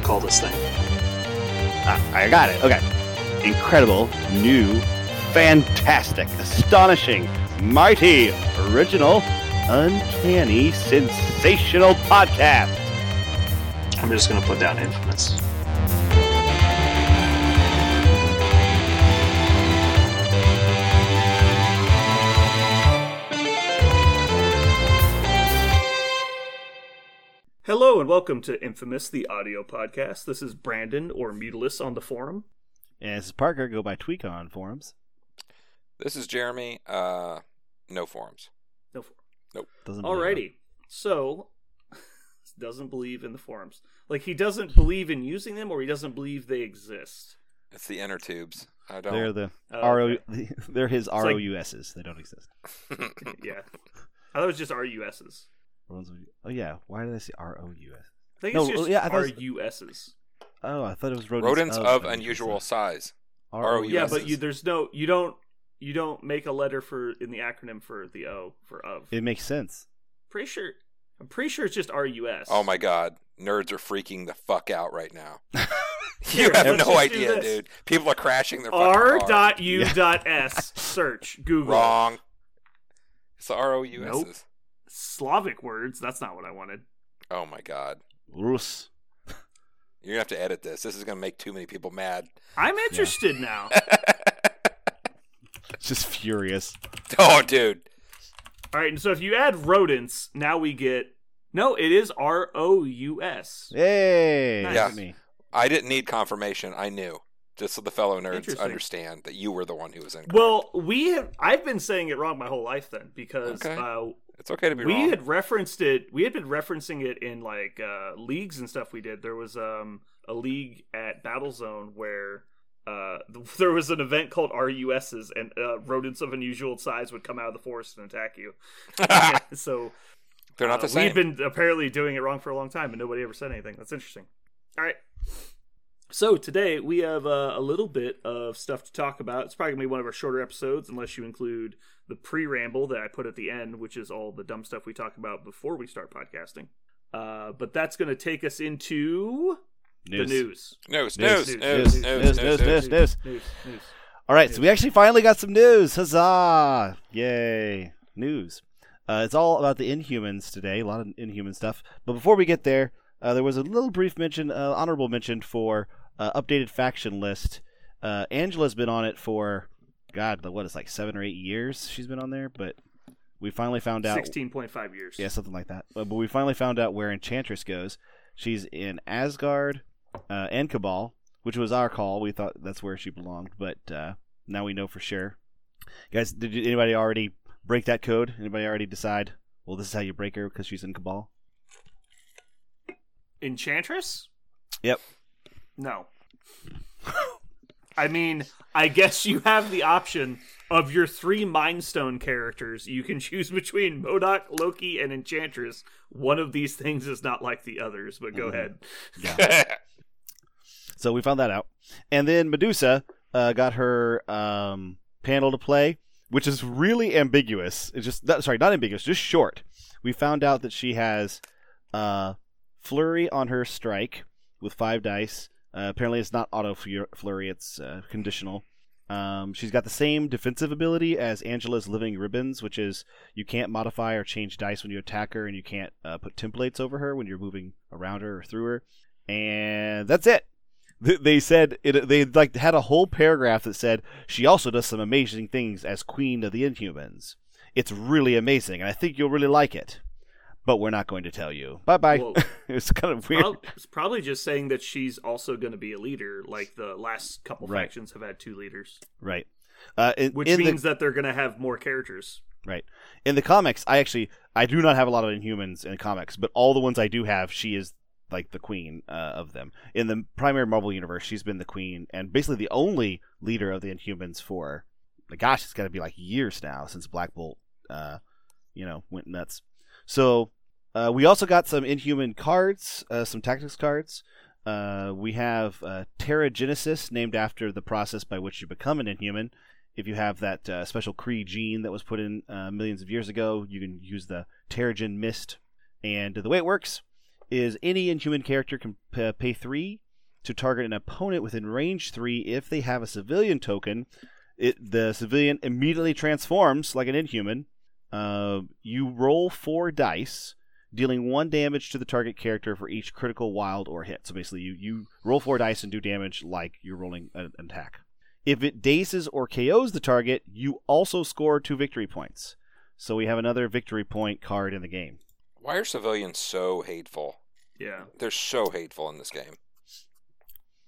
to call this thing? Ah, I got it. Okay. Incredible, new, fantastic, astonishing, mighty, original, uncanny, sensational podcast. I'm just going to put down infamous. Hello and welcome to Infamous, the audio podcast. This is Brandon or Mutilus on the forum. And this is Parker. Go by Tweak on forums. This is Jeremy. Uh, no forums. No forum. Doesn't believe it. Alrighty. So, doesn't believe in the forums. Like he doesn't believe in using them, or he doesn't believe they exist. It's the inner tubes. I don't. They're the Oh, RO. okay. They're his like- ROUSs. They don't exist. yeah. I thought it was just RUSs. Oh yeah. Why did I say ROUS? I think No, it's just yeah, I thought it RUSs. Oh, I thought it was rodents, Rodents of unusual unusual size. size. ROUS. Yeah, but you there's no you don't you don't make a letter for in the acronym for the O for of. It makes sense. pretty sure I'm pretty sure it's just RUS. Oh my god, nerds are freaking the fuck out right now. Here, you have let's no just do idea, this. dude. People are crashing their R fucking car. dot U dot S search Google. Wrong. It's the R O U Nope. S's. Slavic words. That's not what I wanted. Oh my god. Rus. You're gonna have to edit this. This is gonna make too many people mad. I'm interested now. Just furious. oh, dude. All right, and so if you add rodents, now we get no. It is R O U S. Hey. Nice. look at me. I didn't need confirmation. I knew. Just so the fellow nerds understand that you were the one who was in. Well, we have. I've been saying it wrong my whole life then because Okay. uh, it's okay to be wrong. we wrong. had referenced it. We had been referencing it in like uh, leagues and stuff. We did. There was um, a league at Battlezone where. Uh, there was an event called RUSs, and uh, rodents of unusual size would come out of the forest and attack you. so They're not Uh, the same. We've been apparently doing it wrong for a long time, and nobody ever said anything. That's interesting. All right. So today we have uh, a little bit of stuff to talk about. It's probably gonna be one of our shorter episodes, unless you include the pre ramble that I put at the end, which is all the dumb stuff we talk about before we start podcasting. Uh, but that's going to take us into news. the news. News, news, news, news, news, news, news, news. news, all right, so we actually finally got some news. Huzzah! Yay! News. Uh, it's all about the Inhumans today. A lot of Inhuman stuff. But before we get there, uh, there was a little brief mention, uh, honorable mention for uh, updated faction list. Uh, Angela's been on it for God, what is like seven or eight years. She's been on there, but we finally found out. Sixteen point five years. Yeah, something like that. Uh, But we finally found out where Enchantress goes. She's in Asgard uh, and Cabal, which was our call. We thought that's where she belonged, but uh, now we know for sure. Guys, did you- anybody already break that code? Anybody already decide? Well, this is how you break her because she's in Cabal. Enchantress? Yep. No. I mean, I guess you have the option of your three Mind Stone characters. You can choose between MODOK, Loki, and Enchantress. One of these things is not like the others, but go Mhm. ahead. So we found that out, and then Medusa uh, got her um, panel to play, which is really ambiguous. It's just not, sorry, not ambiguous, just short. We found out that she has uh, flurry on her strike with five dice. Uh, apparently, it's not auto flurry; it's uh, conditional. Um, she's got the same defensive ability as Angela's Living Ribbons, which is you can't modify or change dice when you attack her, and you can't uh, put templates over her when you're moving around her or through her. And that's it. Th- They said it. They like had a whole paragraph that said she also does some amazing things as Queen of the Inhumans. It's really amazing, and I think you'll really like it. But we're not going to tell you. Bye bye. Well, it's kind of weird. Prob- It's probably just saying that she's also going to be a leader, like the last couple Right. factions have had two leaders, right. Uh, in, which in the- means that they're going to have more characters. Right. In the comics, I actually I do not have a lot of Inhumans in the comics, but all the ones I do have, she is like the queen uh, of them. In the primary Marvel universe, she's been the queen and basically the only leader of the Inhumans for, like, gosh, it's got to be like years now since Black Bolt, uh, you know, went nuts. So uh, we also got some Inhuman cards, uh, some tactics cards. Uh, we have uh, Terrigenesis, named after the process by which you become an Inhuman if you have that uh, special Kree gene that was put in uh, millions of years ago, you can use the Terrigen Mist. And the way it works is any Inhuman character can p- pay three to target an opponent within range three if they have a civilian token. It the civilian immediately transforms like an Inhuman. Uh, you roll four dice, dealing one damage to the target character for each critical, wild, or hit. So basically, you you roll four dice and do damage like you're rolling an an attack. If it dazes or KOs the target, you also score two victory points. So we have another victory point card in the game. Why are civilians so hateful? Yeah. They're so hateful in this game.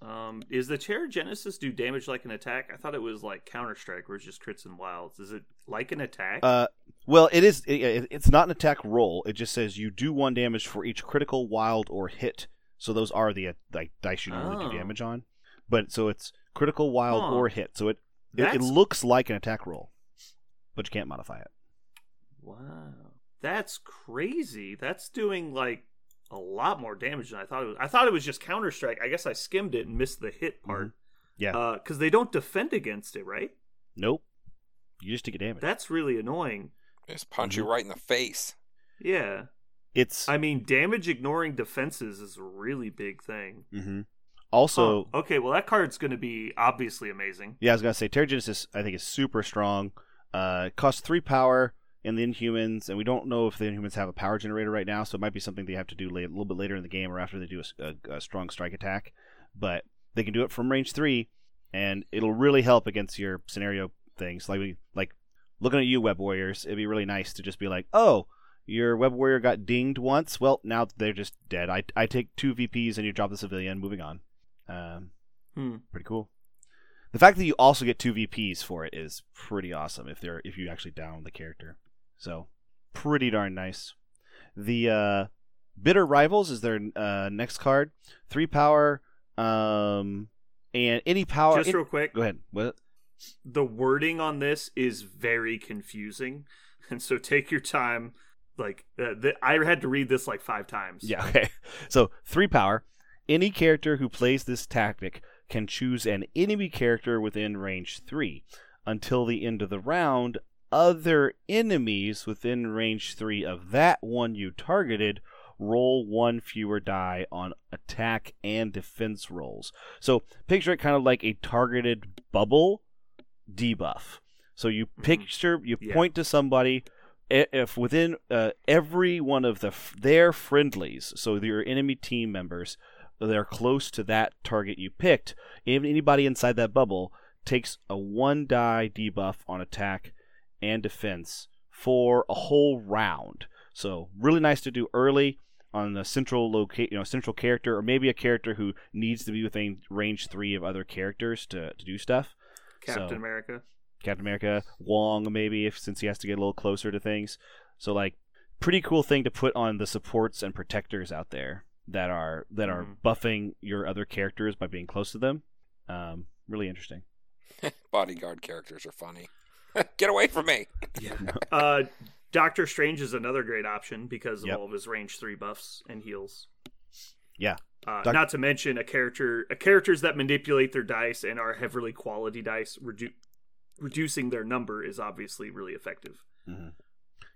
Um, is the chair Genesis do damage like an attack? I thought it was like Counter Strike, where it's just crits and wilds. Is it like an attack? Uh, well, it is. It, it- it's not an attack roll. It just says you do one damage for each critical, wild, or hit. So those are the like dice you normally Oh. do damage on. But so it's critical, wild, Huh. or hit. So it it, it looks like an attack roll, but you can't modify it. wow, that's crazy. That's doing like a lot more damage than I thought it was. I thought it was just Counter Strike. I guess I skimmed it and missed the hit part. Mm-hmm. Yeah. because they don't defend against it, right? Nope. You just take a damage. That's really annoying. They just punch Mhm. you right in the face. Yeah, it's I mean, damage ignoring defenses is a really big thing. mhm. also Huh. okay, well that card's going to be obviously amazing. Yeah, I was gonna say Terrigenesis. I think is super strong. Uh, it costs three power in the Inhumans, and we don't know if the Inhumans have a power generator right now, so it might be something they have to do late, a little bit later in the game or after they do a strong strike attack. But they can do it from range three, and it'll really help against your scenario things. Like we like looking at you, Web Warriors. It'd be really nice to just be like, oh. Your web warrior got dinged once. Well, now they're just dead. I, I take two VPs and you drop the civilian. Moving on. Um, Hmm. pretty cool. The fact that you also get two VPs for it is pretty awesome if they're if you actually down the character. So pretty darn nice. The uh, bitter rivals is their uh, next card. Three power, um, and any power. Just any- real quick, go ahead. What? the wording on this is very confusing, and so take your time. Like uh, th- I had to read this like five times. Yeah. Okay. So three power. Any character who plays this tactic can choose an enemy character within range three. Until the end of the round, other enemies within range three of that one you targeted roll one fewer die on attack and defense rolls. So picture it kind of like a targeted bubble debuff. So you Mhm. picture, you Yeah. point to somebody. If within uh, every one of the f- their friendlies, so your enemy team members, they're close to that target you picked. Even anybody inside that bubble takes a one die debuff on attack and defense for a whole round. So really nice to do early on the central locate, you know, central character, or maybe a character who needs to be within range three of other characters to, to do stuff. Captain So- America. Captain America, Wong maybe if since he has to get a little closer to things. So like pretty cool thing to put on the supports and protectors out there that are that are Mhm. buffing your other characters by being close to them. Um, really interesting. Bodyguard characters are funny. Get away from me. Uh, Doctor Strange is another great option because of Yep. all of his range three buffs and heals. Yeah. Uh, Doc- not to mention a character, a characters that manipulate their dice and are heavily quality dice, redu- reducing their number is obviously really effective.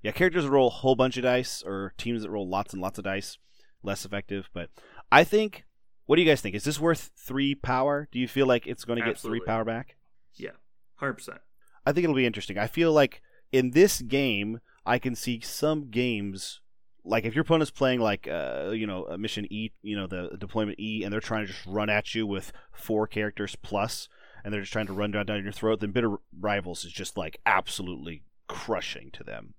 Yeah, characters that roll a whole bunch of dice or teams that roll lots and lots of dice, less effective. But I think, what do you guys think? Is this worth three power? Do you feel like it's going to get three power back? Yeah, hundred percent. I think it'll be interesting. I feel like in this game, I can see some games like if your opponent's playing like uh, you know mission E, you know the deployment E, and they're trying to just run at you with four characters plus, and they're just trying to run down down your throat. Then Bitter Rivals is just like absolutely crushing to them.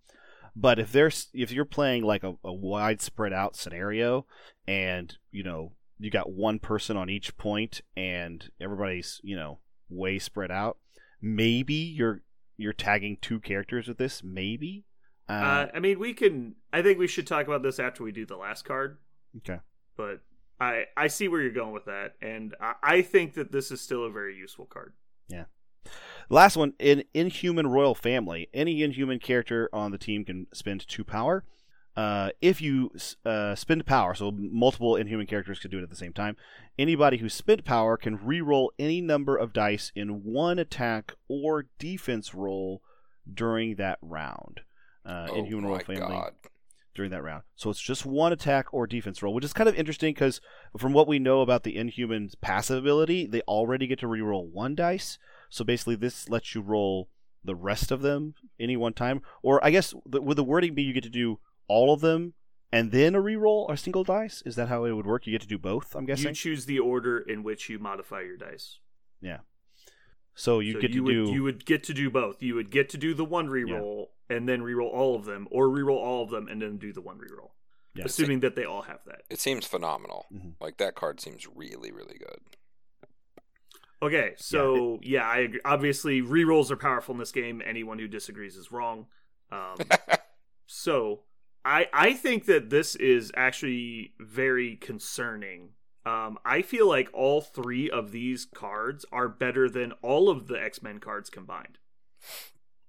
But if there's if you're playing like a, a wide spread out scenario, and you know you got one person on each point, and everybody's you know way spread out, maybe you're you're tagging two characters with this. Maybe. Uh, I mean, we can. I think we should talk about this after we do the last card. okay. But I I see where you're going with that, and I, I think that this is still a very useful card. Yeah. Last one in Inhuman Royal Family. Any Inhuman character on the team can spend two power. Uh, if you uh, spend power, so multiple Inhuman characters could do it at the same time. Anybody who spent power can re-roll any number of dice in one attack or defense roll during that round. Uh, oh Inhuman my Royal Family. god. during that round. So it's just one attack or defense roll, which is kind of interesting because from what we know about the Inhumans' passive ability, they already get to reroll one dice. So basically, this lets you roll the rest of them any one time. Or I guess the, would the wording be you get to do all of them and then a reroll a single dice? Is that how it would work? You get to do both. I'm guessing. You choose the order in which you modify your dice. Yeah. So you So get you to would, do. You would get to do both. You would get to do the one reroll and then reroll all of them, or reroll all of them and then do the one reroll. Yeah. Assuming that they all have that. It seems phenomenal. Mhm. Like that card seems really, really good. Okay, so yeah, I agree. Obviously, rerolls are powerful in this game. Anyone who disagrees is wrong. Um, so I I think that this is actually very concerning. Um, I feel like all three of these cards are better than all of the X Men cards combined.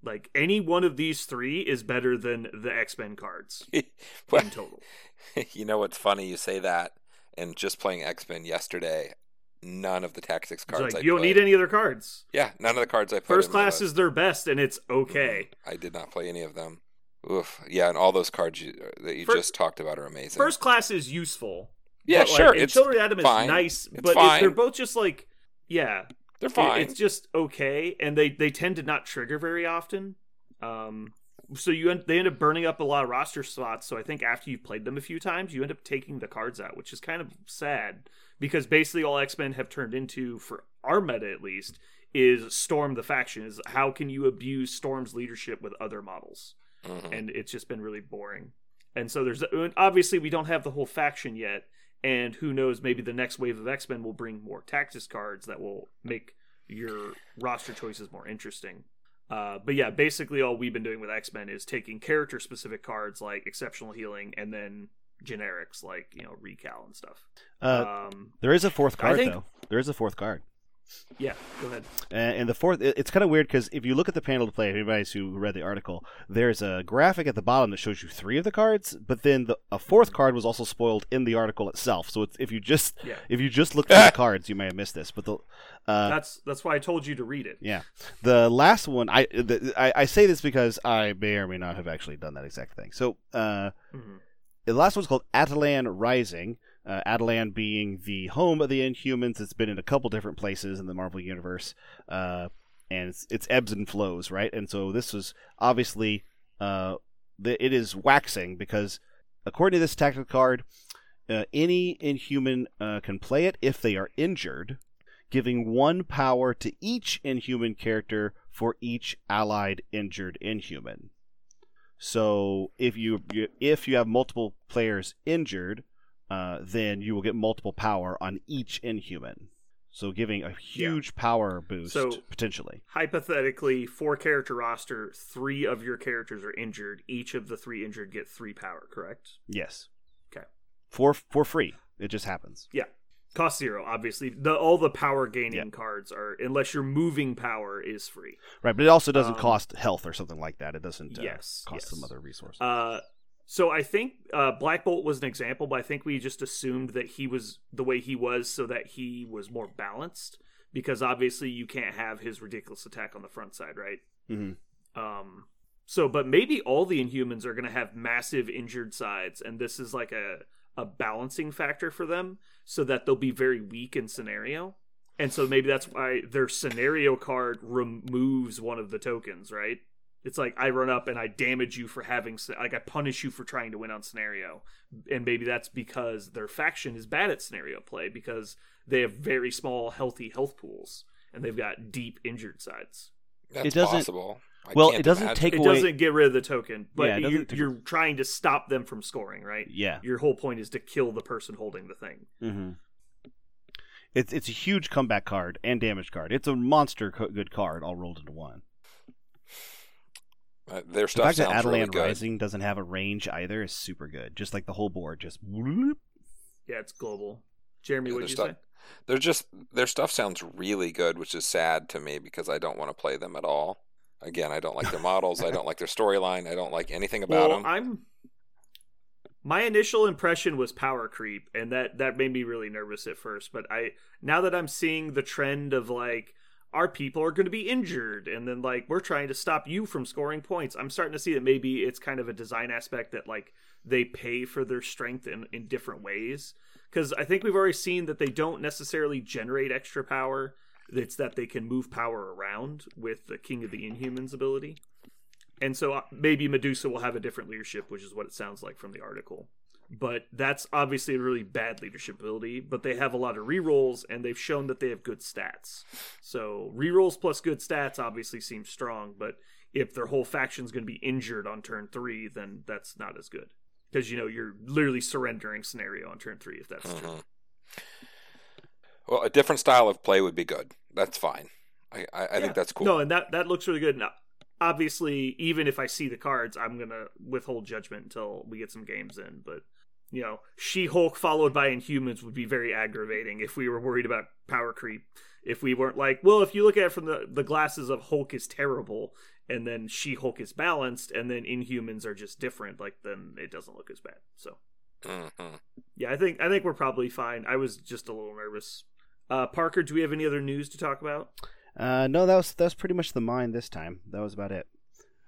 Like any one of these three is better than the X Men cards Well, in total. you know what's funny? You say that, and just playing X Men yesterday, none of the tactics cards. like you don't played- need any other cards. Yeah, none of the cards I played. First class is their best, and it's okay. I did not play any of them. Oof. Yeah, and all those cards you, that you Fir- just talked about are amazing. First class is useful. yeah, but, sure. and It's Children of Adam fine. is nice, It's but fine. they're both just like, yeah, they're it- fine. it's just okay, and they they tend to not trigger very often. Um, so you end, they end up burning up a lot of roster slots. So I think after you've played them a few times, you end up taking the cards out, which is kind of sad because basically all X Men have turned into for our meta at least is Storm the faction. Is how can you abuse Storm's leadership with other models? Mhm. and it's just been really boring. And so there's obviously we don't have the whole faction yet, and who knows, maybe the next wave of X Men will bring more tactics cards that will make your roster choices more interesting. Uh, but yeah, basically all we've been doing with X Men is taking character specific cards like exceptional healing, and then generics like you know recal and stuff. uh, um, there is a fourth card think- though. There is a fourth card. Yeah, go ahead. And, and the fourth, it's kind of weird because if you look at the panel to play, anybody who read the article, there's a graphic at the bottom that shows you three of the cards, but then the, a fourth card was also spoiled in the article itself. So it's, if you just Yeah, if you just looked at the cards, you may have missed this. But the uh, that's that's why I told you to read it. yeah, the last one, I, the, I I say this because I may or may not have actually done that exact thing. So uh, Mhm. the last one's called Attilan Rising. Uh, Attilan being the home of the Inhumans. It's been in a couple different places in the Marvel universe, uh, and it's, it's ebbs and flows, right? And so this was obviously uh, the, it is waxing because according to this tactical card, uh, any Inhuman uh, can play it if they are injured, giving one power to each Inhuman character for each allied injured Inhuman. So if you if you have multiple players injured, uh, then you will get multiple power on each Inhuman. So giving a huge power boost So- potentially. hypothetically four character roster three of your characters are injured each of the three injured get three power correct Yes. Okay. For for free. It just happens. Yeah. Cost zero obviously the all the power gaining Yeah. cards are unless your moving power is free Right, but it also doesn't Um, cost health or something like that. It doesn't uh, Yes, cost yes. some other resource. uh so i think uh black bolt was an example but i think we just assumed that he was the way he was so that he was more balanced because obviously you can't have his ridiculous attack on the front side right? Hmm Um, so, but maybe all the Inhumans are going to have massive injured sides, and this is like a a balancing factor for them, so that they'll be very weak in scenario, and so maybe that's why their scenario card removes one of the tokens, right? It's like I run up and I damage you for having, like I punish you for trying to win on scenario, and maybe that's because their faction is bad at scenario play because they have very small healthy health pools and they've got deep injured sides. That's It doesn't- possible. I well, it doesn't imagine. take it away. doesn't get rid of the token, but Yeah, you, take- you're trying to stop them from scoring, right? Yeah. Your whole point is to kill the person holding the thing. hmm It's it's a huge comeback card and damage card. It's a monster co- good card all rolled into one. Uh, their The stuff fact that sounds really good. Rising doesn't have a range either is super good. Just like the whole board, just whoop. Yeah, it's global. Jeremy, Yeah, what their did you stuff- say? They're just their stuff sounds really good, which is sad to me because I don't want to play them at all. Again, I don't like their models. I don't like their storyline. I don't like anything about Well, them. I'm. My initial impression was power creep, and that that made me really nervous at first. But I now that I'm seeing the trend of like, our people are going to be injured and then like we're trying to stop you from scoring points. I'm starting to see that maybe it's kind of a design aspect that like they pay for their strength in, in different ways. Because i think we've already seen that they don't necessarily generate extra power. It's that they can move power around with the king of the inhumans ability. And so uh, maybe medusa will have a different leadership which is what it sounds like from the article but that's obviously a really bad leadership ability. But they have a lot of rerolls, and they've shown that they have good stats. So rerolls plus good stats obviously seems strong, but if their whole faction's going to be injured on turn three, then that's not as good because you know you're literally surrendering scenario on turn three if that's Mhm. true. Well, a different style of play would be good. That's fine. I, I, I Yeah. think that's cool. No, and that that looks really good. Now, obviously, even if I see the cards, I'm gonna withhold judgment until we get some games in. But you know, She Hulk followed by Inhumans would be very aggravating if we were worried about power creep. If we weren't like, well, if you look at it from the the glasses of Hulk is terrible, and then She Hulk is balanced, and then Inhumans are just different, like then it doesn't look as bad. So Mhm. yeah, I think I think we're probably fine. I was just a little nervous. Uh, Parker, do we have any other news to talk about? Uh, no, that was that was pretty much the mine this time. That was about it.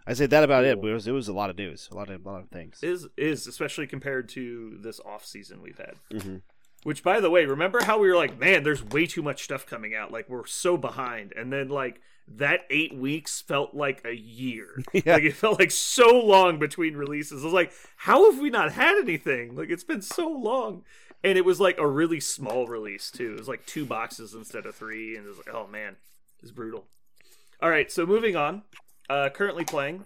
I say that about it, but it was it was a lot of news, a lot of a lot of things. Is is especially compared to this off season we've had. hmm Which, by the way, remember how we were like, man, there's way too much stuff coming out. Like we're so behind, and then like that eight weeks felt like a year. Yeah. Like it felt like so long between releases. I was like, how have we not had anything? Like it's been so long, and it was like a really small release too. It was like two boxes instead of three, and it was like, oh man, it's brutal. All right, so moving on. Uh, currently playing.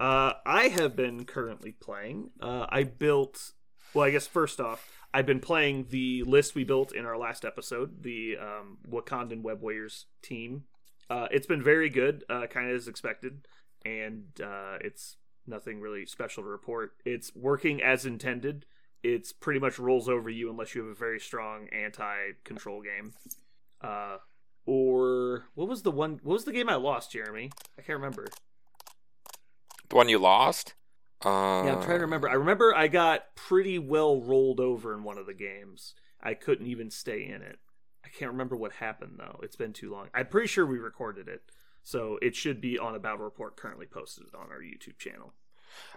Uh, I have been currently playing. Uh, I built. Well, I guess first off, I've been playing the list we built in our last episode, the um, Wakandan Web Warriors team. Uh, it's been very good, uh, kind of as expected, and uh, it's nothing really special to report. It's working as intended. It's pretty much rolls over you unless you have a very strong anti-control game. Uh, or what was the one? What was the game I lost, Jeremy? I can't remember. The one you lost? Uh, Yeah, I'm trying to remember. I remember I got pretty well rolled over in one of the games. I couldn't even stay in it. I can't remember what happened though. It's been too long. I'm pretty sure we recorded it, so it should be on a battle report currently posted on our YouTube channel.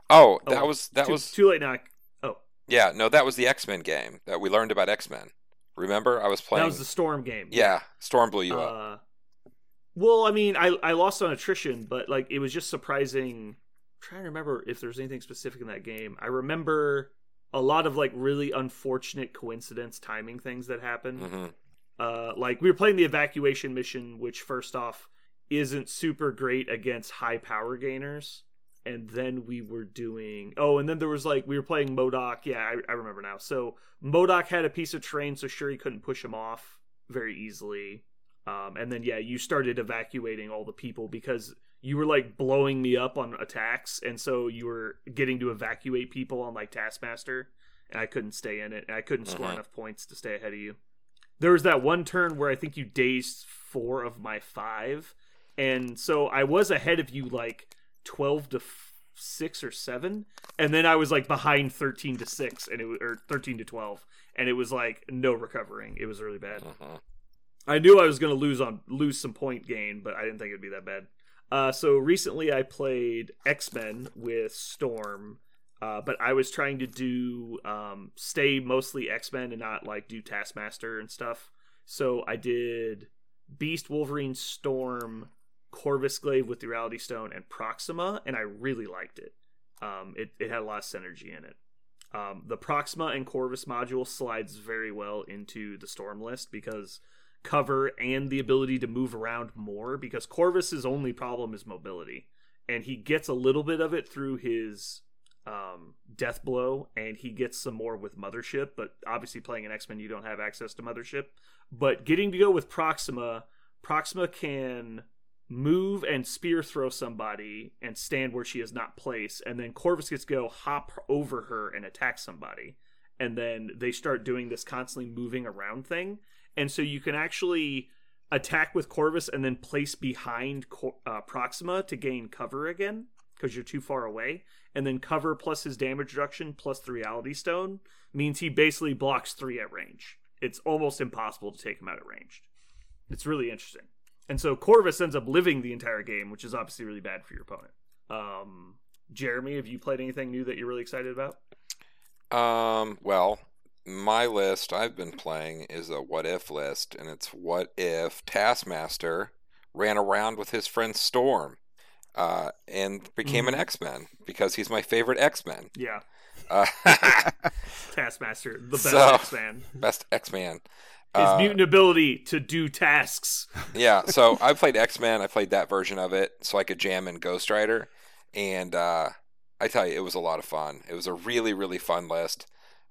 Oh, that Oh, was that too, was too late now. Oh, yeah. No, that was the X Men game that we learned about X Men. Remember, I was playing. that was the storm game. yeah, Storm blew you up. Uh, well, I mean, I I lost on attrition, but like it was just surprising. I'm trying to remember if there's anything specific in that game. I remember a lot of like really unfortunate coincidence timing things that happened. hmm Uh, like we were playing the evacuation mission, which first off isn't super great against high power gainers. And then we were doing oh, and then there was like we were playing MODOK. Yeah, I, I remember now. So MODOK had a piece of terrain, so sure he couldn't push him off very easily. Um, and then yeah, you started evacuating all the people because you were like blowing me up on attacks, and so you were getting to evacuate people on like Taskmaster, and I couldn't stay in it, and I couldn't score Mhm. enough points to stay ahead of you. There was that one turn where I think you dazed four of my five, and so I was ahead of you like twelve to f- six or seven, and then I was like behind thirteen to six, and it wa- or thirteen to twelve, and it was like no recovering. It was really bad. hmm I knew I was going to lose on lose some point gain, but I didn't think it'd be that bad. Uh, so recently, I played X Men with Storm, uh, but I was trying to do um, stay mostly X Men and not like do Taskmaster and stuff. So I did Beast, Wolverine, Storm, Corvus Glaive with Reality Stone, and Proxima, and I really liked it. Um, it it had a lot of synergy in it. Um, the Proxima and Corvus module slides very well into the Storm list because cover and the ability to move around more because Corvus's only problem is mobility and he gets a little bit of it through his um, death blow and he gets some more with mothership but obviously playing an x-men you don't have access to mothership but getting to go with proxima proxima can move and spear throw somebody and stand where she is not placed and then corvus gets to go hop over her and attack somebody and then they start doing this constantly moving around thing and so you can actually attack with Corvus and then place behind uh, Proxima to gain cover again because you're too far away. And then cover plus his damage reduction plus the Reality Stone means he basically blocks three at range. It's almost impossible to take him out at range. It's really interesting. And so Corvus ends up living the entire game, which is obviously really bad for your opponent. Um, Jeremy, have you played anything new that you're really excited about? Um, well, my list I've been playing is a what if list, and it's what if Taskmaster ran around with his friend Storm uh, and became an Mhm. X Men because he's my favorite X Men. Yeah, Uh, Taskmaster, the best So- X Man. best X Man. His Uh, mutant ability to do tasks. yeah, so I played X Men. I played that version of it so I could jam in Ghost Rider, and uh, I tell you, it was a lot of fun. It was a really, really fun list.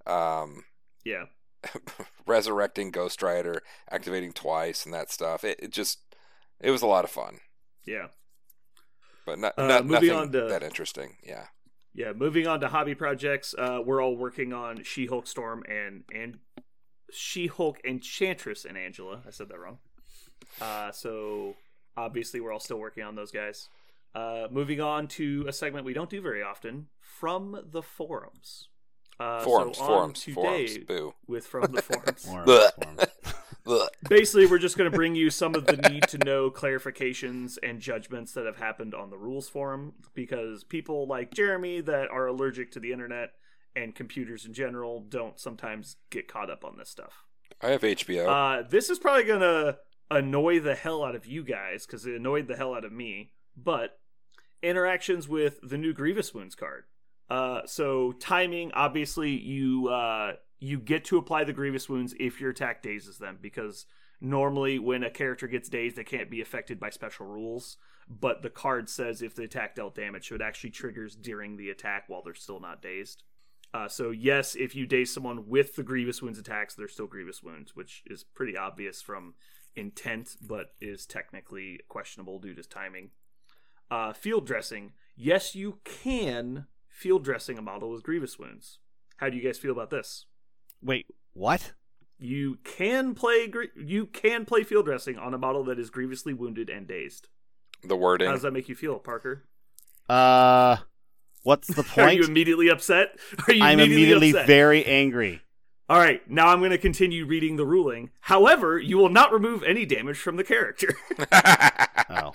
Um, Yeah, resurrecting Ghost Rider, activating twice, and that stuff. It, it just, it was a lot of fun, yeah, but not, Uh, not moving nothing on to- that interesting. Yeah. yeah. Moving on to hobby projects, uh, we're all working on She-Hulk, Storm, and and She-Hulk, Enchantress, and Angela. I said that wrong. Uh, so obviously, we're all still working on those guys. Uh, moving on to a segment we don't do very often from the forums. Uh, so forums, on forums, today forums. Boo. with from the forums. Or- Blech. Basically, we're just going to bring you some of the need to know clarifications and judgments that have happened on the rules forum because people like Jeremy that are allergic to the internet and computers in general don't sometimes get caught up on this stuff. I have HBO. Uh, this is probably going to annoy the hell out of you guys because it annoyed the hell out of me. But interactions with the new Grievous Wounds card. Uh, so timing, obviously, you uh, you get to apply the Grievous Wounds if your attack dazes them because normally when a character gets dazed, they can't be affected by special rules. But the card says if the attack dealt damage, so it actually triggers during the attack while they're still not dazed. Uh, so yes, if you daze someone with the Grievous Wounds attacks, they're still Grievous Wounds, which is pretty obvious from intent, but is technically questionable due to timing. Uh, field dressing. Yes, you can field dressing a model with Grievous Wounds. How do you guys feel about this? Wait, what? You can play you can play field dressing on a model that is grievously wounded and dazed. the wording. How does that make you feel, Parker? Uh, what's the point? Are you immediately upset? Are you I'm immediately upset? very angry. All right, now I'm going to continue reading the ruling. However, you will not remove any damage from the character. Oh,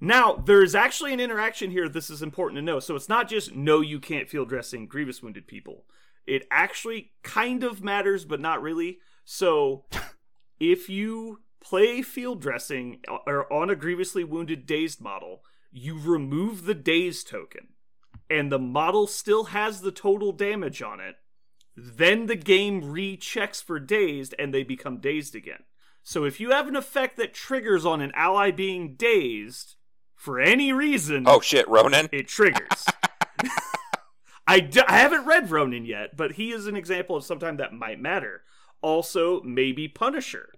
now, there is actually an interaction here. This is important to know. So it's not just no, you can't field dressing grievous wounded people. It actually kind of matters, but not really. So if you play field dressing uh, or on a grievously wounded dazed model, you remove the dazed token, and the model still has the total damage on it. Then the game rechecks for dazed, and they become dazed again. So if you have an effect that triggers on an ally being dazed for any reason, oh shit, Ronan. it triggers. I, d- I haven't read Ronan yet, but he is an example of sometime that might matter. Also, maybe Punisher.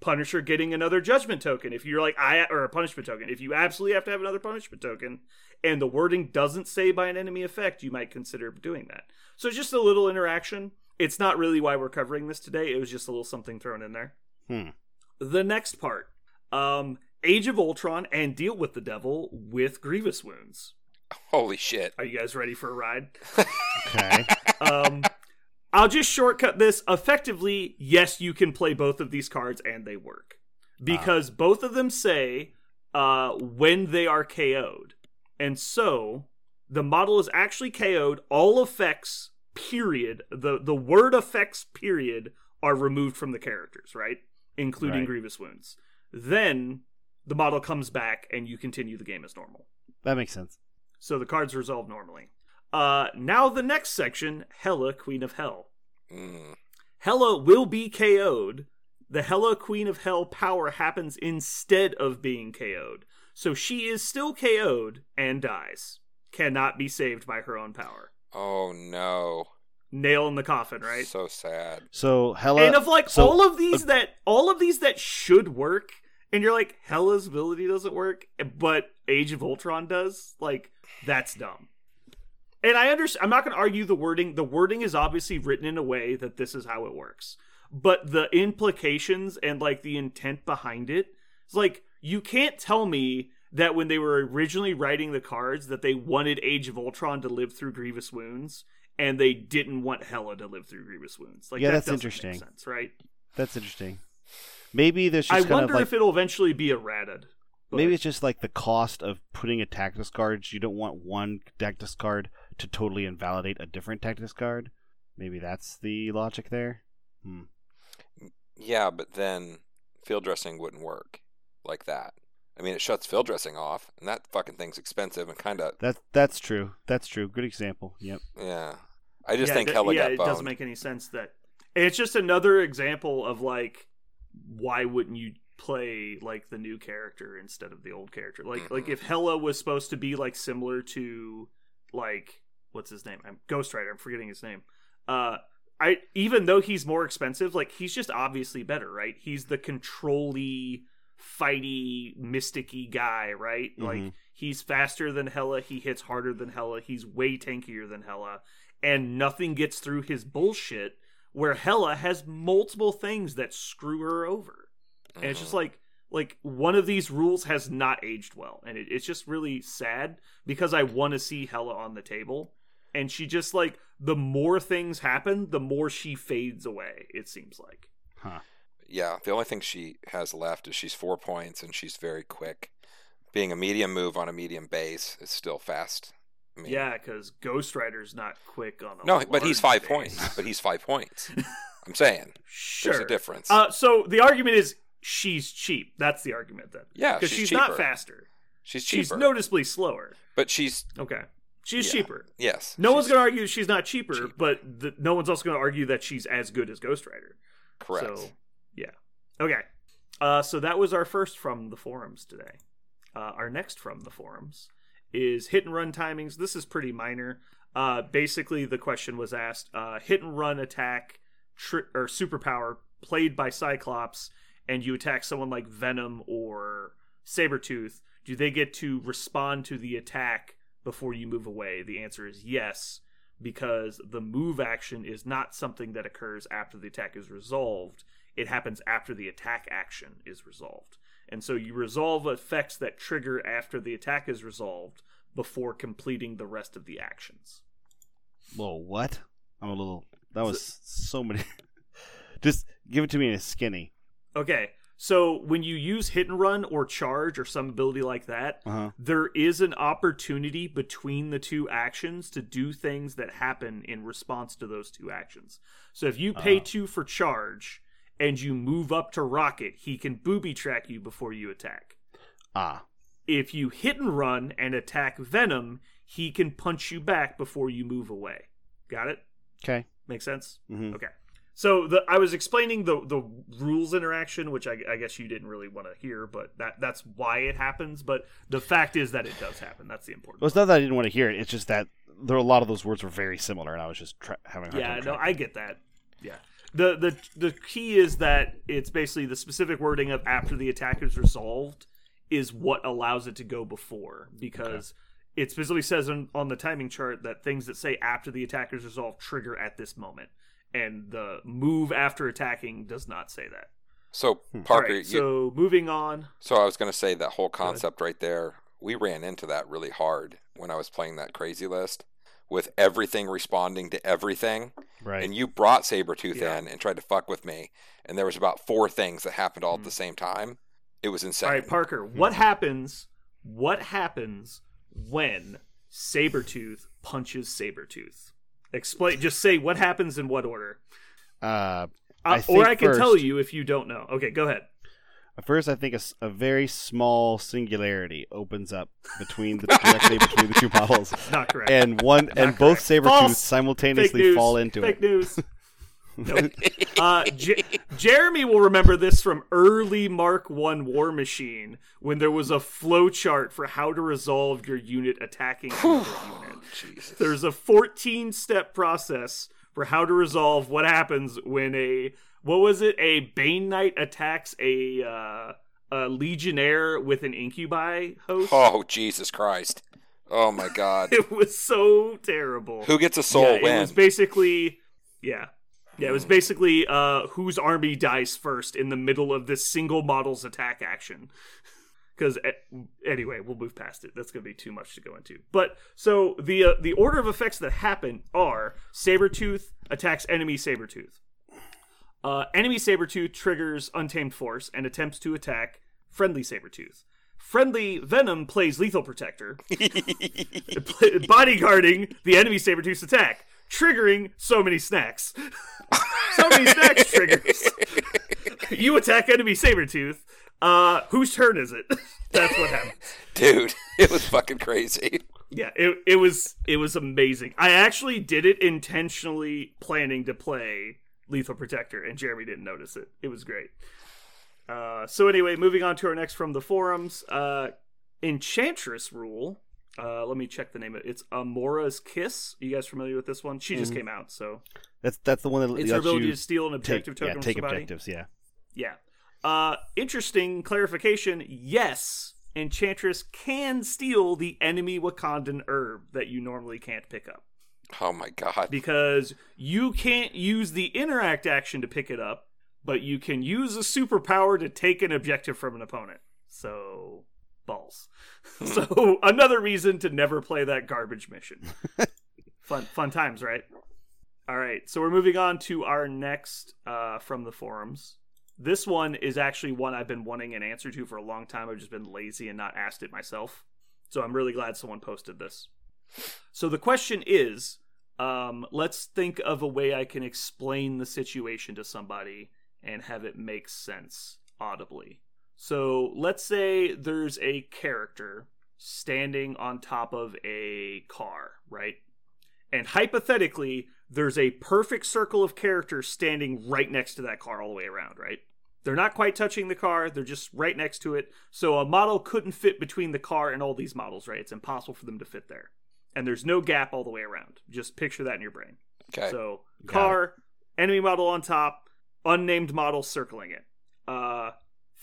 Punisher getting another judgment token. If you're like I or a punishment token, if you absolutely have to have another punishment token, and the wording doesn't say by an enemy effect, you might consider doing that. So it's just a little interaction. It's not really why we're covering this today. It was just a little something thrown in there. Hmm. The next part, um, Age of Ultron and deal with the devil with grievous wounds. Holy shit. Are you guys ready for a ride? okay. um, I'll just shortcut this. Effectively, yes, you can play both of these cards and they work because both of them say uh, when they are KO'd, and so the model is actually KO'd. All effects, period. the The word effects, period, are removed from the characters, right, including Right. grievous wounds. Then the model comes back and you continue the game as normal. That makes sense. So the cards resolve normally. Uh, now the next section, Hela, Queen of Hell. Mm. Hela will be KO'd. The Hela Queen of Hell power happens instead of being KO'd. So she is still KO'd and dies. Cannot be saved by her own power. Oh no. Nail in the coffin, right? So sad. So Hela. and of like so- all of these that all of these that should work, and you're like, Hela's ability doesn't work, but Age of Ultron does. Like, that's dumb. And I understand. I'm not going to argue the wording. The wording is obviously written in a way that this is how it works. But the implications and like the intent behind it, it's like you can't tell me that when they were originally writing the cards that they wanted Age of Ultron to live through grievous wounds and they didn't want Hela to live through grievous wounds. Like Yeah, that that's interesting. sense, right? That's interesting. Maybe there's just I kind wonder like if it'll eventually be errated. but- maybe it's just like the cost of putting a deck discard. You don't want one deck discard to totally invalidate a different deck card. Maybe that's the logic there. Hmm. Yeah, but then field dressing wouldn't work like that. I mean, it shuts field dressing off, and that fucking thing's expensive and kind of That that's true. That's true. Good example. Yep. yeah. I just yeah, think that- Hela yeah, got it boned. doesn't make any sense that it's just another example of like why wouldn't you play like the new character instead of the old character? Like like Mhm. if Hela was supposed to be like similar to like what's his name? I'm Ghost Rider. I'm forgetting his name. Uh I even though he's more expensive, like he's just obviously better, right? He's the controlly, fighty, mysticky guy, right? Like Mhm. he's faster than Hela, he hits harder than Hela, he's way tankier than Hela, and nothing gets through his bullshit. Where Hela has multiple things that screw her over, and it's just Mhm. like like one of these rules has not aged well, and it, it's just really sad because I want to see Hela on the table, and she just like the more things happen, the more she fades away. It seems like. Huh. Yeah, the only thing she has left is she's four points and she's very quick. Being a medium move on a medium base is still fast. I mean, Yeah, because Ghost Rider's not quick on a No, but he's five base. points. But he's five points. I'm saying sure. there's a difference. Uh, so the argument is she's cheap. That's the argument then. yeah, Because she's, she's, not faster. She's cheaper. She's noticeably slower. but she's Okay. She's Yeah. cheaper. yes. No one's going to argue she's not cheaper, cheap. but the, no one's also going to argue that she's as good as Ghost Rider. correct. So, yeah. Okay. Uh, so that was our first from the forums today. Uh, our next from the forums is hit and run timings. This is pretty minor. Uh, basically, the question was asked: uh, hit and run attack tri- or superpower played by Cyclops, and you attack someone like Venom or Sabretooth. Do they get to respond to the attack before you move away? The answer is yes, because the move action is not something that occurs after the attack is resolved. It happens after the attack action is resolved. And so you resolve effects that trigger after the attack is resolved before completing the rest of the actions. Whoa, what? I'm a little. That was so many. Just give it to me in a skinny. Okay, so when you use hit and run or charge or some ability like that, Uh huh. there is an opportunity between the two actions to do things that happen in response to those two actions. So if you pay Oh. two for charge and you move up to rocket, he can booby trap you before you attack. Ah. If you hit and run and attack Venom, he can punch you back before you move away. Got it? Okay. Make sense? hmm Okay. So the I was explaining the the rules interaction, which I, I guess you didn't really want to hear, but that that's why it happens. But the fact is that it does happen. That's the important. Well, it's not that I didn't want to hear it. It's just that there a lot of those words were very similar, and I was just tra- having a hard yeah, no. I get that. Yeah. The the the key is that it's basically the specific wording of after the attack is resolved is what allows it to go before because it specifically says on, on the timing chart that things that say after the attack is resolved trigger at this moment and the move after attacking does not say that. So Hmm. Parker, All right, you, so moving on. so I was going to say that whole concept right there. We ran into that really hard when I was playing that crazy list with everything responding to everything. Right. And you brought Sabretooth Yeah. in and tried to fuck with me. And there was about four things that happened all at Mm. the same time. It was insane. All right, Parker, what happens what happens when Sabretooth punches Sabretooth? Explain just say what happens in what order. uh, Uh, or I can tell you if you don't know. Okay, go ahead. first, I think a very small singularity opens up between the directly between the two models, Not correct. and one and both correct. saber False. tooths Fake simultaneously fall into Fake it. news. Nope. Uh, J- Jeremy will remember this from early Mark One War Machine when there was a flowchart for how to resolve your unit attacking another unit. Jesus. There's a 14 step process for how to resolve what happens when a what was it? A Bane Knight attacks a uh, a Legionnaire with an Incubi host. Oh, Jesus Christ. Oh, my God. It was so terrible. Who gets a soul yeah, win? It was basically yeah. Yeah, it was basically uh, whose army dies first in the middle of this single model's attack action. Because anyway, we'll move past it. That's going to be too much to go into. But so the uh, the order of effects that happen are Sabretooth attacks enemy Sabretooth. Uh, enemy Sabretooth triggers Untamed Force and attempts to attack friendly Sabretooth. Friendly Venom plays Lethal Protector, bodyguarding the enemy Sabretooth's attack, triggering so many snacks. so many snacks triggers. you attack enemy Sabretooth. Uh, whose turn is it? That's what happened. Dude, it was fucking crazy. Yeah, it it was it was amazing. I actually did it intentionally planning to play Lethal Protector, and Jeremy didn't notice it. It was great. Uh, so anyway, moving on to our next from the forums, uh, Enchantress rule. Uh, let me check the name of it. It's Amora's Kiss. Are you guys familiar with this one? She just came out, so That's that's the one that it's her ability you to steal an take, objective token yeah, from take somebody. objectives. Yeah. Yeah. Uh, interesting clarification. Yes, Enchantress can steal the enemy Wakandan herb that you normally can't pick up Oh my god. because you can't use the interact action to pick it up, but you can use a superpower to take an objective from an opponent. So, balls. so, another reason to never play that garbage mission. fun fun times, right? All right. So, we're moving on to our next uh, from the forums. This one is actually one I've been wanting an answer to for a long time. I've just been lazy and not asked it myself. So, I'm really glad someone posted this. So, the question is um, let's think of a way I can explain the situation to somebody and have it make sense audibly. So let's say there's a character standing on top of a car, right? And hypothetically, there's a perfect circle of characters standing right next to that car all the way around, right? They're not quite touching the car, they're just right next to it. So a model couldn't fit between the car and all these models, right? It's impossible for them to fit there. And there's no gap all the way around. Just picture that in your brain. Okay. So car, enemy model on top, unnamed model circling it. Uh,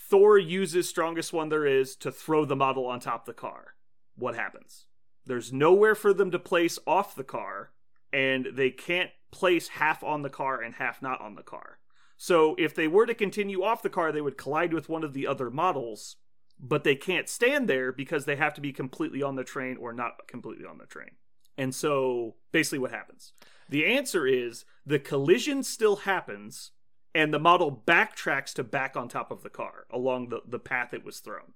Thor uses strongest one there is to throw the model on top the car. What happens? There's nowhere for them to place off the car, and they can't place half on the car and half not on the car. So if they were to continue off the car, they would collide with one of the other models, but they can't stand there because they have to be completely on the terrain or not completely on the terrain. And so basically what happens? The answer is the collision still happens and the model backtracks to back on top of the car along the, the path it was thrown.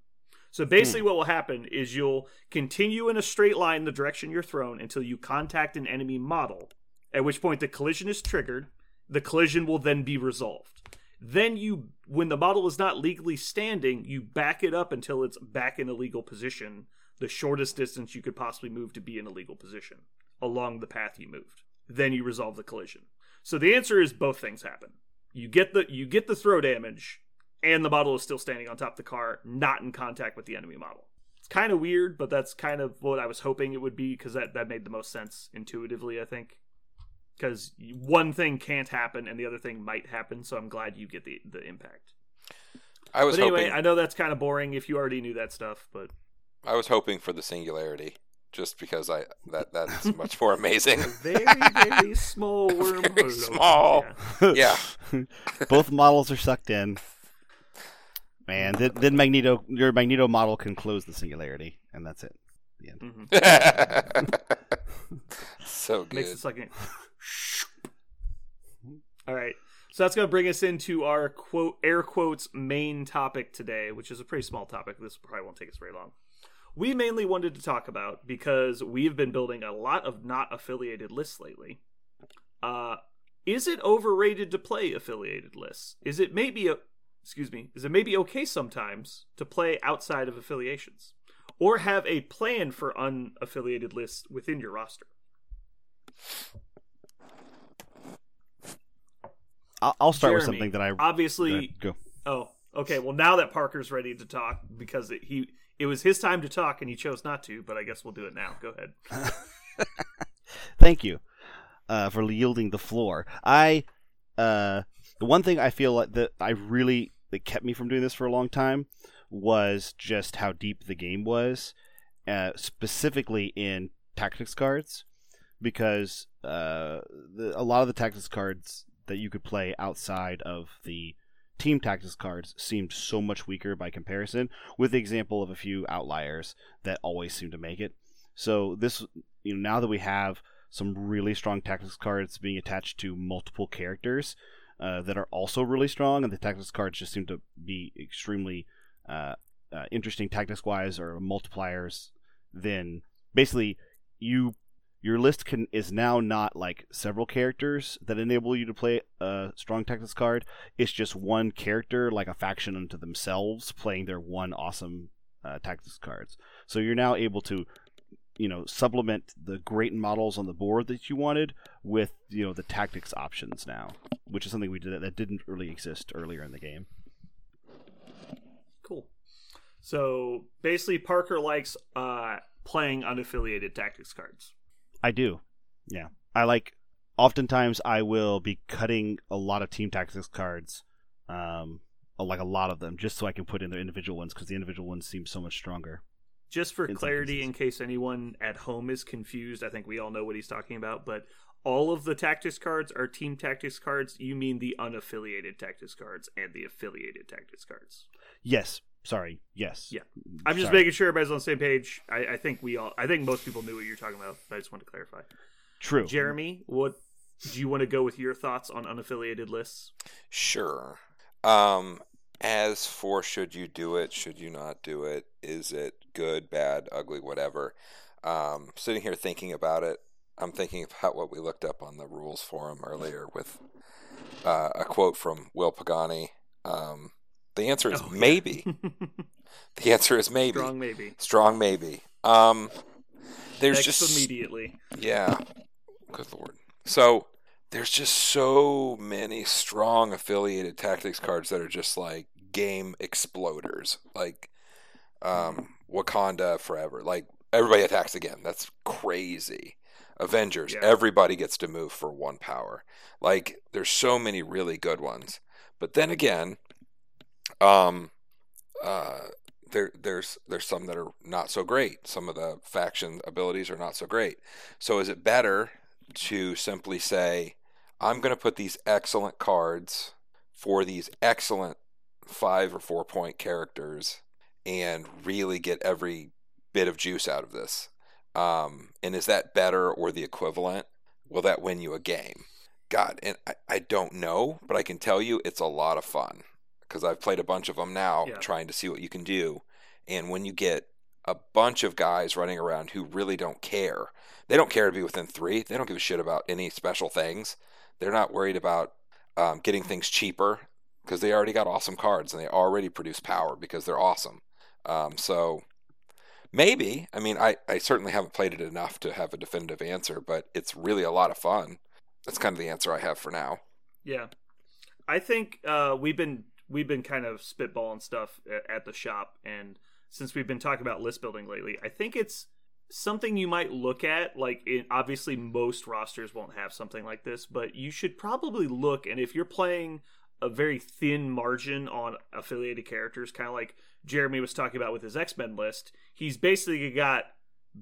So basically, hmm. what will happen is you'll continue in a straight line the direction you're thrown until you contact an enemy model, at which point the collision is triggered. The collision will then be resolved. Then you, when the model is not legally standing, you back it up until it's back in a legal position, the shortest distance you could possibly move to be in a legal position along the path you moved. Then you resolve the collision. So the answer is both things happen. You get the you get the throw damage, and the model is still standing on top of the car, not in contact with the enemy model. It's kind of weird, but that's kind of what I was hoping it would be because that that made the most sense intuitively. I think because one thing can't happen and the other thing might happen, so I'm glad you get the the impact. I was But anyway, hoping I know that's kind of boring if you already knew that stuff, but I was hoping for the singularity just because I that that's much more amazing. very very small wormhole. Very small. Yeah. yeah. Both models are sucked in. Man, then, then Magneto, your Magneto model can close the singularity, and that's it. The end. Mhm. so good. Makes good. it second. All right. So that's going to bring us into our quote air quotes main topic today, which is a pretty small topic. This probably won't take us very long. We mainly wanted to talk about because we've been building a lot of not affiliated lists lately. Uh, is it overrated to play affiliated lists? Is it maybe a excuse me? Is it maybe okay sometimes to play outside of affiliations, or have a plan for unaffiliated lists within your roster? I'll, start with something that I obviously go. Oh, okay. Well, now that Parker's ready to talk because it, he it was his time to talk and he chose not to, but I guess we'll do it now. Go ahead. Thank you uh, for yielding the floor. I uh, the one thing I feel like that I really that kept me from doing this for a long time was just how deep the game was, uh, specifically in tactics cards, because uh, the, a lot of the tactics cards that you could play outside of the team tactics cards seemed so much weaker by comparison, with the example of a few outliers that always seem to make it. So this, you know, now that we have some really strong tactics cards being attached to multiple characters, uh, that are also really strong, and the tactics cards just seem to be extremely uh, uh, interesting tactics wise or multipliers. Then basically you your list can is now not like several characters that enable you to play a strong tactics card. It's just one character, like a faction unto themselves, playing their one awesome uh, tactics cards. So you're now able to, you know, supplement the great models on the board that you wanted with you know the tactics options now, which is something we did that didn't really exist earlier in the game. Cool. So basically, Parker likes uh, playing unaffiliated tactics cards. I do. Yeah. I like oftentimes I will be cutting a lot of team tactics cards um like a lot of them just so I can put in the individual ones cuz the individual ones seem so much stronger. Just for In clarity, in case anyone at home is confused, I think we all know what he's talking about, but all of the tactics cards are team tactics cards. You mean the unaffiliated tactics cards and the affiliated tactics cards. Yes. Sorry. Yes. Yeah. I'm just Sorry. making sure everybody's on the same page. I, I think we all, I think most people knew what you're talking about, but I just wanted to clarify. True. Jeremy, what do you want to go with your thoughts on unaffiliated lists? Sure. Um, as for should you do it, should you not do it, is it good, bad, ugly, whatever? Um, sitting here thinking about it, I'm thinking about what we looked up on the rules forum earlier with uh, a quote from Will Pagani. Um, the answer is Oh, yeah. maybe. The answer is maybe. Strong maybe. Strong maybe. Um, there's X just immediately. yeah. Good lord. So there's just so many strong affiliated tactics cards that are just like game exploders. Like um Wakanda forever. Like everybody attacks again. That's crazy. Avengers, Yeah. everybody gets to move for one power. Like there's so many really good ones. But then again, um uh there there's there's some that are not so great. Some of the faction abilities are not so great. So is it better to simply say, I'm going to put these excellent cards for these excellent five or four point characters and really get every bit of juice out of this? Um, and is that better or the equivalent? Will that win you a game? God, and I, I don't know, but I can tell you it's a lot of fun because I've played a bunch of them now Yeah. trying to see what you can do. And when you get a bunch of guys running around who really don't care, they don't care to be within three. They don't give a shit about any special things. They're not worried about um, getting things cheaper because they already got awesome cards and they already produce power because they're awesome. Um, so maybe, I mean, I, I certainly haven't played it enough to have a definitive answer, but it's really a lot of fun. That's kind of the answer I have for now. Yeah, I think uh, we've been we've been kind of spitballing stuff at, the shop, and since we've been talking about list building lately, I think it's something you might look at. Like, it, obviously, most rosters won't have something like this, but you should probably look. And if you're playing a very thin margin on affiliated characters, kind of like Jeremy was talking about with his X Men list, he's basically got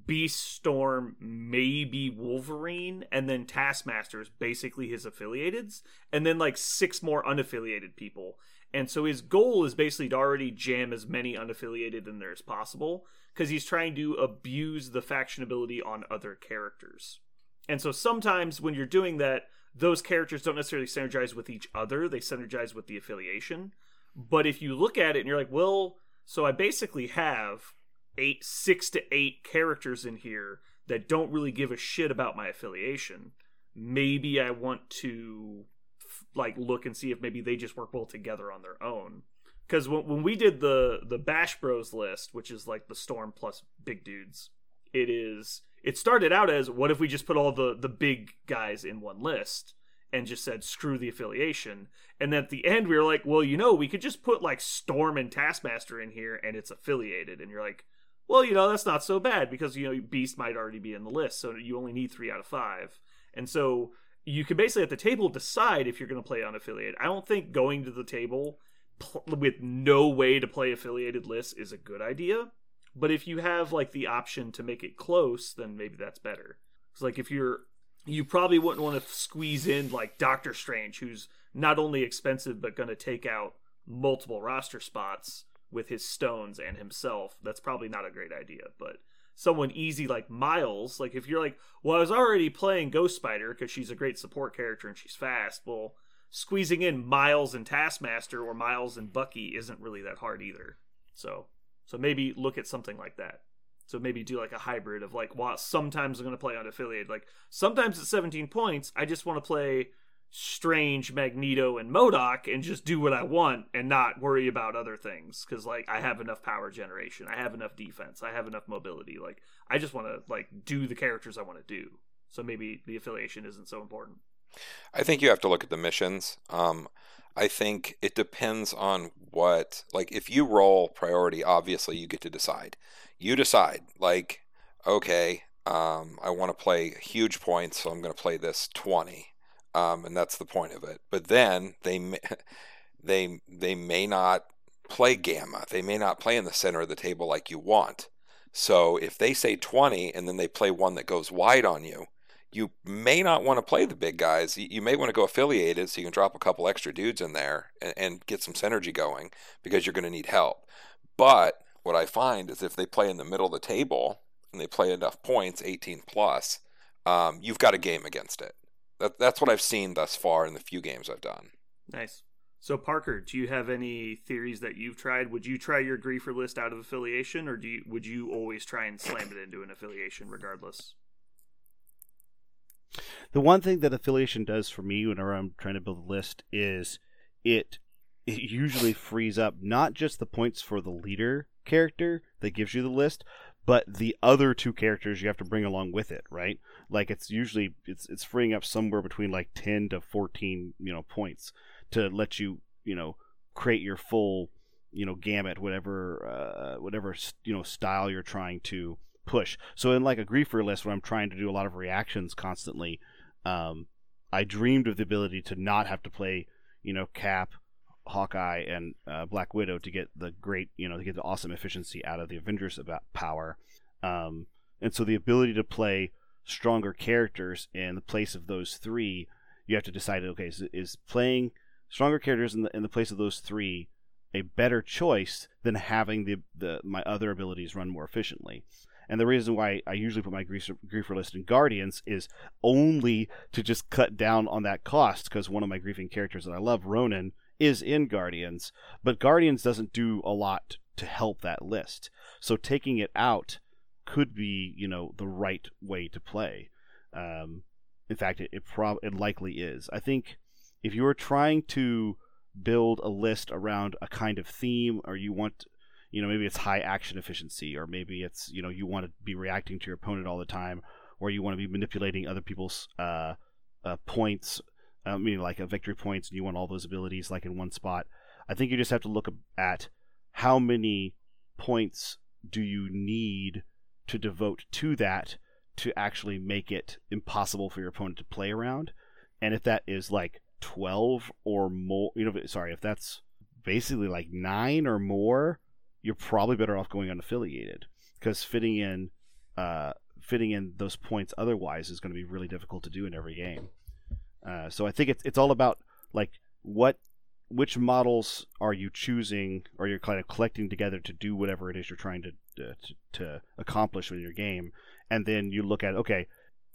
Beast Storm, maybe Wolverine, and then Taskmaster's basically his affiliateds, and then like six more unaffiliated people. And so his goal is basically to already jam as many unaffiliated in there as possible, because he's trying to abuse the faction ability on other characters. And so sometimes when you're doing that, those characters don't necessarily synergize with each other, they synergize with the affiliation. But if you look at it and you're like, well, so I basically have eight, six to eight characters in here that don't really give a shit about my affiliation. Maybe I want to like look and see if maybe they just work well together on their own. Because when, when we did the the Bash Bros list, which is like the Storm plus big dudes, it is it started out as what if we just put all the the big guys in one list and just said screw the affiliation? And then at the end we were like well you know we could just put like storm and taskmaster in here and it's affiliated. And you're like well you know that's not so bad because you know beast might already be in the list so you only need three out of five. And so you can basically at the table decide if you're going to play unaffiliated i don't think going to the table pl- with no way to play affiliated lists is a good idea but if you have like the option to make it close, then maybe that's better. It's like if you're you probably wouldn't want to squeeze in like Doctor Strange, who's not only expensive but going to take out multiple roster spots with his stones and himself. That's probably not a great idea. But someone easy like Miles, like if you're like, well, I was already playing Ghost Spider because she's a great support character and she's fast. Well, squeezing in Miles and Taskmaster or Miles and Bucky isn't really that hard either. So so maybe look at something like that. So maybe do like a hybrid of like, well, sometimes I'm going to play unaffiliated. Like sometimes at 17 points, I just want to play Strange, Magneto, and MODOK and just do what I want and not worry about other things because like I have enough power generation, I have enough defense, I have enough mobility. Like I just want to like do the characters I want to do. So maybe the affiliation isn't so important. I think you have to look at the missions. Um, I think it depends on what, like, if you roll priority, obviously you get to decide. You decide, like, okay, um, I want to play huge points, so I'm going to play this 20. Um, and that's the point of it. But then they may, they they may not play gamma. They may not play in the center of the table like you want. So if they say 20 and then they play one that goes wide on you, you may not want to play the big guys. You may want to go affiliated so you can drop a couple extra dudes in there and, and get some synergy going because you're going to need help. But what I find is if they play in the middle of the table and they play enough points, 18 plus, um, you've got a game against it. That, that's what I've seen thus far in the few games I've done. Nice. So Parker, do you have any theories that you've tried? Would you try your griefer list out of affiliation, or do you, would you always try and slam it into an affiliation regardless? The one thing that affiliation does for me whenever I'm trying to build a list is it it usually frees up not just the points for the leader character that gives you the list, but the other two characters you have to bring along with it, right? Like it's usually it's it's freeing up somewhere between like 10 to 14, you know, points to let you, you know, create your full, you know, gamut whatever uh, whatever you know style you're trying to push. So in like a griefer list where I'm trying to do a lot of reactions constantly, um, I dreamed of the ability to not have to play, you know, Cap, Hawkeye, and uh, Black Widow to get the great, you know, to get the awesome efficiency out of the Avengers about power. Um, and so the ability to play stronger characters in the place of those three, you have to decide, okay, is, playing stronger characters in the in the place of those three a better choice than having the, the my other abilities run more efficiently. And the reason why I usually put my griefer, griefer list in Guardians is only to just cut down on that cost because one of my griefing characters that I love, Ronan, is in Guardians, but Guardians doesn't do a lot to help that list. So taking it out could be, you know, the right way to play. Um, in fact, it it, it likely is. I think if you are trying to build a list around a kind of theme, or you want you know maybe it's high action efficiency or maybe it's you know you want to be reacting to your opponent all the time or you want to be manipulating other people's uh, uh, points uh, I mean like a victory points and you want all those abilities like in one spot I think you just have to look at how many points do you need to devote to that to actually make it impossible for your opponent to play around and if that is like 12 or more you know sorry if that's basically like 9 or more you're probably better off going unaffiliated because fitting in uh, fitting in those points otherwise is going to be really difficult to do in every game. Uh, so I think it's it's all about like what which models are you choosing or you're kind of collecting together to do whatever it is you're trying to to, to accomplish with your game, and then you look at okay,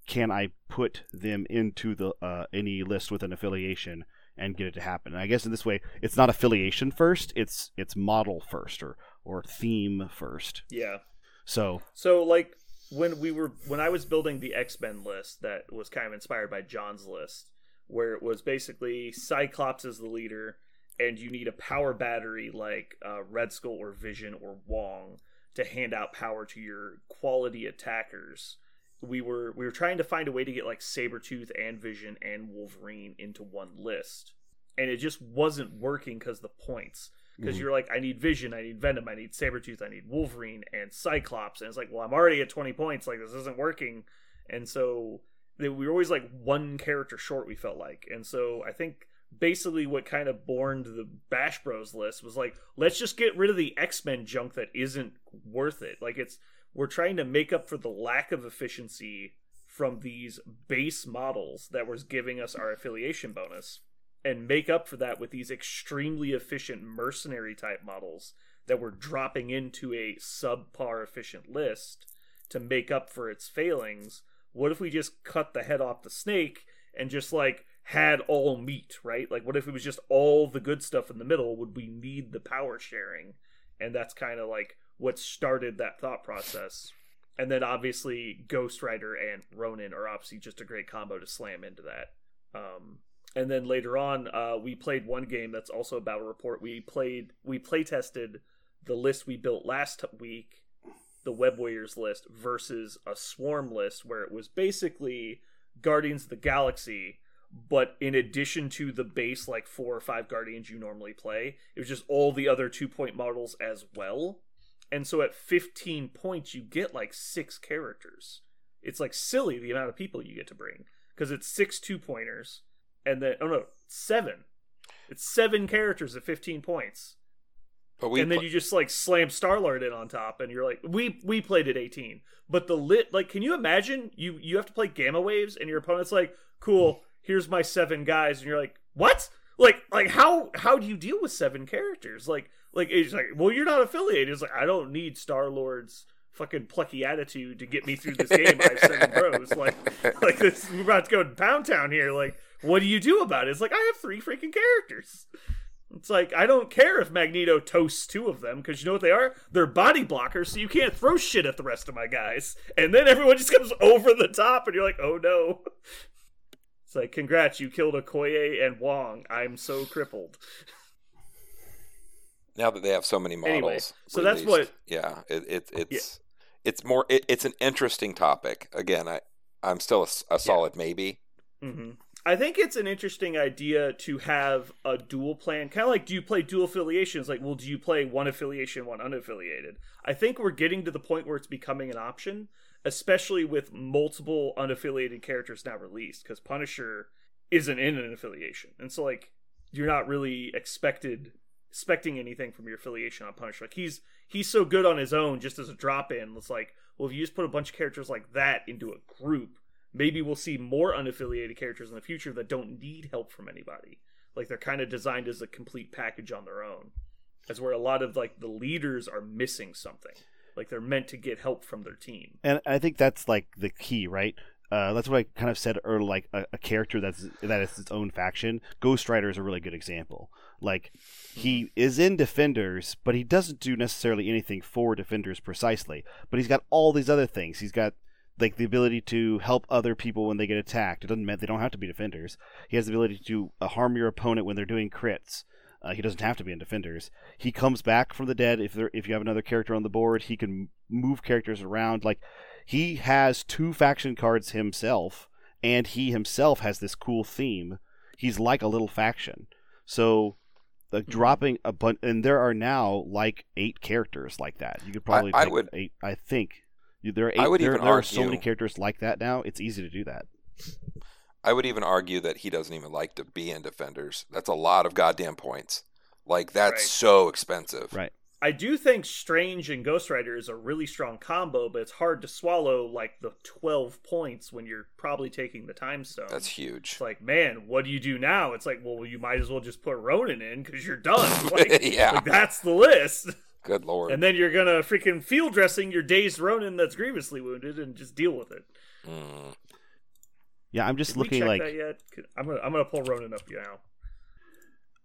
can I put them into the uh, any list with an affiliation and get it to happen? And I guess in this way, it's not affiliation first; it's it's model first, or or theme first. Yeah. So So like when we were when I was building the X Men list that was kind of inspired by John's list, where it was basically Cyclops as the leader, and you need a power battery like uh, Red Skull or Vision or Wong to hand out power to your quality attackers. We were we were trying to find a way to get like Sabretooth and Vision and Wolverine into one list. And it just wasn't working because the points because you're like, I need Vision, I need Venom, I need Sabretooth, I need Wolverine and Cyclops, and it's like, well, I'm already at 20 points, like this isn't working, and so they, we were always like one character short. We felt like, and so I think basically what kind of born the Bash Bros list was like, let's just get rid of the X Men junk that isn't worth it. Like it's we're trying to make up for the lack of efficiency from these base models that was giving us our affiliation bonus and make up for that with these extremely efficient mercenary type models that were dropping into a subpar efficient list to make up for its failings. What if we just cut the head off the snake and just like had all meat, right? Like, what if it was just all the good stuff in the middle? Would we need the power sharing? And that's kind of like what started that thought process. And then obviously Ghost Rider and Ronin are obviously just a great combo to slam into that. Um, and then later on, uh, we played one game that's also about a battle report. We played, we play tested the list we built last week, the Web Warriors list, versus a Swarm list, where it was basically Guardians of the Galaxy, but in addition to the base like four or five Guardians you normally play, it was just all the other two point models as well. And so at 15 points, you get like six characters. It's like silly the amount of people you get to bring because it's six two pointers and then oh no seven it's seven characters at 15 points But we and then pl- you just like slam star lord in on top and you're like we we played at 18 but the lit like can you imagine you you have to play gamma waves and your opponent's like cool here's my seven guys and you're like what? Like like how how do you deal with seven characters? Like like it's like well you're not affiliated. It's like i don't need star lord's fucking plucky attitude to get me through this game. I have seven bros. Like like this we're about to go to pound town here. Like what do you do about it? It's like i have three freaking characters. It's like I don't care if Magneto toasts two of them because you know what they are? They're body blockers, so you can't throw shit at the rest of my guys. And then everyone just comes over the top, and you're like, "Oh no!" It's like, "Congrats, you killed Okoye and Wong. I'm so crippled." now that they have so many models. Anyway, so that's what- Yeah, it, it it's it's more. It, it's an interesting topic. Again, I I'm still a solid maybe. hmm I think it's an interesting idea to have a dual plan. Kind of like, do you play dual affiliations? Like, well, do you play one affiliation, one unaffiliated? I think we're getting to the point where it's becoming an option, especially with multiple unaffiliated characters now released, because Punisher isn't in an affiliation, and so like you're not really expected expecting anything from your affiliation on Punisher. Like he's he's so good on his own, just as a drop in. It's like, well, if you just put a bunch of characters like that into a group maybe we'll see more unaffiliated characters in the future that don't need help from anybody like they're kind of designed as a complete package on their own as where a lot of like the leaders are missing something like they're meant to get help from their team and I think that's like the key, right? Uh, that's what I kind of said earlier. Like a, a character that's that is its own faction. Ghost Rider is a really good example. Like he is in Defenders, but he doesn't do necessarily anything for Defenders precisely. But he's got all these other things. He's got like the ability to help other people when they get attacked. It doesn't mean they don't have to be defenders. He has the ability to uh, harm your opponent when they're doing crits. Uh, he doesn't have to be in defenders. He comes back from the dead if there, if you have another character on the board. He can move characters around. Like he has two faction cards himself, and he himself has this cool theme. He's like a little faction. So. Like dropping a bunch, and there are now like eight characters like that. You could probably I take would- eight. I think there are eight. I would there, even there are so many characters like that now. It's easy to do that. I would even argue that he doesn't even like to be in Defenders. That's a lot of goddamn points. Like that's Right. so expensive. Right. i do think strange and ghost rider is a really strong combo but it's hard to swallow like the 12 points when you're probably taking the time stone That's huge. it's like man what do you do now it's like well you might as well just put ronan in because you're done like, Yeah. like that's the list Good lord. and then you're gonna freaking field dressing your dazed Ronin that's grievously wounded and just deal with it. Mm. Yeah, I'm just Did we looking check like that yet? I'm gonna I'm gonna pull Ronan up now.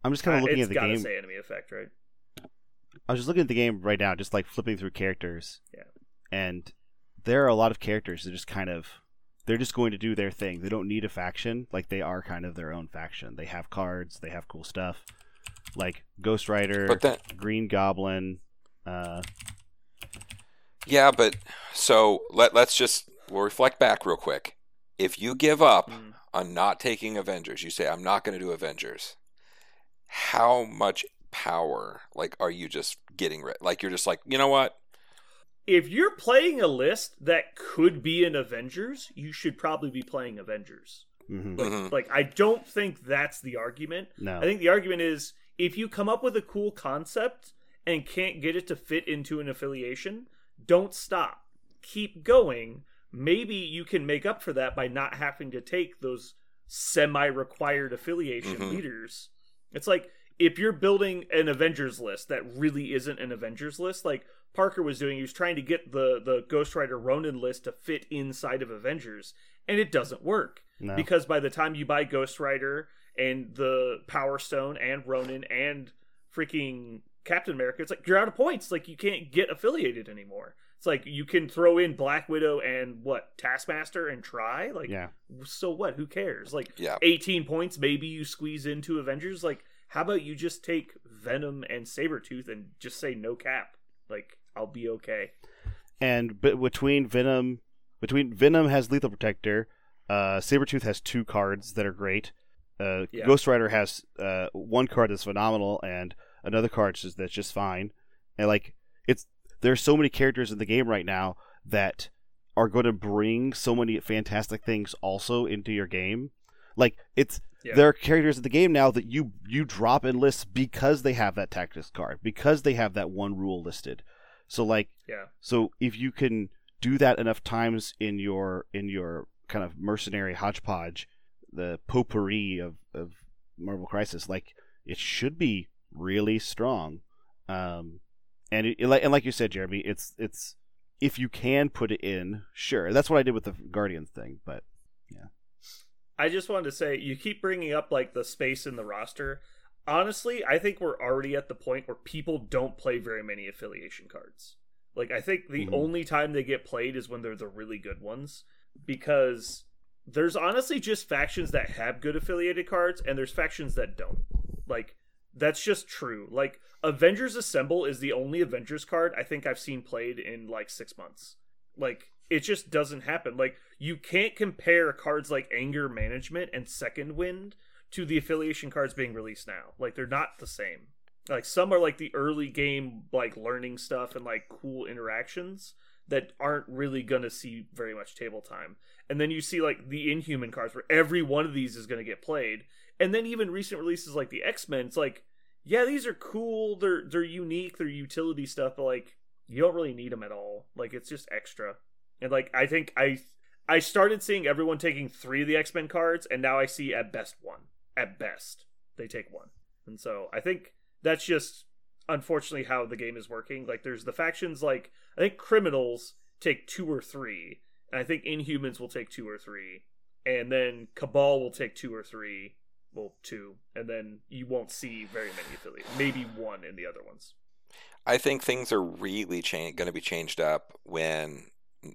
I'm just kind of Uh, looking it's at the gotta game. say enemy effect, right? I was just looking at the game right now, just like flipping through characters. Yeah. And there are a lot of characters that just kind of they're just going to do their thing. They don't need a faction. Like they are kind of their own faction. They have cards. They have cool stuff. Like Ghost Rider, But then Green Goblin. Uh, yeah, but so let let's just we'll reflect back real quick. If you give up Mm. on not taking Avengers, you say I'm not going to do Avengers. How much power like are you just getting rid? Like you're just like, "You know what? If you're playing a list that could be an Avengers, you should probably be playing Avengers. mhm. Like, Mhm. like I don't think that's the argument. No. I think the argument is if you come up with a cool concept and can't get it to fit into an affiliation, don't stop. Keep going. Maybe you can make up for that by not having to take those semi required affiliation Mhm. leaders. It's like if you're building an Avengers list that really isn't an Avengers list, like Parker was doing, he was trying to get the the Ghost Rider Ronin list to fit inside of Avengers, and it doesn't work No. because by the time you buy Ghost Rider and the Power Stone and Ronin and freaking Captain America, it's like you're out of points. Like you can't get affiliated anymore. It's like you can throw in Black Widow and what Taskmaster and try. Like yeah. so what? Who cares? Like Yeah. 18 points, maybe you squeeze into Avengers. Like how about you just take Venom and Sabretooth and just say no cap? Like I'll be okay. And but between Venom, between Venom has Lethal Protector, uh, Sabretooth has two cards that are great. Uh, Yeah. Ghost Rider has uh, one card that's phenomenal and another card that's just fine. And like it's there's so many characters in the game right now that are going to bring so many fantastic things also into your game. Like it's Yeah. there are characters in the game now that you you drop in lists because they have that tactics card because they have that one rule listed. So like Yeah. so if you can do that enough times in your in your kind of mercenary hodgepodge, the potpourri of, of Marvel Crisis, like it should be really strong. Um, and it, like and like you said, Jeremy, it's it's if you can put it in, sure. That's what I did with the Guardians thing, but yeah. I just wanted to say you keep bringing up like the space in the roster. Honestly, I think we're already at the point where people don't play very many affiliation cards. Like I think the Mhm. only time they get played is when they're the really good ones because there's honestly just factions that have good affiliated cards and there's factions that don't. Like that's just true. Like Avengers Assemble is the only Avengers card I think I've seen played in like 6 months. Like it just doesn't happen. Like you can't compare cards like Anger Management and Second Wind to the affiliation cards being released now. Like they're not the same. Like some are like the early game like learning stuff and like cool interactions that aren't really going to see very much table time. And then you see like the Inhuman cards where every one of these is going to get played. And then even recent releases like the X-Men, it's like yeah, these are cool. They're they're unique. They're utility stuff, but like you don't really need them at all. Like it's just extra. And like I think I I started seeing everyone taking three of the X Men cards, and now I see at best one. At best, they take one. And so I think that's just unfortunately how the game is working. Like there's the factions like I think criminals take two or three, and I think Inhumans will take two or three, and then Cabal will take two or three. Well, two, and then you won't see very many affiliates. Maybe one in the other ones. I think things are really cha- going to be changed up when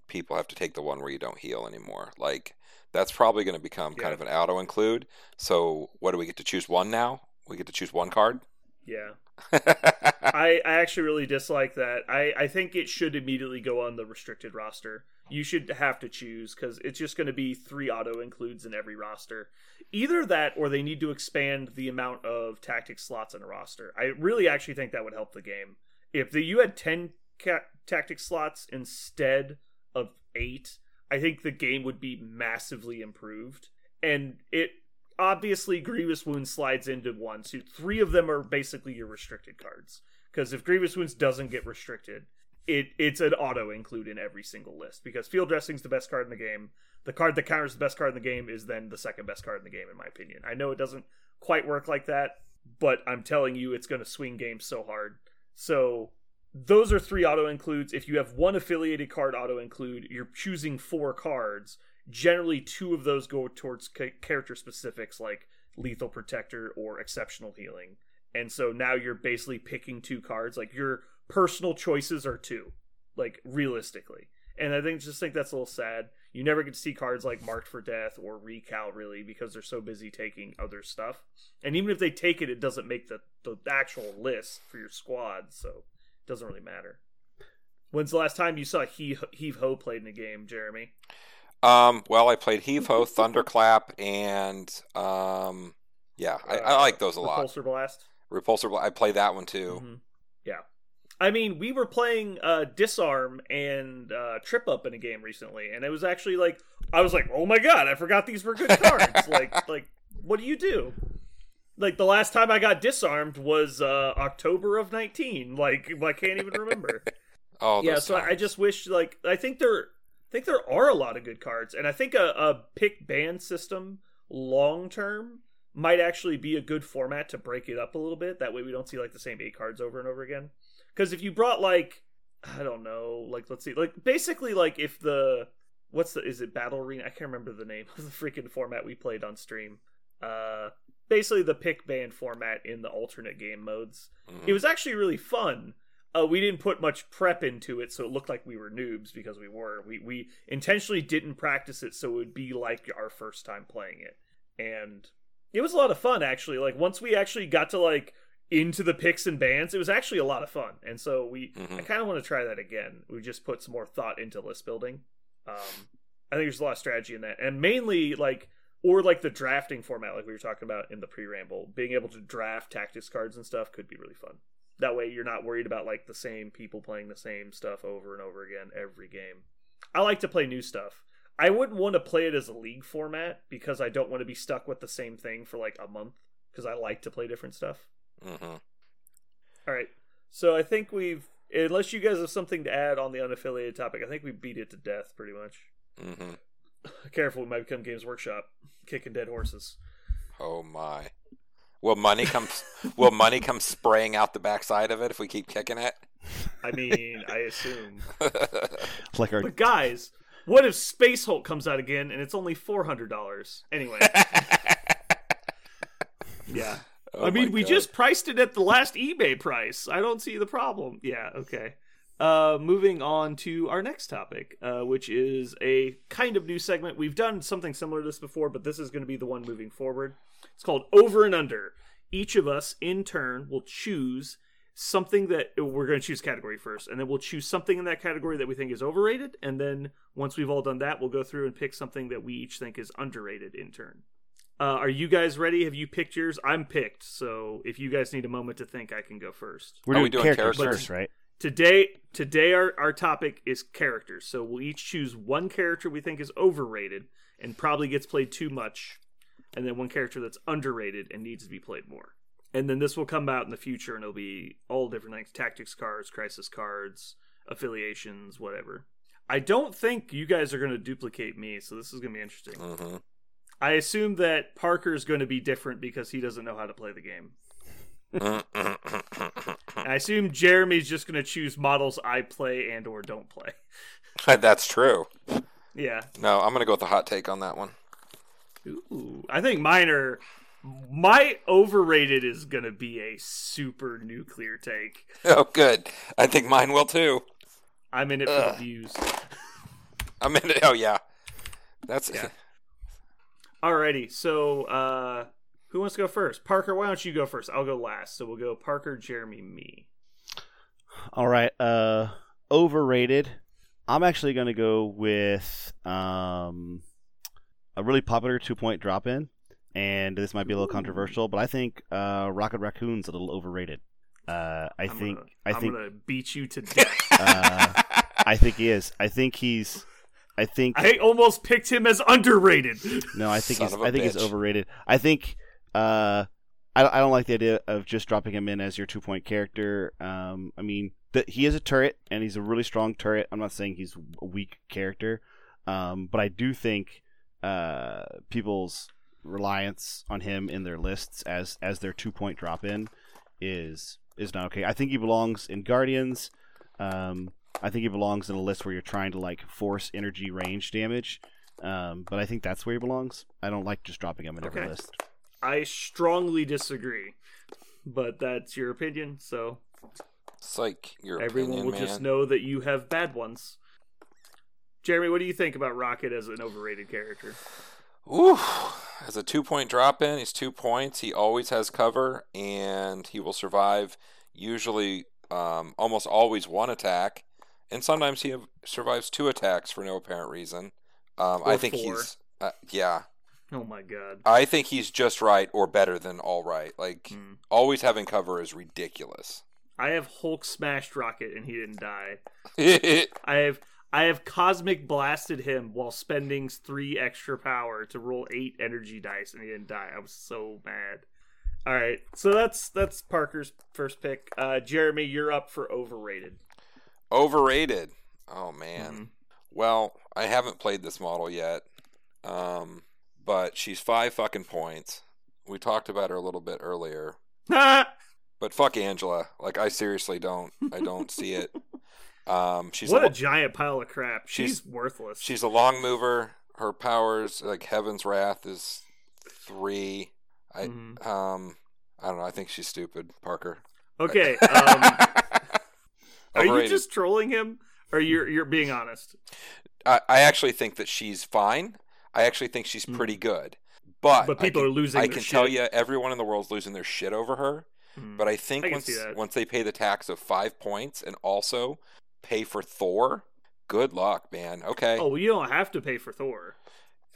people have to take the one where you don't heal anymore. Like that's probably going to become kind of an auto include. So what do we get to choose one now? We get to choose one card. Yeah. I, I actually really dislike that. I, I think it should immediately go on the restricted roster. You should have to choose because it's just going to be three auto includes in every roster. Either that or they need to expand the amount of tactic slots in a roster. I really actually think that would help the game. If the, you had 10 ca- tactic slots instead of 8, I think the game would be massively improved. And it obviously Grievous Wounds slides into one. So three of them are basically your restricted cards. Because if Grievous Wounds doesn't get restricted, it it's an auto include in every single list. Because field dressing's the best card in the game. The card that counters the best card in the game is then the second best card in the game, in my opinion. I know it doesn't quite work like that, but I'm telling you, it's going to swing games so hard. So those are three auto includes. If you have one affiliated card auto include, you're choosing four cards. Generally, two of those go towards character specifics like lethal protector or exceptional healing. And so now you're basically picking two cards. Like your personal choices are two, like realistically. And I think just think that's a little sad. You never get to see cards like Marked for Death or Recal really because they're so busy taking other stuff. And even if they take it, it doesn't make the, the actual list for your squad, so it doesn't really matter. When's the last time you saw he- Heave Ho played in a game, Jeremy? Um, well, I played Heave Ho, Thunderclap, and um, yeah, I, I like those a lot. Repulsor Blast. Repulsor, Bla- I play that one too. Mhm. I mean, we were playing uh, Disarm and uh, Trip Up in a game recently, and it was actually like I was like, "Oh my god, I forgot these were good cards!" like, like what do you do? Like the last time I got disarmed was uh, October of nineteen. Like I can't even remember. Oh, yeah, so I just wish like I think there, I think there are a lot of good cards, and I think a, a pick ban system long term might actually be a good format to break it up a little bit. That way we don't see like the same eight cards over and over again. Because if you brought like I don't know, like let's see, like basically like if the what's the is it Battle Arena? I can't remember the name of the freaking format we played on stream. Uh, basically the pick ban format in the alternate game modes. Mhm. It was actually really fun. Uh, we didn't put much prep into it, so it looked like we were noobs because we were. We we intentionally didn't practice it so it would be like our first time playing it, and it was a lot of fun actually. Like once we actually got to like into the picks and bans, it was actually a lot of fun, and so we Mhm. I kind of want to try that again. We just put some more thought into list building. Um, I think there's a lot of strategy in that, and mainly like or like the drafting format, like we were talking about in the pre-ramble, being able to draft tactics cards and stuff could be really fun. That way, you're not worried about like the same people playing the same stuff over and over again every game. I like to play new stuff. I wouldn't want to play it as a league format because I don't want to be stuck with the same thing for like a month because I like to play different stuff. Mhm. All right. So I think we've, unless you guys have something to add on the unaffiliated topic, I think we beat it to death pretty much. Mhm. Careful, we might become Games Workshop, kicking dead horses. Oh my. Will money come? will money come spraying out the backside of it if we keep kicking it? I mean, I assume. Like our But guys, what if Space Hulk comes out again and it's only four hundred dollars? Anyway, yeah. Oh I mean, we God. just priced it at the last eBay price. I don't see the problem. Yeah, okay. Uh, moving on to our next topic, uh, which is a kind of new segment. We've done something similar to this before, but this is going to be the one moving forward. It's called Over and Under. Each of us, in turn, will choose something that we're going to choose category first, and then we'll choose something in that category that we think is overrated, and then once we've all done that, we'll go through and pick something that we each think is underrated in turn. Uh, are you guys ready? Have you picked yours? I'm picked, so if you guys need a moment to think, I can go first. we're doing, we doing characters characters? first, right? Today, today our, our topic is characters. So we'll each choose one character we think is overrated and probably gets played too much, and then one character that's underrated and needs to be played more. And then this will come out in the future, and it'll be all different things: tactics cards, crisis cards, affiliations, whatever. I don't think you guys are going to duplicate me, so this is going to be interesting. Mhm. I assume that Parker's going to be different because he doesn't know how to play the game. I assume Jeremy's just going to choose models I play and or don't play. That's true. Yeah. No, I'm gonna go with the hot take on that one. Ooh, I think mine are. My overrated is going to be a super nuclear take. Oh, good. I think mine will too. I'm in it for the views. I'm in it. Oh yeah. That's Yeah. Alrighty, so uh, who wants to go first? Parker, why don't you go first? I'll go last. So we'll go Parker, Jeremy, me. All right. Uh, overrated. I'm actually going to go with um, a really popular two point drop in, and this might be a little controversial, but I think uh, Rocket Raccoon's a little overrated. Uh, I I'm think gonna, I I'm think gonna beat you to death. uh, I think he is. I think he's. I think I almost picked him as underrated. no. I think Son he's. of a I think he's overrated. I think. Uh, I, I don't like the idea of just dropping him in as your two point character. Um, I mean, that he is a turret and he's a really strong turret. I'm not saying he's a weak character, um, but I do think uh, people's reliance on him in their lists as as their two point drop in is is not okay. I think he belongs in Guardians. Um, I think he belongs in a list where you're trying to like force energy range damage. Um, but I think that's where he belongs. I don't like just dropping him in every list. I strongly disagree, but that's your opinion. So It's like your everyone opinion, will man. just know that you have bad ones. Jeremy, what do you think about Rocket as an overrated character? Ooh, as a two point drop in, he's two points. He always has cover, and he will survive usually, um, almost always one attack, and sometimes he have, survives two attacks for no apparent reason. Um, I think four. he's, uh, yeah, Oh my god. I think he's just right or better than all right. Like Hmm. always having cover is ridiculous. I have Hulk smashed Rocket and he didn't die. I have I have cosmic blasted him while spending three extra power to roll eight energy dice and he didn't die. I was so mad. All right, so that's that's Parker's first pick. Uh, Jeremy, you're up for overrated. Overrated. Oh man. Mhm. Well, I haven't played this model yet, um, but she's five fucking points. We talked about her a little bit earlier, but fuck Angela. Like I seriously don't. I don't see it. Um, she's what a, a giant pile of crap. She's, she's- worthless. she's a long mover. Her powers like Heaven's Wrath is three. I Mhm. um I don't know. I think she's stupid, Parker. okay. Um, are you just trolling him, or you're you're being honest? I, I actually think that she's fine. I actually think she's Mm. pretty good. But, But people can, are losing I can tell you, everyone in the world's losing their shit over her. Hmm. But I think I once once they pay the tax of five points and also pay for Thor, good luck, man. Okay, oh, well, you don't have to pay for Thor.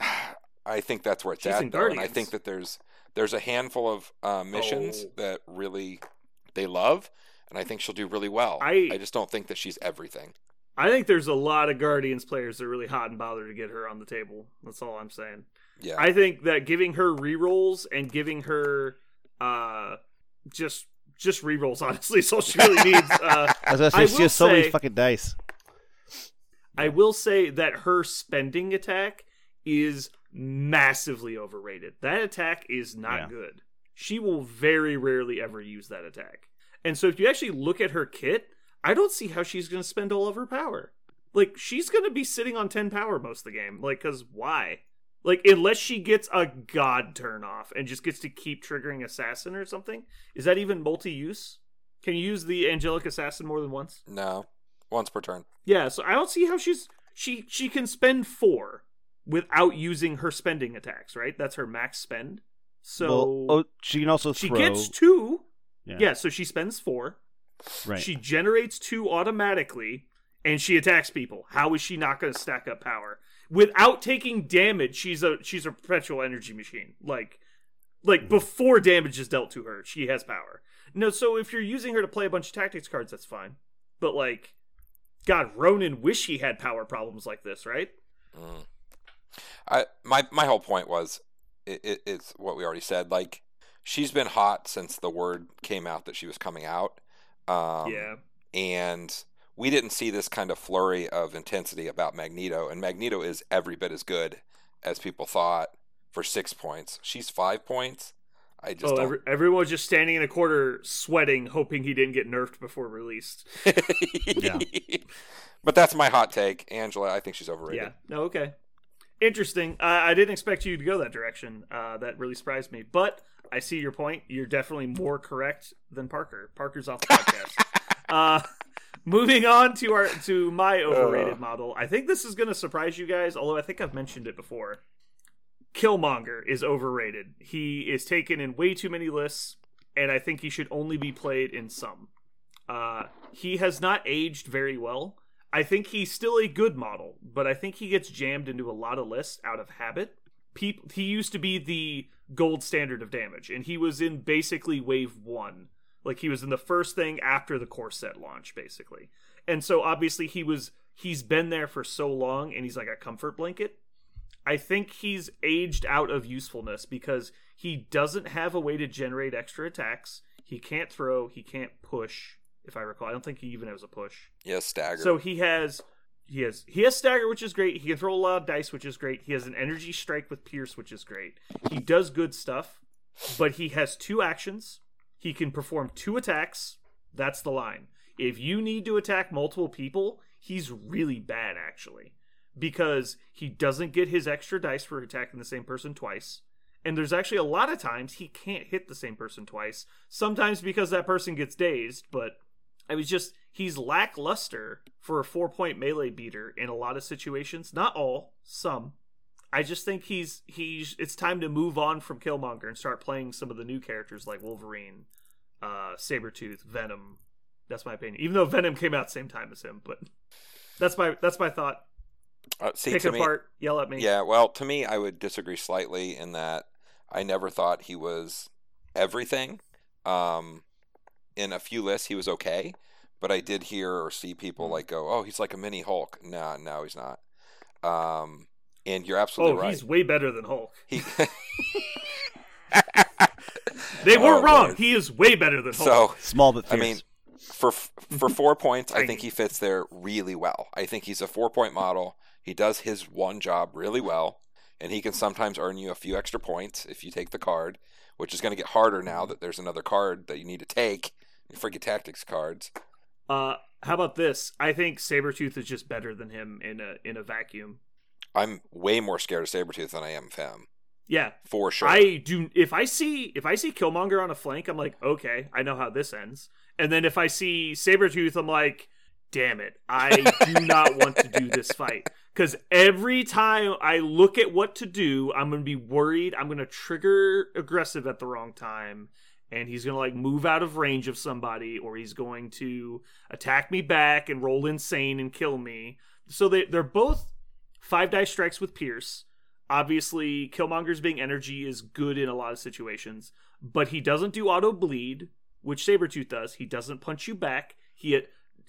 I think that's where it's She's at. Though, and I think that there's there's a handful of uh, missions Oh. that really they love, and I think she'll do really well. I- I just don't think that she's everything. I think there's a lot of Guardians players that are really hot and bothered to get her on the table. That's all I'm saying. Yeah, I think that giving her rerolls and giving her uh just just rerolls honestly is all she really needs. Uh I was say I she has so many fucking dice. I will say that her spending attack is massively overrated. That attack is not Yeah. good. She will very rarely ever use that attack. And so if you actually look at her kit, I don't see how she's going to spend all of her power. Like she's going to be sitting on 10 power most of the game. Like cuz why? Like unless she gets a god turn off and just gets to keep triggering assassin or something, is that even multi-use? Can you use the angelic assassin more than once? no, once per turn. Yeah, so I don't see how she's she she can spend four without using her spending attacks, right? That's her max spend. So well, oh, she can also she gets two. Yeah, Yeah. so she spends four. right. She generates two automatically, and she attacks people. How is she not going to stack up power without taking damage? She's a she's a perpetual energy machine. Like like before damage is dealt to her, she has power. No, so if you're using her to play a bunch of tactics cards, that's fine. But like, God, Ronan wish he had power problems like this, right? Mm. I my my whole point was it, it, it's what we already said. Like she's been hot since the word came out that she was coming out. Um, yeah. and we didn't see this kind of flurry of intensity about Magneto, and Magneto is every bit as good as people thought for six points. She's five points. I just Oh, every, everyone was just standing in a corner, sweating, hoping he didn't get nerfed before released. Yeah. But that's my hot take, Angela. I think she's overrated. Yeah. No. Okay. Interesting. Uh, I didn't expect you to go that direction. Uh, that really surprised me. But I see your point. You're definitely more correct than Parker. Parker's off the podcast. uh, moving on to our to my overrated Ugh. model. I think this is going to surprise you guys. Although I think I've mentioned it before. Killmonger is overrated. He is taken in way too many lists, and I think he should only be played in some. Uh, he has not aged very well. I think he's still a good model, but I think he gets jammed into a lot of lists out of habit. Peop he used to be the gold standard of damage, and he was in basically wave one. Like he was in the first thing after the core set launch, basically. And so obviously he was he's been there for so long and he's like a comfort blanket. I think he's aged out of usefulness because he doesn't have a way to generate extra attacks. He can't throw, he can't push, if I recall. I don't think he even has a push. Yes, stagger. So he has he has he has stagger, which is great. He can throw a lot of dice, which is great. He has an energy strike with Pierce, which is great. He does good stuff, but he has two actions. He can perform two attacks. That's the line. If you need to attack multiple people, he's really bad actually. Because he doesn't get his extra dice for attacking the same person twice. And there's actually a lot of times he can't hit the same person twice. Sometimes because that person gets dazed, but I was just he's lackluster for a four point melee beater in a lot of situations. Not all, some. I just think he's he's it's time to move on from Killmonger and start playing some of the new characters like Wolverine, uh Sabretooth, Venom. That's my opinion. Even though Venom came out same time as him, but that's my that's my thought. Uh, see, Pick it me, apart, yell at me. Yeah, well, to me, I would disagree slightly in that I never thought he was everything. Um, in a few lists, he was okay, but I did hear or see people Mhm. like go, "Oh, he's like a mini Hulk." Nah, no, he's not. Um, and you're Oh, absolutely right. he's way better than Hulk. He, They were Oh, wrong. Lord. He is way better than Hulk. so Small but I fierce. mean, for for four points, I think he fits there really well. I think he's a four point model. He does his one job really well, and he can sometimes earn you a few extra points if you take the card, which is going to get harder now that there's another card that you need to take. Freaking tactics cards. Uh, How about this? I think Sabretooth is just better than him in a in a vacuum. I'm way more scared of Sabretooth than I am of him. Yeah, For sure. I do. If I see if I see Killmonger on a flank, I'm like, okay, I know how this ends. And then if I see Sabretooth, I'm like, damn it, I do not want to do this fight. Because every time I look at what to do, I'm gonna be worried. I'm gonna trigger aggressive at the wrong time, and he's gonna like move out of range of somebody, or he's going to attack me back and roll insane and kill me. So they they're both five dice strikes with Pierce. Obviously, Killmonger's being energy is good in a lot of situations, but he doesn't do auto bleed, which Sabretooth does. He doesn't punch you back. He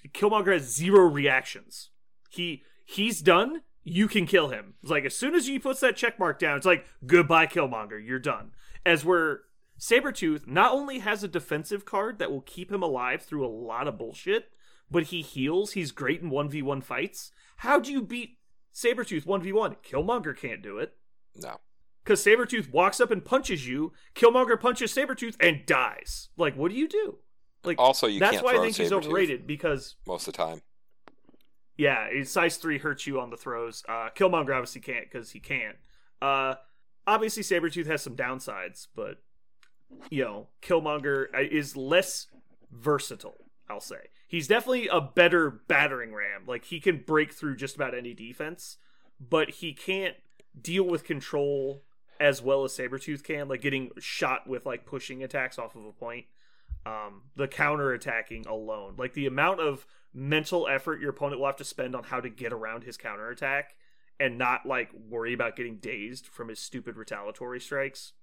Killmonger has zero reactions. He he's done. You can kill him. It's like as soon as he puts that check mark down, it's like goodbye Killmonger. You're done. As where Sabretooth not only has a defensive card that will keep him alive through a lot of bullshit, but he heals. He's great in 1v1 fights. How do you beat Sabretooth 1v1? Killmonger can't do it. no. Because Sabretooth walks up and punches you, Killmonger punches Sabretooth and dies. Like, what do you do? Like, Also, you that's why I think he's overrated because, most of the time. yeah, size 3 hurts you on the throws. Uh, Killmonger obviously can't because he can't. Uh, obviously, Sabretooth has some downsides, but, you know, Killmonger uh, is less versatile, I'll say. He's definitely a better battering ram. Like, he can break through just about any defense, but he can't deal with control as well as Sabretooth can, like getting shot with like pushing attacks off of a point. Um, the counter attacking alone, like the amount of mental effort your opponent will have to spend on how to get around his counter attack and not like worry about getting dazed from his stupid retaliatory strikes.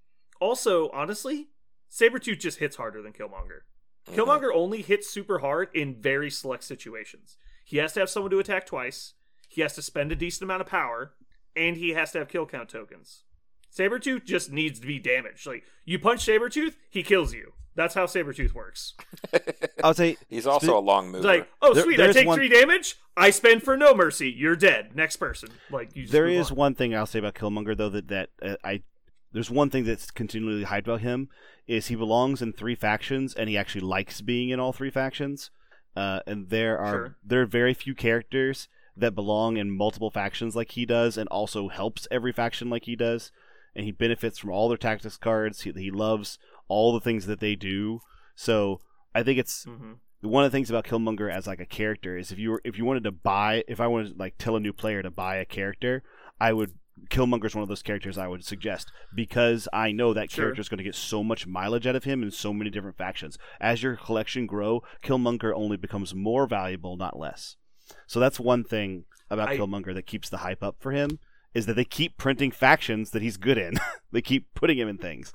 Also, honestly, Sabretooth just hits harder than Killmonger. Mhm. Killmonger only hits super hard in very select situations. He has to have someone to attack twice, he has to spend a decent amount of power, and he has to have kill count tokens. Sabretooth just needs to be damaged. Like, you punch Sabretooth, he kills you. That's how Sabretooth works. I'll say He's also a long mover. Like, oh, There- sweet, I take one- three damage, I spend for no mercy, you're dead. Next person. Like, you just there on. one thing I'll say about Killmonger though that that uh, I there's one thing that's continually hyped about him is he belongs in three factions and he actually likes being in all three factions. Uh, and there are Sure. there are very few characters that belong in multiple factions like he does and also helps every faction like he does and he benefits from all their tactics cards. He, he loves all the things that they do. So I think it's Mhm. one of the things about Killmonger as like a character is if you were if you wanted to buy if I wanted to like tell a new player to buy a character, I would Killmonger's one of those characters I would suggest because I know that Sure. is going to get so much mileage out of him in so many different factions. As your collection grow, Killmonger only becomes more valuable, not less. So that's one thing about I- Killmonger that keeps the hype up for him is that they keep printing factions that he's good in. they keep putting him in things.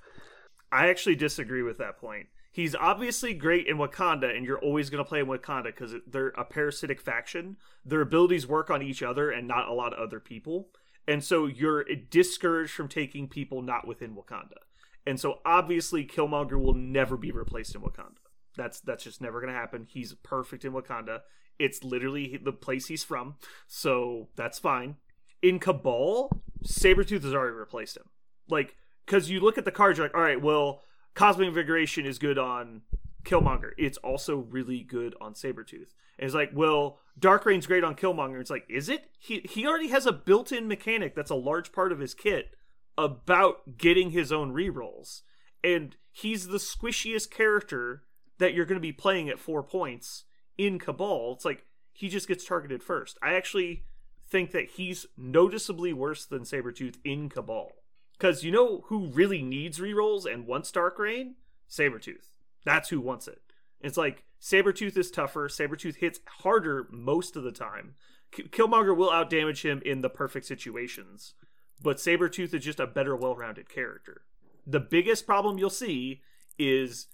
I actually disagree with that point. He's obviously great in Wakanda, and you're always going to play in Wakanda because they're a parasitic faction. Their abilities work on each other and not a lot of other people. And so you're discouraged from taking people not within Wakanda. And so obviously Killmonger will never be replaced in Wakanda. That's that's just never going to happen. He's perfect in Wakanda. It's literally the place he's from. So that's fine. In Cabal, Sabretooth has already replaced him. Like, because you look at the cards, you're like, all right, well, Cosmic Invigoration is good on Killmonger. It's also really good on Sabretooth. And it's like, well, Dark Reign's great on Killmonger. It's like, is it? He he already has a built-in mechanic that's a large part of his kit about getting his own rerolls. And he's the squishiest character that you're going to be playing at four points in Cabal. It's like he just gets targeted first. I actually think that he's noticeably worse than Sabretooth in Cabal. Because you know who really needs rerolls and wants Dark Reign? Sabretooth. That's who wants it. It's like Sabretooth is tougher. Sabretooth hits harder most of the time. Killmonger will outdamage him in the perfect situations, but Sabretooth is just a better, well rounded character. The biggest problem you'll see is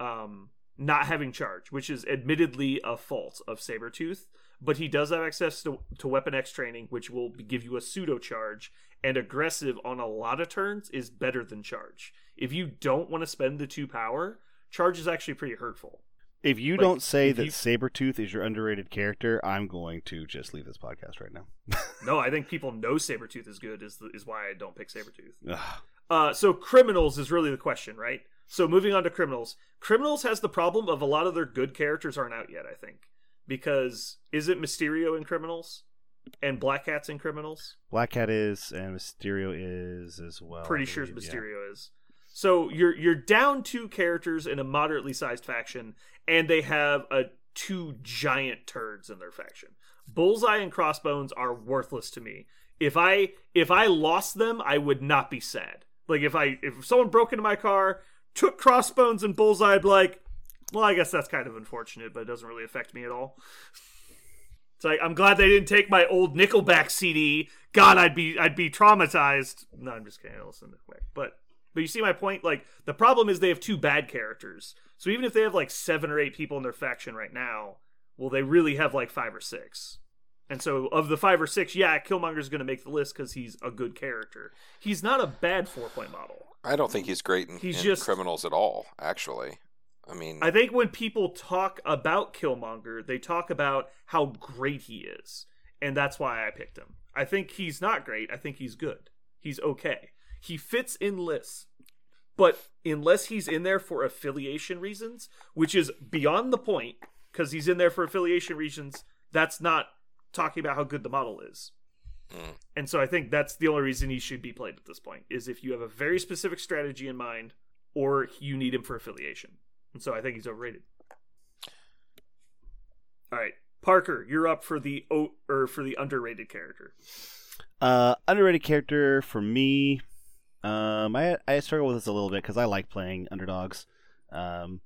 um, not having charge, which is admittedly a fault of Sabretooth, but he does have access to, to Weapon X training, which will give you a pseudo charge, and aggressive on a lot of turns is better than charge. If you don't want to spend the two power, charge is actually pretty hurtful. If you Like, don't say that you- Sabretooth is your underrated character, I'm going to just leave this podcast right now. No, I think people know Sabretooth is good, is, the, is why I don't pick Sabretooth. Uh, so criminals is really the question, right? So moving on to criminals, criminals has the problem of a lot of their good characters aren't out yet. I think because is it Mysterio in Criminals and Black Cat's in Criminals? Black Cat is, and Mysterio is as well. Pretty sure believe, yeah. Mysterio is. So you're you're down two characters in a moderately sized faction, and they have a two giant turds in their faction. Bullseye and Crossbones are worthless to me. If I if I lost them, I would not be sad. Like if I if someone broke into my car, took Crossbones and Bullseye, I'd be like, well, I guess that's kind of unfortunate, but it doesn't really affect me at all. It's like I'm glad they didn't take my old Nickelback CD. God, I'd be I'd be traumatized. No, I'm just kidding. I listen to Nickelback, but but you see my point. Like the problem is they have two bad characters. So even if they have like seven or eight people in their faction right now, well, they really have like five or six. And so of the five or six, yeah, Killmonger's going to make the list because he's a good character. He's not a bad four point model. I don't think he's great in, He's in just- criminals at all. Actually, I mean, I think when people talk about Killmonger, they talk about how great he is. And that's why I picked him. I think he's not great. I think he's good. He's okay. He fits in lists. But unless he's in there for affiliation reasons, which is beyond the point, because he's in there for affiliation reasons, that's not talking about how good the model is. Mm. And so I think that's the only reason he should be played at this point, is if you have a very specific strategy in mind, or you need him for affiliation. And so I think he's overrated. All right, Parker, you're up for the o- or for the underrated character. Uh, underrated character for me. Um, I I struggle with this a little bit because I like playing underdogs, um,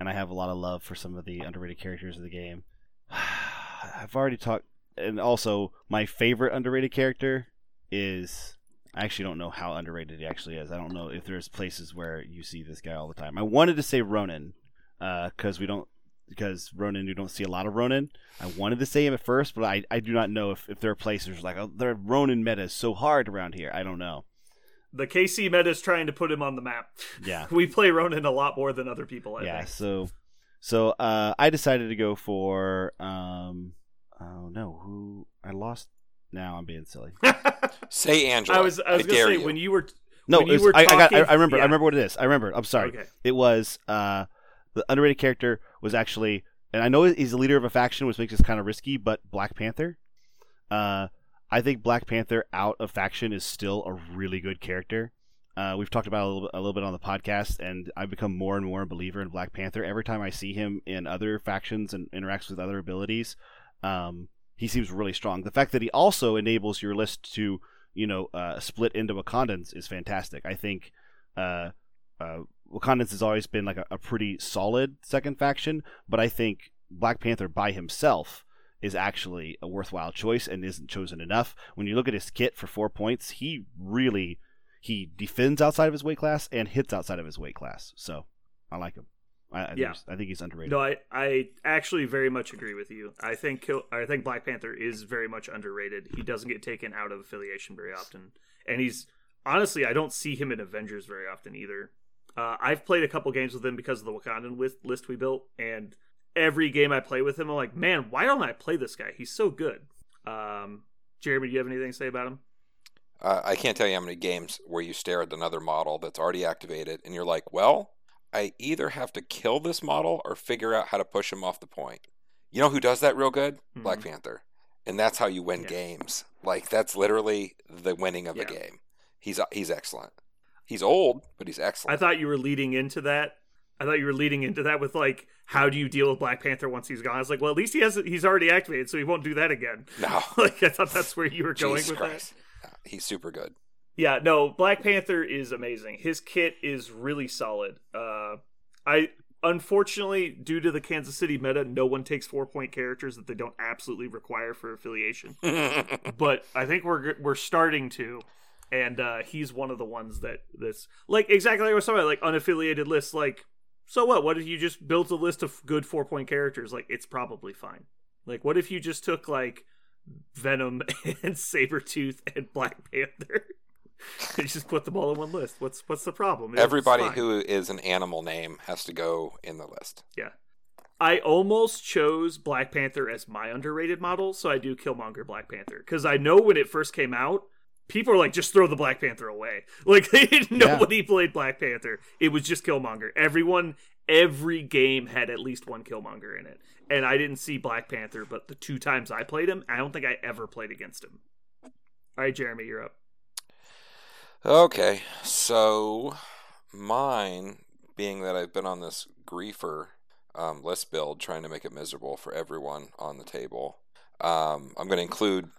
and I have a lot of love for some of the underrated characters of the game. I've already talked, and also my favorite underrated character is. I actually don't know how underrated he actually is. I don't know if there's places where you see this guy all the time. I wanted to say Ronan, because we don't because Ronan you don't see a lot of Ronan. I wanted to say him at first, but I, I do not know if, if there are places like oh, their Ronan meta is so hard around here. I don't know. The KC meta is trying to put him on the map. Yeah. We play Ronan a lot more than other people. I yeah. think. So so uh, I decided to go for um oh no who I lost. Now I'm being silly. say Angela. I was I was gonna say you. when you were No, When it you was- were I, I got. I, I remember. yeah. I remember what it is. I remember. I'm sorry. Okay. It was uh, the underrated character was actually, and I know he's the leader of a faction, which makes this kind of risky. But Black Panther, uh, I think Black Panther out of faction is still a really good character. Uh, we've talked about a little, bit, a little bit on the podcast, and I've become more and more a believer in Black Panther. Every time I see him in other factions and interacts with other abilities, um, he seems really strong. The fact that he also enables your list to, you know, uh, split into Wakandans is fantastic. I think uh, uh, Wakandans has always been like a, a pretty solid second faction, but I think Black Panther by himself is actually a worthwhile choice and isn't chosen enough. When you look at his kit for four points, he really he defends outside of his weight class and hits outside of his weight class. So I like him. I, I, think, Yeah. he's- I think he's underrated. No, I, I actually very much agree with you. I think Kill, I think Black Panther is very much underrated. He doesn't get taken out of affiliation very often, and he's honestly I don't see him in Avengers very often either. Uh, I've played a couple games with him because of the Wakandan list we built, and every game I play with him, I'm like, man, why don't I play this guy? He's so good. Um, Jeremy, do you have anything to say about him? Uh, I can't tell you how many games where you stare at another model that's already activated and you're like, well, I either have to kill this model or figure out how to push him off the point. You know who does that real good? Black Mhm. Panther. And that's how you win Yeah. games. Like that's literally the winning of Yeah. the game. He's he's excellent. He's old, but he's excellent. I thought you were leading into that. I thought you were leading into that with like, how do you deal with Black Panther once he's gone? I was like, well, at least he has he's already activated, so he won't do that again. no. like I thought that's where you were going Jesus with Christ. Yeah, He's super good. Yeah, no, Black Panther is amazing. His kit is really solid. Uh, I unfortunately, due to the Kansas City meta, no one takes four point characters that they don't absolutely require for affiliation. but I think we're we're starting to, and uh, he's one of the ones that that's like exactly like I was talking about, like unaffiliated lists. Like, so what? What if you just built a list of good four point characters? Like, it's probably fine. Like, what if you just took like Venom and Sabretooth and Black Panther? you just put them all in one list. What's what's the problem? It's Everybody fine. who is an animal name has to go in the list. Yeah. I almost chose Black Panther as my underrated model, so I do Killmonger Black Panther because I know when it first came out, people are like, just throw the Black Panther away. Like they didn't, Yeah. nobody played Black Panther. It was just Killmonger. Everyone, every game had at least one Killmonger in it. And I didn't see Black Panther, but the two times I played him, I don't think I ever played against him. All right, Jeremy, you're up. Okay, so mine, being that I've been on this griefer um, list build, trying to make it miserable for everyone on the table, um, I'm going to include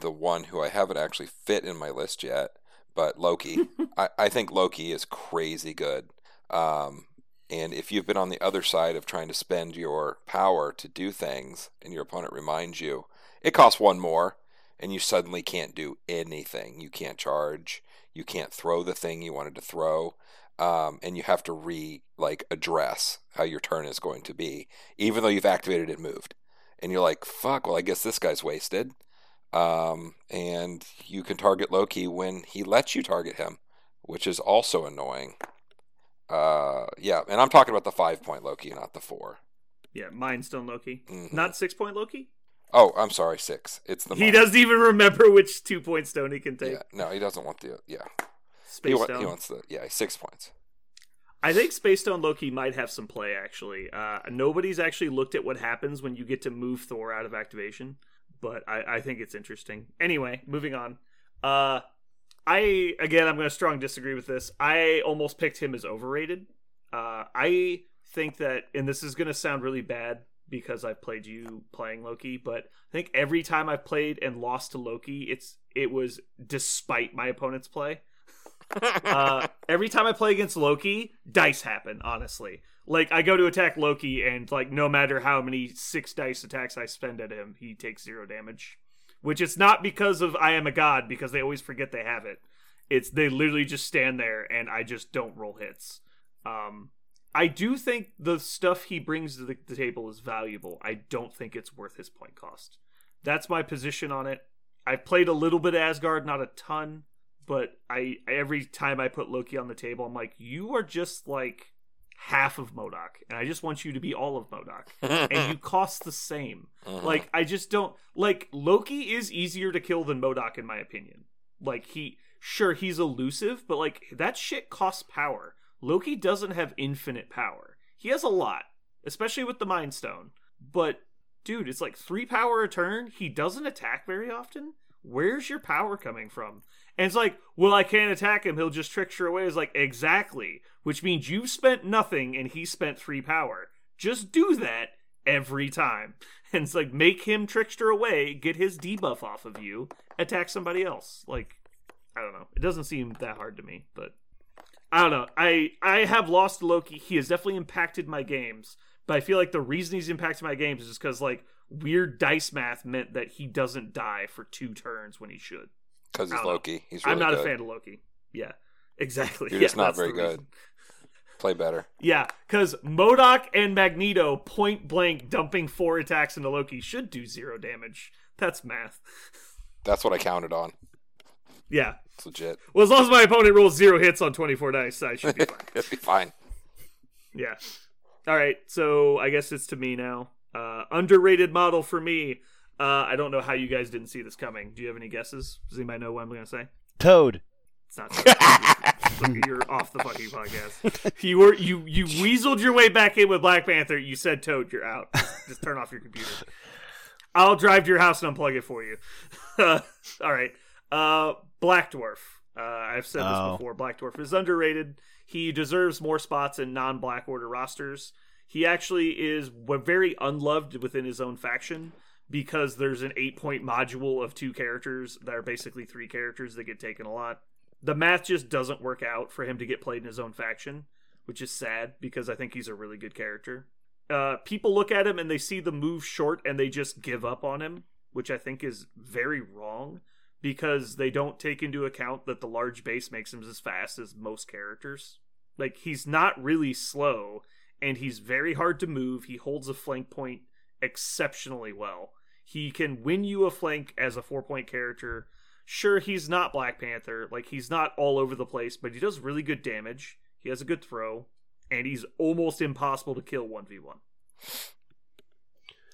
the one who I haven't actually fit in my list yet, but Loki. I, I think Loki is crazy good. Um, and if you've been on the other side of trying to spend your power to do things and your opponent reminds you, it costs one more and you suddenly can't do anything. You can't charge, you can't throw the thing you wanted to throw. Um, and you have to re like address how your turn is going to be, even though you've activated and moved. And you're like, fuck, well, I guess this guy's wasted. Um, and you can target Loki when he lets you target him, which is also annoying. Uh, yeah, and I'm talking about the five point Loki, not the four. Yeah, Mind Stone Loki. Mhm. Not six point Loki? Oh, I'm sorry, six. It's the he mind. doesn't even remember which two point stone he can take. Yeah, no, he doesn't want the yeah. Space He, wa- Stone. he wants the yeah six points. I think Space Stone Loki might have some play actually. Uh, nobody's actually looked at what happens when you get to move Thor out of activation, but I, I think it's interesting. Anyway, moving on. Uh, I again, I'm going to strong disagree with this. I almost picked him as overrated. Uh, I think that, and this is going to sound really bad because I've played you playing Loki, but I think every time I've played and lost to Loki, it's it was despite my opponent's play uh, every time I play against Loki, dice happen. Honestly, like I go to attack Loki, and like no matter how many six dice attacks I spend at him, he takes zero damage. Which it's not because of I am a god, because they always forget they have it. It's they literally just stand there, and I just don't roll hits. Um, I do think the stuff he brings to the, the table is valuable. I don't think it's worth his point cost. That's my position on it. I've played a little bit Asgard, not a ton but I every time I put Loki on the table, I'm like, you are just like half of MODOK, and I just want you to be all of MODOK, and you cost the same. Mhm. Like I just don't like Loki is easier to kill than MODOK in my opinion. Like he sure he's elusive, but like that shit costs power. Loki doesn't have infinite power. He has a lot, especially with the Mind Stone. But dude, it's like three power a turn. He doesn't attack very often. Where's your power coming from? And it's like, well, I can't attack him. He'll just trickster away. It's like, exactly. Which means you've spent nothing and he spent three power. Just do that every time. And it's like, make him trickster away, get his debuff off of you, attack somebody else. Like, I don't know. It doesn't seem that hard to me, but I don't know. I I have lost Loki. He has definitely impacted my games, but I feel like the reason he's impacted my games is just because like weird dice math meant that he doesn't die for two turns when he should. Because he's don't know. Loki. He's really I'm not good. a fan of Loki. Yeah, exactly. You're Yeah, just not very good. Play better. Yeah, because MODOK and Magneto point blank dumping four attacks into Loki should do zero damage. That's math. That's what I counted on. Yeah. It's legit. Well, as long as my opponent rolls zero hits on 24 dice, I should be fine. It'd be fine. Yeah. All right. So I guess it's to me now. Uh, underrated model for me. Uh, I don't know how you guys didn't see this coming. Do you have any guesses? Does anybody know what I'm going to say? Toad. It's not. Look, you're off the fucking podcast. You were you you weaseled your way back in with Black Panther. You said Toad, you're out. Just turn off your computer. I'll drive to your house and unplug it for you. All right. Uh, Black Dwarf. Uh, I've said this Oh. before. Black Dwarf is underrated. He deserves more spots in non-Black Order rosters. He actually is very unloved within his own faction because there's an eight-point module of two characters that are basically three characters that get taken a lot. The math just doesn't work out for him to get played in his own faction, which is sad because I think he's a really good character. Uh, people look at him and they see the move short and they just give up on him, which I think is very wrong because they don't take into account that the large base makes him as fast as most characters. Like he's not really slow and he's very hard to move. He holds a flank point exceptionally well. He can win you a flank as a four point character. Sure, he's not Black Panther. Like he's not all over the place, but he does really good damage. He has a good throw, and he's almost impossible to kill one v one.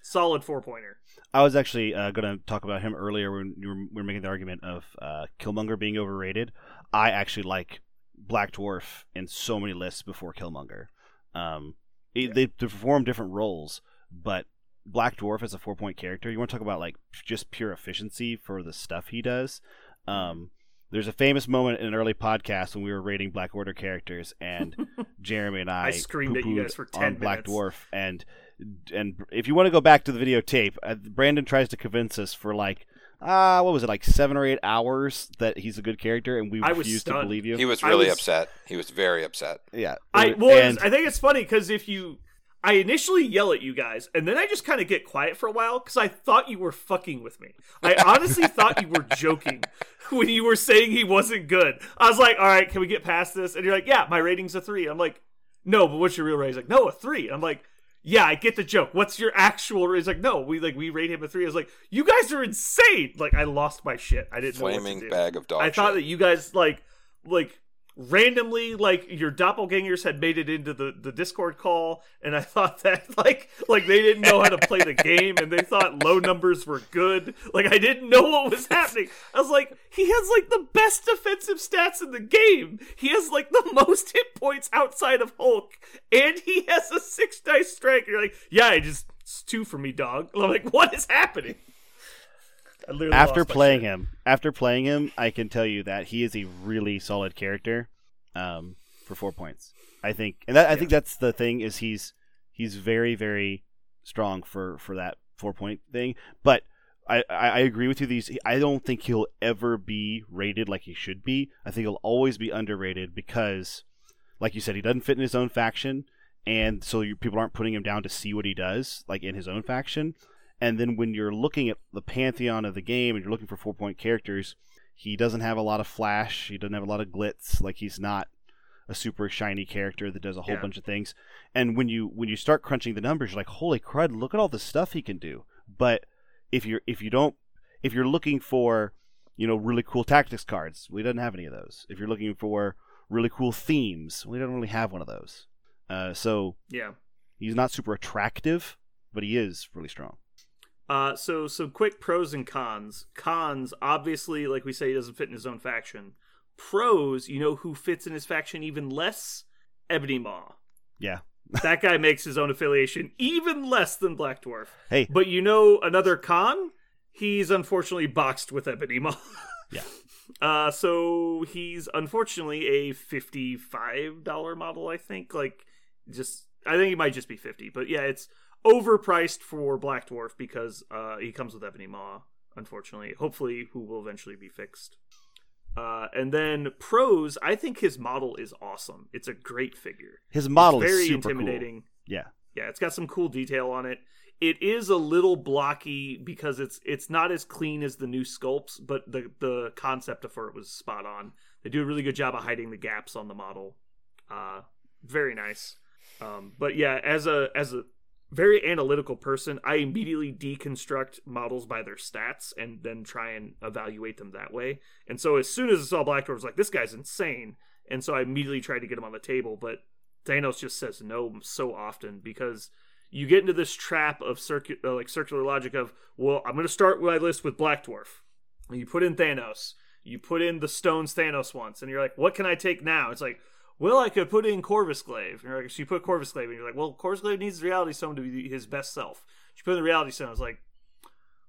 Solid four pointer. I was actually uh, going to talk about him earlier when you were, we were making the argument of uh, Killmonger being overrated. I actually like Black Dwarf in so many lists before Killmonger. Um, They, they perform different roles, but Black Dwarf as a four point character, you want to talk about like just pure efficiency for the stuff he does. Um, there's a famous moment in an early podcast when we were rating Black Order characters, and Jeremy and I, I screamed at you guys for on 10 Black. Dwarf, and and if you want to go back to the videotape, uh, Brandon tries to convince us for like ah, what was it like seven or eight hours that he's a good character, and we I was refuse to believe you. He was really was- upset. He was very upset. yeah, I well, and I think it's funny because if you, I initially yell at you guys, and then I just kind of get quiet for a while because I thought you were fucking with me. I honestly thought you were joking when you were saying he wasn't good. I was like, all right, can we get past this? And you're like, yeah, my rating's a three. I'm like, no, but what's your real rating? He's like, no, a three. I'm like. Yeah, I get the joke. What's your actual? rating? He's like, no, we like we rate him a three. I was like, you guys are insane. Like, I lost my shit. I didn't know what to Flaming do. bag of dog I thought shit. that you guys like like randomly like your doppelgangers had made it into the the discord call and i thought that like like they didn't know how to play the game and they thought low numbers were good. Like i didn't know what was happening. I was like he has like the best defensive stats in the game. He has like the most hit points outside of hulk and he has a six dice strike. You're like yeah i just it's two for me dog. I'm like what is happening I literally after playing him, after playing him, I can tell you that he is a really solid character. Um, for four points, I think, and that, I think that's the thing is he's he's very very strong for for that four point thing. But I, I I agree with you. These I don't think he'll ever be rated like he should be. I think he'll always be underrated because, like you said, he doesn't fit in his own faction, and so you, people aren't putting him down to see what he does like in his own faction. And then when you're looking at the pantheon of the game and you're looking for four point characters, he doesn't have a lot of flash. He doesn't have a lot of glitz. Like he's not a super shiny character that does a whole Yeah. bunch of things. And when you when you start crunching the numbers, you're like, holy crud! Look at all the stuff he can do. But if you're if you don't if you're looking for you know really cool tactics cards, we don't have any of those. If you're looking for really cool themes, we don't really have one of those. Uh, so yeah he's not super attractive, but he is really strong. Uh, so some quick pros and cons. Cons, obviously, like we say, he doesn't fit in his own faction. Pros, you know who fits in his faction even less? Ebony Maw. Yeah. that guy makes his own affiliation even less than Black Dwarf. Hey, But you know another con? He's unfortunately boxed with Ebony Maw. Yeah. Uh, so he's unfortunately a fifty-five dollar model. I think. Like, just I think he might just be fifty. But yeah, it's overpriced for Black Dwarf because uh, he comes with Ebony Maw. Unfortunately, hopefully, who will eventually be fixed. Uh, and then pros, I think his model is awesome. It's a great figure. his model It's very is super intimidating. cool. Yeah. Yeah, it's got some cool detail on it. It is a little blocky because it's it's not as clean as the new sculpts, but the the concept of for it was spot on. They do a really good job of hiding the gaps on the model. Uh, very nice. Um, but yeah, as a as a very analytical person, I immediately deconstruct models by their stats and then try and evaluate them that way. And so as soon as I saw Black Dwarf, I was like, this guy's insane. And so I immediately tried to get him on the table, but Thanos just says no so often because you get into this trap of circu- uh, like circular logic of well i'm going to start my list with black dwarf and you put in thanos you put in the stones thanos once and you're like what can i take now it's like well i could put in corvus glaive and you're like you put corvus glaive and you're like well corvus glaive needs the reality stone to be his best self you put in the reality stone it's like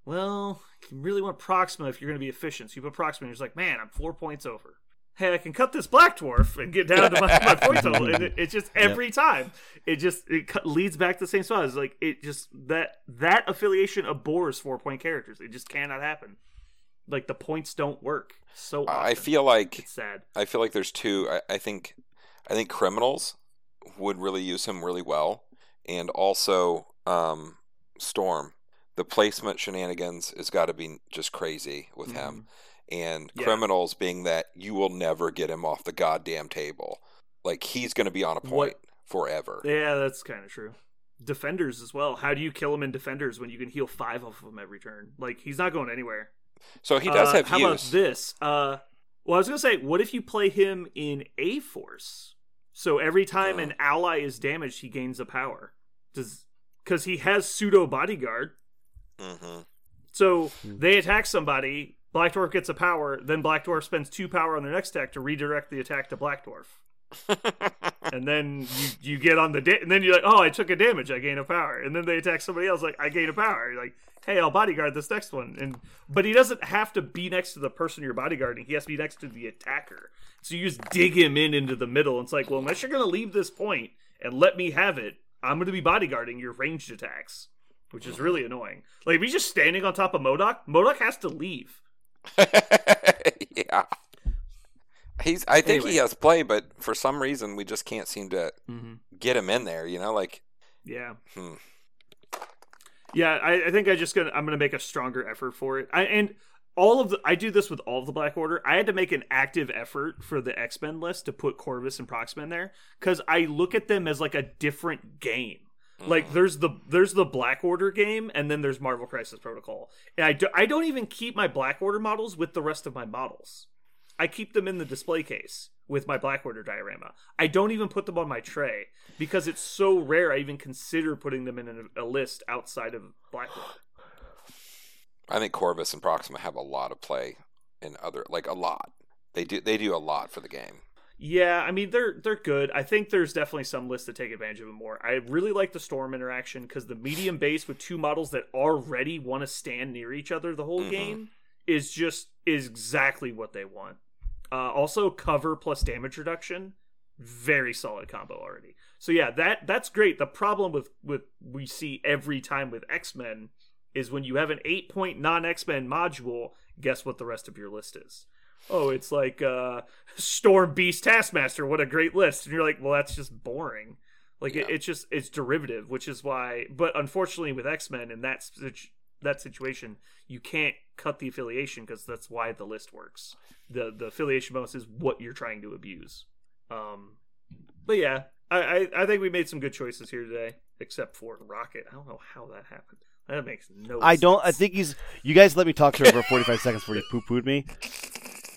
well you really want proxima if you're going to be efficient so you put proxima and you're just like man i'm four points over hey, I can cut this black dwarf and get down to my, my point total. And it, it's just every time it just it leads back to the same spot. It's like it just that that affiliation abhors four point characters. It just cannot happen. Like the points don't work. So often. I feel like it's sad. I feel like there's two. I, I think I think criminals would really use him really well, and also um, Storm. The placement shenanigans has got to be just crazy with him, and Yeah. criminals being that you will never get him off the goddamn table. Like he's going to be on a point What- forever. Yeah, that's kind of true. Defenders as well. How do you kill him in defenders when you can heal five of them every turn? Like he's not going anywhere. So he does Uh, have how use. about this? Uh, well, I was gonna say, what if you play him in A Force? So every time Oh. an ally is damaged, he gains a power. Does because he has pseudo bodyguard. hmm So they attack somebody, Black Dwarf gets a power, then Black Dwarf spends two power on their next attack to redirect the attack to Black Dwarf. and then you you get on the da- and then you're like, oh, I took a damage, I gain a power, and then they attack somebody else, like I gain a power. You're like, hey, I'll bodyguard this next one, and but he doesn't have to be next to the person you're bodyguarding. He has to be next to the attacker. So you just dig him in into the middle. And it's like, well, unless you're gonna leave this point and let me have it, I'm gonna be bodyguarding your ranged attacks, which is really annoying. Like if he's just standing on top of MODOK, MODOK has to leave. yeah. He's. I think Anyway. he has play, but for some reason we just can't seem to Mm-hmm. get him in there. You know, like Yeah. Hmm. Yeah, I, I think I just gonna I'm gonna make a stronger effort for it. I and all of the I do this with all of the Black Order. I had to make an active effort for the X Men list to put Corvus and Proxima in there because I look at them as like a different game. Like there's the there's the Black Order game and then there's Marvel Crisis Protocol. And I do, I don't even keep my Black Order models with the rest of my models. I keep them in the display case with my Black Order diorama. I don't even put them on my tray because it's so rare I even consider putting them in a, a list outside of Black Order. I think Corvus and Proxima have a lot of play in other, like a lot. They do. They do a lot for the game. Yeah, I mean they're they're good. I think there's definitely some lists that take advantage of it more. I really like the storm interaction because the medium base with two models that already want to stand near each other the whole Mhm. game is just is exactly what they want. Uh, also, cover plus damage reduction, very solid combo already. So yeah, that that's great. The problem with with we see every time with X Men is when you have an eight point non X Men module. Guess what the rest of your list is? Oh, it's like uh, Storm Beast Taskmaster. What a great list! And you're like, well, that's just boring. Like it, it's just it's derivative, which is why. But unfortunately, with X Men in that that situation, you can't cut the affiliation because that's why the list works. the The affiliation bonus is what you're trying to abuse. Um, but yeah, I, I I think we made some good choices here today, except for Rocket. I don't know how that happened. That makes no. I don't. I think he's. You guys let me talk to him for 45 seconds before you poo pooed me.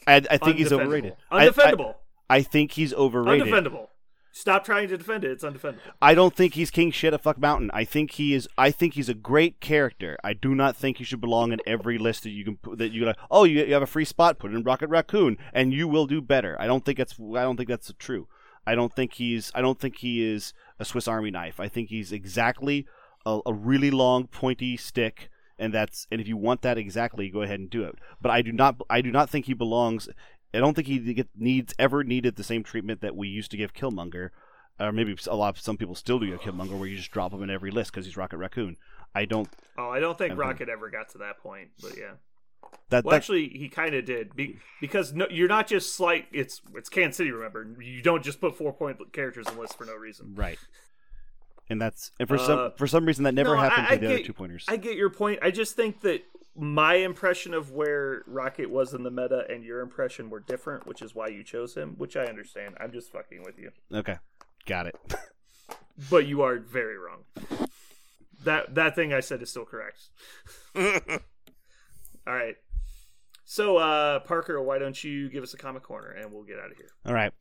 I, I think he's Undefendable. overrated. I- I- Undefendable. I, think he's overrated. undefendable. Stop trying to defend it. It's undefendable. I don't think he's king shit at fuck mountain. I think he is. I think he's a great character. I do not think he should belong in every list that you can put. That you like. Oh, you, you have a free spot. Put in Rocket Raccoon, and you will do better. I don't think that's. I don't think that's true. I don't think he's. I don't think he is a Swiss Army knife. I think he's exactly a, a really long pointy stick, and that's. And if you want that exactly, go ahead and do it. But I do not. I do not think he belongs. I don't think he get, needs ever needed the same treatment that we used to give Killmonger or maybe a lot of some people still do a Killmonger where you just drop him in every list because he's Rocket Raccoon. I don't. Oh, I don't think Okay. Rocket ever got to that point, but yeah. That, Well, that actually, he kind of did be, because no, you're not just slight. It's it's Kansas City. Remember, you don't just put four point characters in lists for no reason. right. And that's and for Uh, some for some reason that never no, happened I- to the I other two pointers. I get your point. I just think that my impression of where Rocket was in the meta and your impression were different, which is why you chose him. Which I understand. I'm just fucking with you, okay, got it. but you are very wrong. That that thing I said is still correct. All right. So, uh, Parker, why don't you give us a comic corner and we'll get out of here? All right.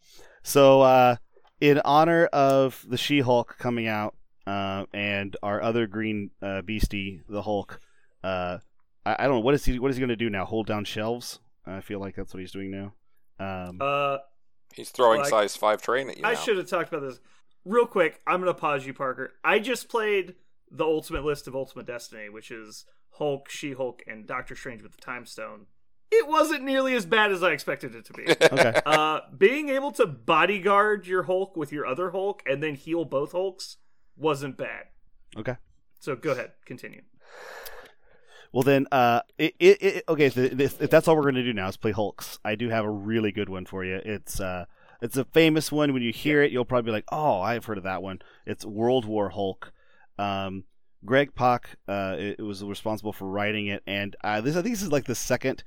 So uh, in honor of the She-Hulk coming out uh, and our other green uh, beastie, the Hulk, uh, I, I don't know what is he what is he going to do now? Hold down shelves? I feel like that's what he's doing now. Um, Uh, He's throwing Like- size five train at you. I now. should have talked about this real quick. I'm gonna pause you, Parker. I just played the ultimate list of Ultimate Destiny, which is Hulk, She-Hulk, and Doctor Strange with the Time Stone. It wasn't nearly as bad as I expected it to be. okay. uh, being able to bodyguard your Hulk with your other Hulk and then heal both Hulks wasn't bad. Okay. So go ahead, continue. Well then, uh, it, it, it okay. If, that's all we're going to do now is play Hulks, I do have a really good one for you. It's uh, it's a famous one. When you hear it, you'll probably be like, "Oh, I've heard of that one." It's World War Hulk. Um, Greg Pak, uh, it, it was responsible for writing it, and uh, this I think this is like the second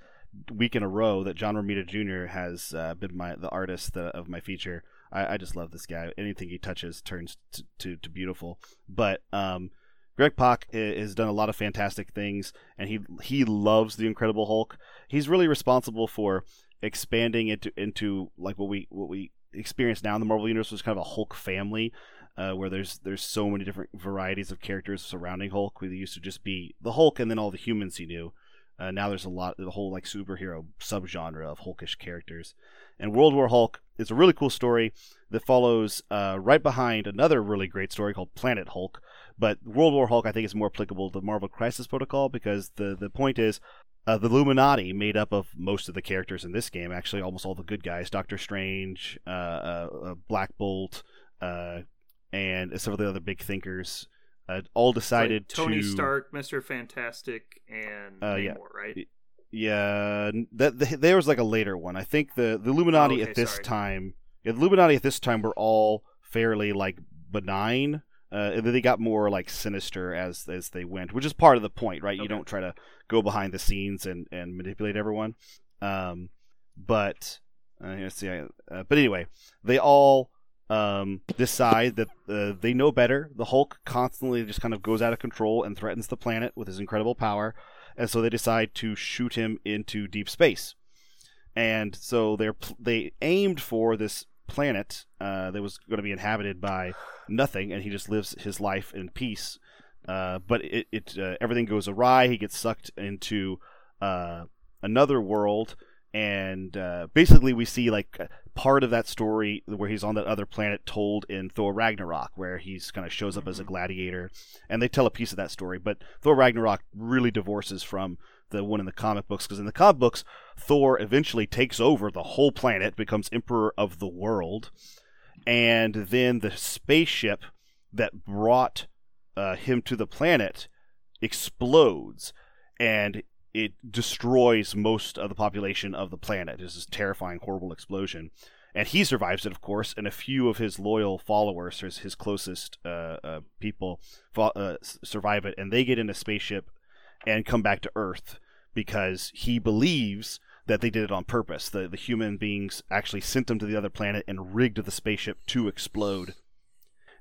week in a row that John Romita Jr. has uh, been my the artist uh, of my feature. I, I just love this guy. Anything he touches turns to, to, to beautiful. But um, Greg Pak has done a lot of fantastic things, and he he loves the Incredible Hulk. He's really responsible for expanding it to, into like what we what we experience now in the Marvel universe, which is kind of a Hulk family, uh, where there's there's so many different varieties of characters surrounding Hulk. We used to just be the Hulk and then all the humans he knew. Uh, now there's a lot, the whole like superhero subgenre of Hulkish characters. And World War Hulk is a really cool story that follows uh, right behind another really great story called Planet Hulk. But World War Hulk, I think, is more applicable to Marvel Crisis Protocol because the the point is uh, the Illuminati, made up of most of the characters in this game, actually almost all the good guys, Doctor Strange, uh, uh, uh Black Bolt, uh, and several of the other big thinkers, uh, all decided like Tony to Stark, Mister Fantastic, and Uh, yeah. Right? Yeah, that the, there was like a later one. I think the the Illuminati Oh, okay, at this sorry. time, yeah, the Illuminati at this time were all fairly like benign. Uh, and then they got more like sinister as as they went, which is part of the point, right? You don't try to go behind the scenes and, and manipulate everyone. Um, but uh, let's see. I- Uh, but anyway, they all um, decide that uh, they know better. The Hulk constantly just kind of goes out of control and threatens the planet with his incredible power, and so they decide to shoot him into deep space. And so they're they aimed for this planet uh, that was going to be inhabited by nothing, and he just lives his life in peace. Uh, but it, it uh, everything goes awry. He gets sucked into uh, another world, and uh, basically we see like part of that story where he's on that other planet told in Thor Ragnarok, where he's kind of shows up as a Mhm. gladiator, and they tell a piece of that story. But Thor Ragnarok really divorces from the one in the comic books because in the comic books, Thor eventually takes over the whole planet, becomes emperor of the world, and then the spaceship that brought uh, him to the planet explodes and it destroys most of the population of the planet. It's this terrifying, horrible explosion. And he survives it, of course, and a few of his loyal followers, his, his closest uh, uh, people, fo- uh, survive it, and they get in a spaceship and come back to Earth because he believes that they did it on purpose. The, the human beings actually sent them to the other planet and rigged the spaceship to explode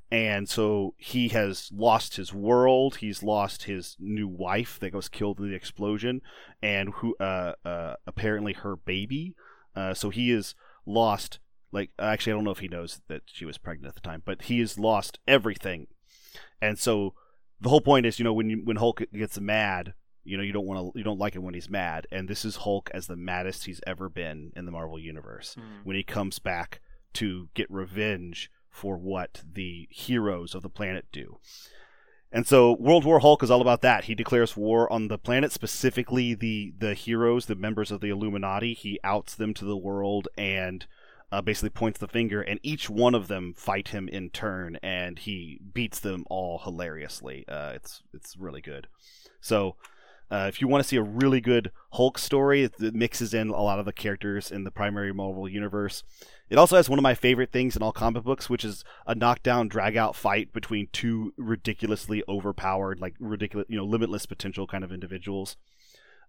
and so he has lost his world. He's lost his new wife that was killed in the explosion, and who uh, uh, apparently her baby. Uh, so he is lost. Like actually, I don't know if he knows that she was pregnant at the time, but he has lost everything. And so the whole point is, you know, when you, when Hulk gets mad, you know, you don't want to, you don't like it when he's mad. And this is Hulk as the maddest he's ever been in the Marvel universe Hmm. when he comes back to get revenge for what the heroes of the planet do. And so World War Hulk is all about that. He declares war on the planet, specifically the the heroes, the members of the Illuminati. He outs them to the world and uh, basically points the finger, and each one of them fight him in turn, and he beats them all hilariously. Uh, it's it's really good. So. Uh, if you want to see a really good Hulk story, it, it mixes in a lot of the characters in the primary Marvel universe. It also has one of my favorite things in all comic books, which is a knockdown, drag out fight between two ridiculously overpowered, like ridiculous, you know, limitless potential kind of individuals.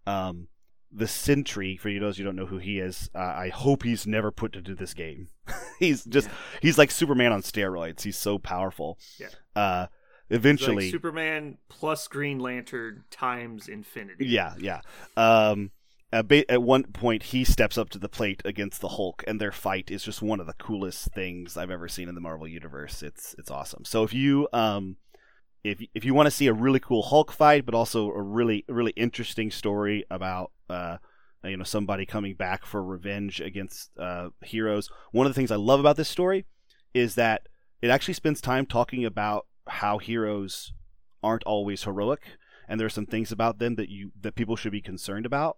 Um, the Sentry, for you those you don't know who he is, uh, I hope he's never put into this game. he's just he's like Superman on steroids. He's so powerful. Yeah. Uh, eventually, like Superman plus Green Lantern times infinity. yeah, yeah. Um, at one point, he steps up to the plate against the Hulk, and their fight is just one of the coolest things I've ever seen in the Marvel universe. It's it's awesome. So if you um, if if you want to see a really cool Hulk fight, but also a really really interesting story about uh, you know somebody coming back for revenge against uh, heroes, one of the things I love about this story is that it actually spends time talking about how heroes aren't always heroic and there are some things about them that you that people should be concerned about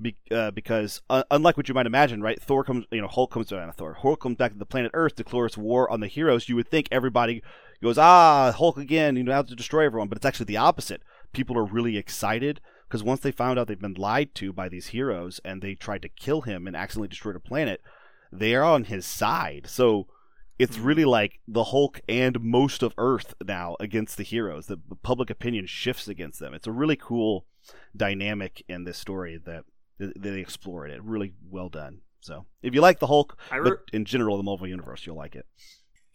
be, uh, because uh, unlike what you might imagine right? Thor comes you know hulk comes uh, Thor Hulk comes back to the planet earth declares war on the heroes. You would think everybody goes ah hulk again you know out to destroy everyone but it's actually the opposite. People are really excited because once they found out they've been lied to by these heroes and they tried to kill him and accidentally destroyed a planet they are on his side so it's mm-hmm. really like the Hulk and most of Earth now against the heroes. The, the public opinion shifts against them. It's a really cool dynamic in this story that, that they explore it. It really well done. So if you like the Hulk, re- but in general the Marvel universe, you'll like it.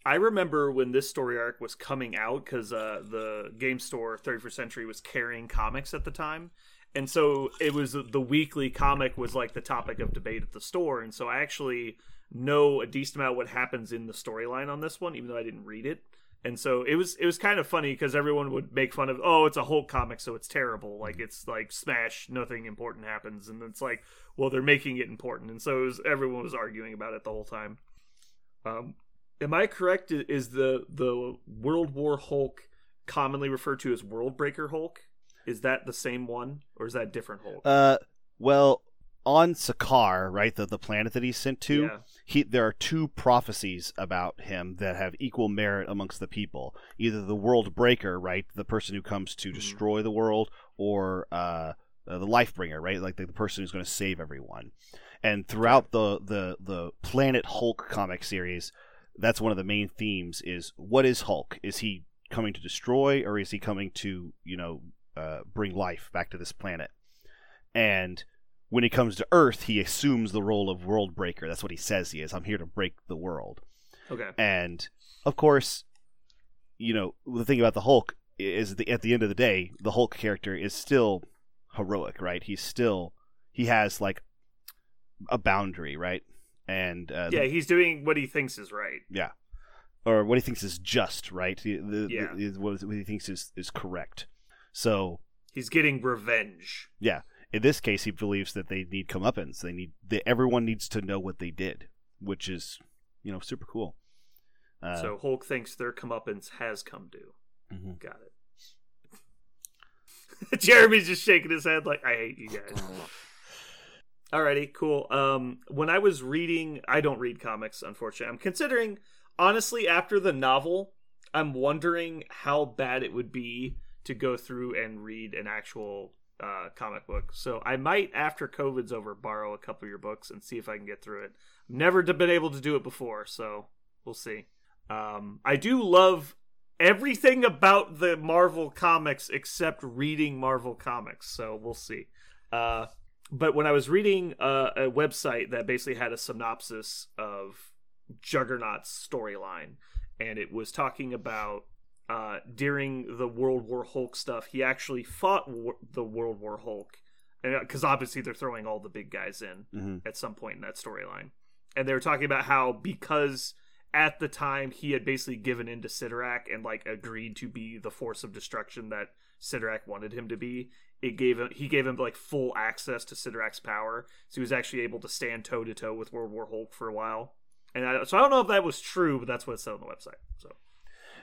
I remember when this story arc was coming out because uh, the game store 31st Century was carrying comics at the time, and so it was the weekly comic was like the topic of debate at the store, and so I actually know a decent amount what happens in the storyline on this one, even though I didn't read it. And so it was it was kind of funny because everyone would make fun of oh it's a Hulk comic so it's terrible. Like it's like smash nothing important happens. And it's like well they're making it important. And so was everyone was arguing about it the whole time. Um, am I correct? Is the the World War Hulk commonly referred to as World Breaker Hulk? Is that the same one or is that a different Hulk? Uh, well, on Sakaar, right, the the planet that he's sent to, yeah. he there are two prophecies about him that have equal merit amongst the people. Either the World Breaker, right, the person who comes to Mhm. destroy the world, or uh, uh, the Life Bringer, right, like the, the person who's going to save everyone. And throughout the the the Planet Hulk comic series, that's one of the main themes: is what is Hulk? Is he coming to destroy, or is he coming to you know uh, bring life back to this planet? And when he comes to Earth, he assumes the role of world breaker. That's what he says he is. I'm here to break the world. Okay. And of course, you know the thing about the Hulk is the, at the end of the day, the Hulk character is still heroic, right? He's still he has like a boundary, right? And uh, Yeah, he's doing what he thinks is right. yeah, or what he thinks is just, right? The, the, Yeah. the- what he thinks is is correct. So He's getting revenge. Yeah, in this case, he believes that they need comeuppance. They need that everyone needs to know what they did, which is you know super cool. Uh, so Hulk thinks their comeuppance has come due. mhm. Got it. Jeremy's just shaking his head like I hate you guys. Alrighty, cool. Um, when I was reading, I don't read comics, unfortunately. I'm considering, honestly, after the novel, I'm wondering how bad it would be to go through and read an actual uh, comic book. So I might, after COVID's over, borrow a couple of your books and see if I can get through it. I've never been able to do it before, so we'll see. Um, I do love everything about the Marvel comics except reading Marvel comics, so we'll see. Uh, but when I was reading uh, a website that basically had a synopsis of Juggernaut's storyline, and it was talking about uh, during the World War Hulk stuff, he actually fought war- the World War Hulk, because obviously they're throwing all the big guys in Mhm. at some point in that storyline, and they were talking about how because at the time he had basically given in to Cyttorak and like agreed to be the force of destruction that Cyttorak wanted him to be. It gave him he gave him like full access to Cyttorak's power, so he was actually able to stand toe to toe with World War Hulk for a while. And I, so I don't know if that was true, but that's what it said on the website. So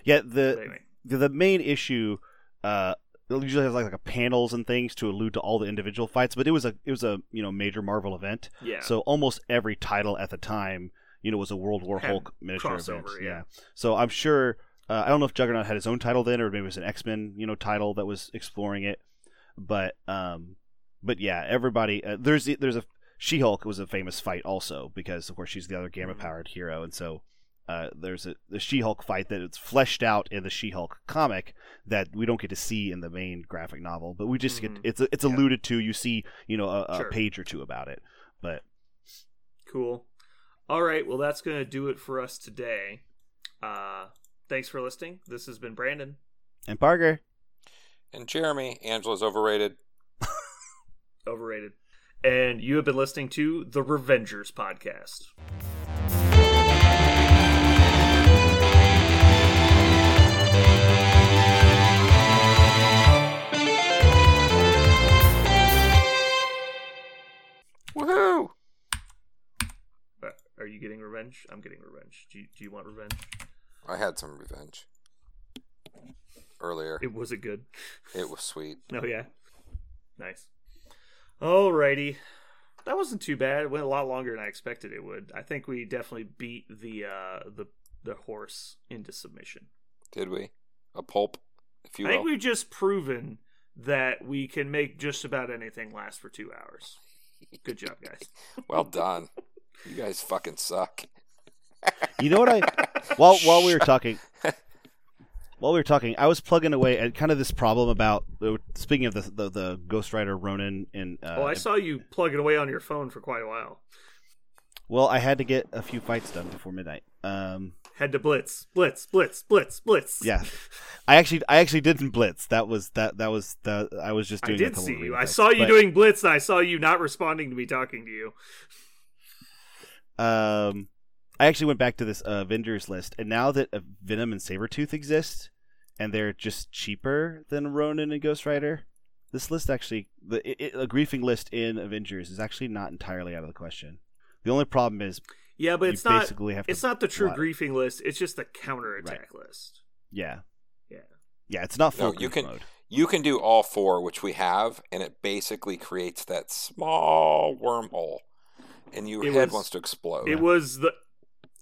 Yeah, the, anyway, the the main issue uh it usually has like, like a panels and things to allude to all the individual fights, but it was a it was a you know major Marvel event. yeah. So almost every title at the time, you know, was a World War Had Hulk miniature crossover, event. yeah. So I'm sure uh, I don't know if Juggernaut had his own title then, or maybe it was an X Men you know title that was exploring it. But um, but yeah, everybody uh, there's there's a She Hulk was a famous fight also because of course she's the other gamma powered hero, and so. Uh, there's a the She-Hulk fight that it's fleshed out in the She-Hulk comic that we don't get to see in the main graphic novel, but we just Mhm. get it's it's Yeah. alluded to. You see, you know, a, a Sure. page or two about it, but Cool. All right. Well, that's going to do it for us today. Uh, thanks for listening. This has been Brandon. and Parker. And Jeremy, Angela's overrated. Overrated. And you have been listening to the Revengers podcast. Woohoo! Uh, Are you getting revenge? I'm getting revenge. Do you, do you want revenge? I had some revenge earlier. It was it good? It was sweet. Oh yeah. Nice. Alrighty. That wasn't too bad. It went a lot longer than I expected it would. I think we definitely beat the uh the the horse into submission. Did we? A pulp, if you I think we've just proven that we can make just about anything last for two hours. Good job, guys. Well done. You guys fucking suck. You know what I while while we were talking while we were talking, I was plugging away at kind of this problem about speaking of the the, the Ghost Rider Ronin in. Uh, oh, I saw you plugging away on your phone for quite a while. well, I had to get a few fights done before midnight. Um, Head to blitz, blitz, blitz, blitz, blitz. yeah, I actually I actually didn't blitz. That was that that was the I was just doing. a did see you. I saw you But, doing blitz, and I saw you not responding to me talking to you. Um, I actually went back to this uh, Avengers list, and now that uh, Venom and Sabretooth exist, and they're just cheaper than Ronin and Ghost Rider, this list actually, the it, it- a griefing list in Avengers is actually not entirely out of the question. The only problem is Yeah, but you it's not. basically have to. It's not the true lot- griefing list. It's just the counter attack list. Yeah, Yeah. yeah, it's not full No, you can- mode. You can do all four, which we have, and it basically creates that small wormhole, and your It head was- wants to explode. It was the.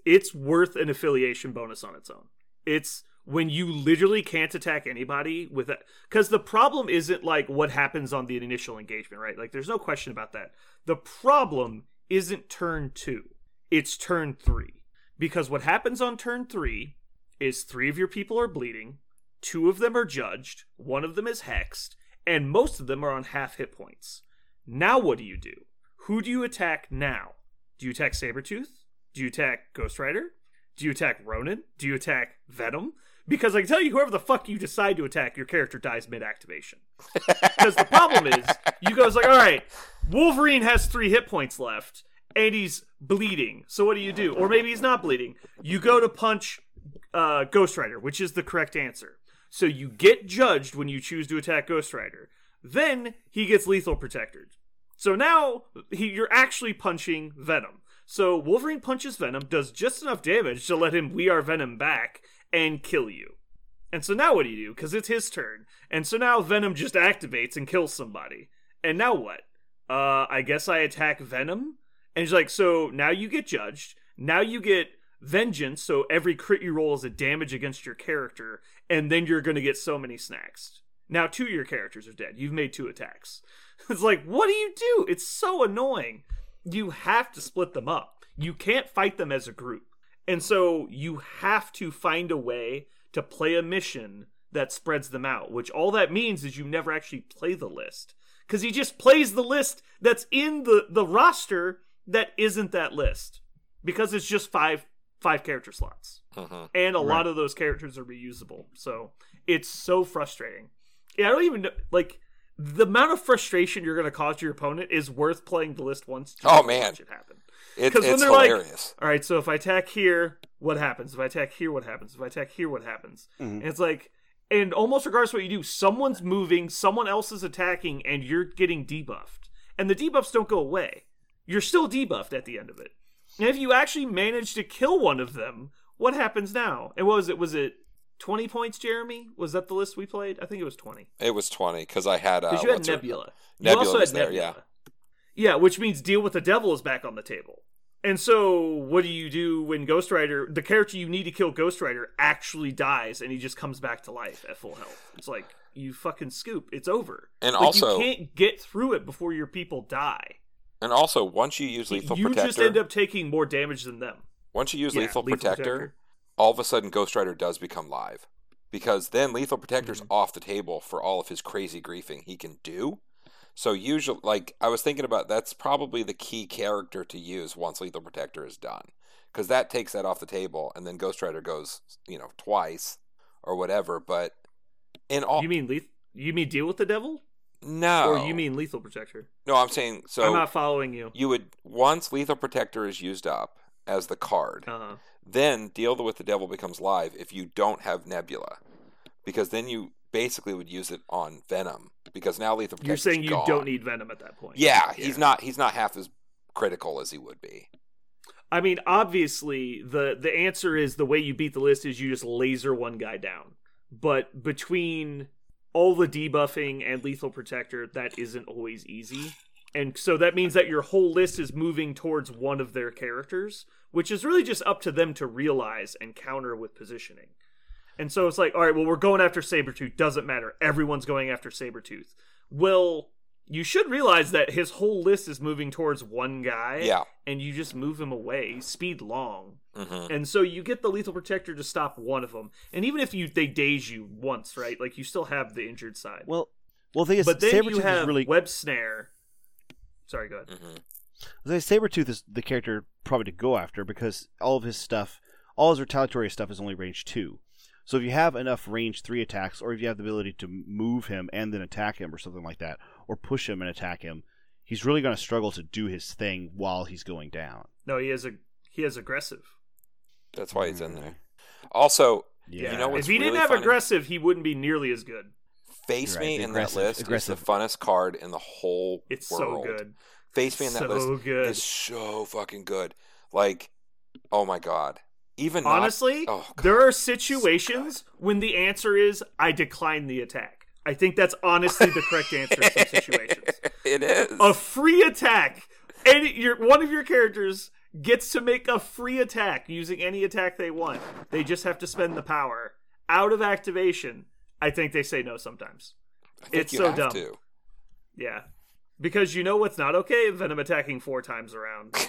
It's worth an affiliation bonus on its own. It's when you literally can't attack anybody with it. Because the problem isn't like what happens on the initial engagement, right? Like, there's no question about that. The problem isn't turn two, it's turn three. Because what happens on turn three is three of your people are bleeding, two of them are judged, one of them is hexed, and most of them are on half hit points. Now, what do you do? Who do you attack now? Do you attack Sabretooth? Do you attack Ghost Rider? Do you attack Ronin? Do you attack Venom? Because I can tell you, whoever the fuck you decide to attack, your character dies mid activation. Because the problem is, you goes like, all right, Wolverine has three hit points left, and he's bleeding. So what do you do? Or maybe he's not bleeding. You go to punch uh, Ghost Rider, which is the correct answer. So you get judged when you choose to attack Ghost Rider. Then he gets lethal protected. So now he, you're actually punching Venom. So Wolverine punches Venom, does just enough damage to let him We Are Venom back and kill you. And so now what do you do? Because it's his turn. And so now Venom just activates and kills somebody. And now what? Uh, I guess I attack Venom? And he's like, so now you get judged. Now you get vengeance. So every crit you roll is a damage against your character. And then you're going to get so many snacks. Now two of your characters are dead. You've made two attacks. It's like, what do you do? It's so annoying. You have to split them up. You can't fight them as a group. And so you have to find a way to play a mission that spreads them out, which all that means is you never actually play the list. Because he just plays the list that's in the, the roster that isn't that list. Because it's just five five character slots. Mhm. And a Right. lot of those characters are reusable. So it's so frustrating. Yeah, I don't even know like the amount of frustration you're gonna cause your opponent is worth playing the list once to Oh, man. it happen. It, 'Cause when it's they're like- hilarious. All right, so if I attack here, what happens? If I attack here, what happens? If I attack here, what happens? Mhm. And it's like, and almost regardless of what you do, someone's moving, someone else is attacking, and you're getting debuffed. And the debuffs don't go away. You're still debuffed at the end of it. And if you actually manage to kill one of them, what happens now? And what was it? Was it 20 points, Jeremy? Was that the list we played? I think it was 20. It was twenty because I had uh, Because you had her- Nebula. You Nebula also had there, Nebula. Yeah, which means Deal with the Devil is back on the table. And so, what do you do when Ghost Rider, the character you need to kill Ghost Rider, actually dies and he just comes back to life at full health? It's like, you fucking scoop. It's over. And Like, also, you can't get through it before your people die. and also, once you use lethal you protector, you just end up taking more damage than them. once you use Yeah, lethal, protector, all of a sudden Ghost Rider does become live. Because then Lethal Protector's Mm-hmm. off the table for all of his crazy griefing he can do. So usually like I was thinking about that's probably the key character to use once Lethal Protector is done. Because that takes that off the table and then Ghost Rider goes, you know, twice or whatever. But in all You mean leth- You mean Deal with the Devil? No Or you mean Lethal Protector? No, I'm saying so I'm not following you. you would once Lethal Protector is used up as the card, Uh-huh. Then Deal with the Devil becomes live if you don't have Nebula, because then you basically would use it on Venom because now Lethal Protector. You're saying you don't need Venom at that point. Yeah, he's not. He's not half as critical as he would be. I mean, obviously, the the answer is the way you beat the list is you just laser one guy down. But between all the debuffing and lethal protector, that isn't always easy. And so that means that your whole list is moving towards one of their characters, which is really just up to them to realize and counter with positioning. And so it's like, all right, well, we're going after Sabretooth. Doesn't matter. Everyone's going after Sabretooth. Well, you should realize that his whole list is moving towards one guy Yeah. and you just move him away, speed long, hmm and so you get the lethal protector to stop one of them. And even if you they daze you once, right? Like you still have the injured side. Well, well, the thing is, but then Sabretooth you have is really. web snare. Sorry, go ahead. hmm I was gonna Sabretooth is the character probably to go after because all of his stuff, all his retaliatory stuff is only range two. So if you have enough range three attacks, or if you have the ability to move him and then attack him or something like that, or push him and attack him, he's really going to struggle to do his thing while he's going down. No, he has a he has aggressive. That's why he's in there. Also, Yeah. You know what's if he didn't have funny? aggressive, he wouldn't be nearly as good. Face You're Me in that list aggressive. is the funnest card in the whole It's world. so good. Face Me in that so list good. is so fucking good. Like, oh my god. Even not- Honestly, oh, God. there are situations when the answer is I decline the attack. I think that's honestly the correct answer in some situations. it is. A free attack, and your one of your characters gets to make a free attack using any attack they want. They just have to spend the power out of activation. I think they say no sometimes. I think it's you so have dumb. to. Yeah. Because you know what's not okay? Venom attacking four times around.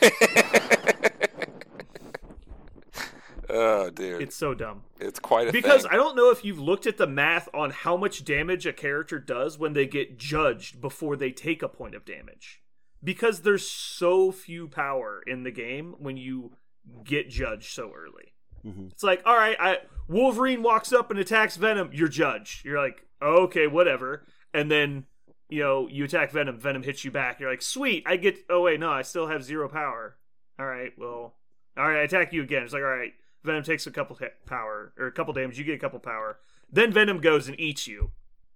Oh, dude, It's so dumb. it's quite a Because thing. I don't know if you've looked at the math on how much damage a character does when they get judged before they take a point of damage. Because there's so few power in the game when you get judged so early. Mhm. It's like, all right, I Wolverine walks up and attacks Venom, you're judged. You're like, okay, whatever. And then, you know, you attack Venom, Venom hits you back. You're like, sweet, I get oh wait, no, I still have zero power. All right, well, all right, I attack you again. It's like, all right, Venom takes a couple hit power or a couple damage. You get a couple power. Then Venom goes and eats you.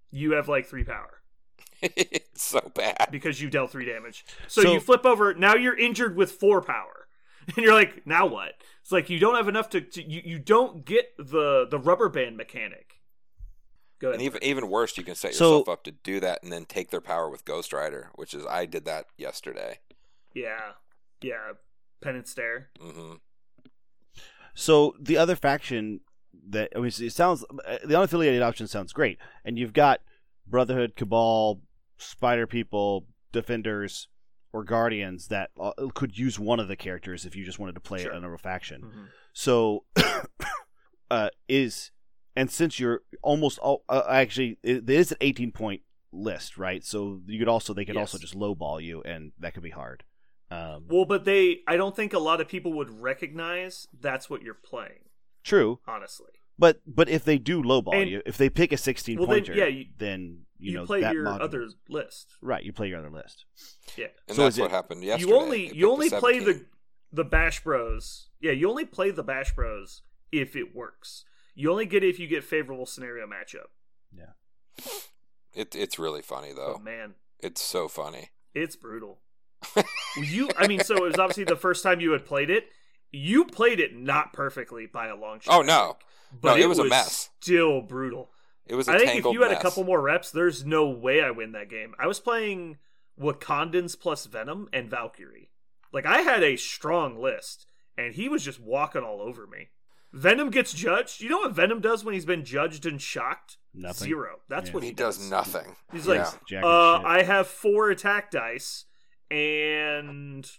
You have like three power it's so bad. because you dealt three damage. So, So- you flip over. Now you're injured with four power, and you're like, now what? It's like you don't have enough to. to you, you don't get the the rubber band mechanic. Go ahead. And even even worse, you can set So- yourself up to do that and then take their power with Ghost Rider, which is I did that yesterday. yeah, yeah. Penance stare. hmm So the other faction that I mean, it sounds uh, the unaffiliated option sounds great, and you've got Brotherhood, Cabal, Spider People, Defenders, or Guardians that uh, could use one of the characters if you just wanted to play Sure. another faction. Mhm. So, uh, is and since you're almost all uh, actually it, it is an 18 point list, right? So you could also they could also just lowball you, and that could be hard. Um, Well, but they. I don't think a lot of people would recognize that's what you're playing. true, Honestly, but but if they do lowball And- you, if they pick a 16 Well, then, pointer, yeah, you- then you, you, know play that your mod- other list. right. You play your other list. Yeah. And So that's what it- happened yesterday. you only It you only the play the the Bash Bros. Yeah, you only play the Bash Bros if it works. You only get it if you get favorable scenario matchup. Yeah, it, it's really funny Oh though. man, It's so funny. it's brutal. you, I mean, so it was obviously the first time you had played it. You played it not perfectly by a long shot. Oh no, but it was a mess. Still brutal. It was a I think if you had mess. a couple more reps, there's no way I win that game. I was playing Wakandans plus Venom and Valkyrie. Like I had a strong list, and he was just walking all over me. Venom gets judged. You know what Venom does when he's been judged and shocked? Nothing. Zero. That's Yeah. what he, he, does nothing. He's like, Yeah. Jack uh. I have four attack dice, and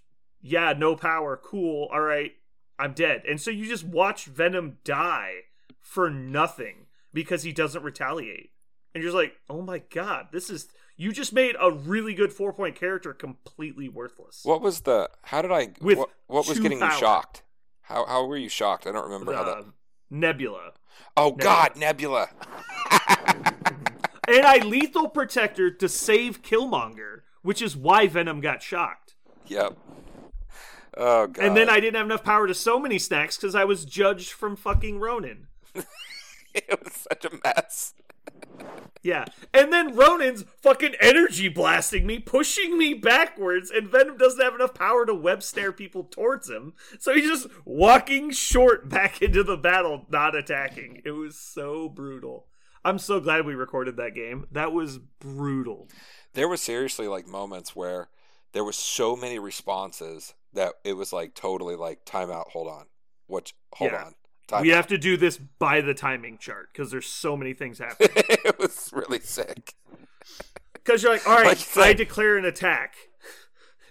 yeah, no power. Cool. All right, I'm dead. And so you just watch Venom die for nothing because he doesn't retaliate, and you're just like, oh my god, this is. You just made a really good four point character completely worthless. What was the? How did I? With what, what was getting power. you shocked? How how were you shocked? I don't remember how that. Uh, Nebula. Oh God, Nebula. And I lethal protector to save Killmonger, which is why Venom got shocked. yep. Oh God. And then I didn't have enough power to so many snacks because I was judged from fucking Ronin. it was such a mess. Yeah. And then Ronin's fucking energy blasting me, pushing me backwards, and Venom doesn't have enough power to web snare people towards him. So he's just walking short back into the battle, not attacking. It was so brutal. I'm so glad we recorded that game. That was brutal. There was seriously like moments where there was so many responses that it was like totally like timeout. Hold on. What? Hold Yeah. on. Time we have to do this by the timing chart because there's so many things happening. it was really sick. Because you're like, all right, Like said- I declare an attack.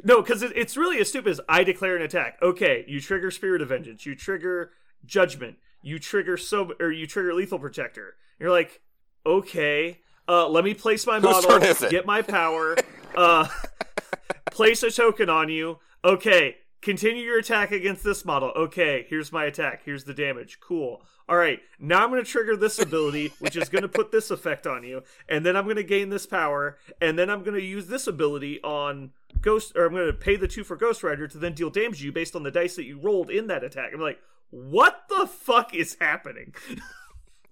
No, because it, it's really as stupid as I declare an attack. Okay, you trigger Spirit of Vengeance, you trigger Judgment, you trigger so or you trigger Lethal Protector. You're like, okay, uh, let me place my model, turn is it? get my power, uh, place a token on you. Okay, continue your attack against this model. Okay, here's my attack. Here's the damage. Cool. All right, now I'm going to trigger this ability, which is going to put this effect on you, and then I'm going to gain this power, and then I'm going to use this ability on Ghost, or I'm going to pay the two for Ghost Rider to then deal damage to you based on the dice that you rolled in that attack. I'm like, what the fuck is happening?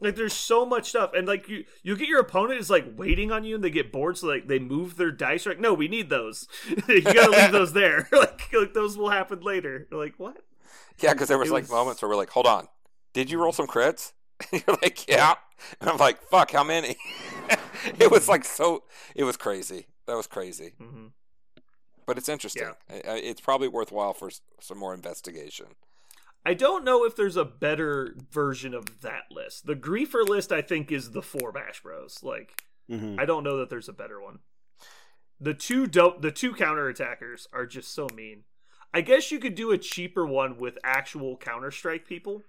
like there's so much stuff and like you you get your opponent is like waiting on you and they get bored so like they move their dice You're like no we need those you gotta leave those there like, like those will happen later You're like what Yeah, because there was like moments where we're like, hold on, did you roll some crits? You're like, yeah. And I'm like, fuck, how many? it was like so, it was crazy. That was crazy. hmm But it's interesting. I- I- It's probably worthwhile for some more investigation. I don't know if there's a better version of that list. The griefer list, I think, is the four Bash Bros. Like, Mhm. I don't know that there's a better one. The two dope, the two counter attackers are just so mean. I guess you could do a cheaper one with actual Counter Strike people.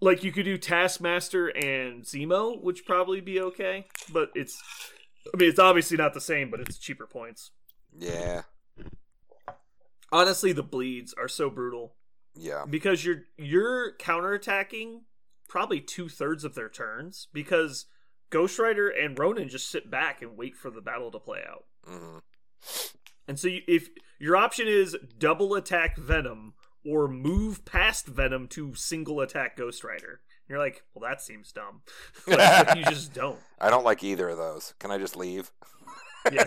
Like you could do Taskmaster and Zemo, which probably be okay. But it's, I mean, it's obviously not the same, but it's cheaper points. Yeah, Honestly, the bleeds are so brutal. Yeah. because you're you're counterattacking probably two thirds of their turns because Ghost Rider and Ronin just sit back and wait for the battle to play out. hmm And so you, if your option is double attack Venom or move past Venom to single attack Ghost Rider, you're like, well, that seems dumb. like, you just don't. I don't like either of those. Can I just leave? Yeah,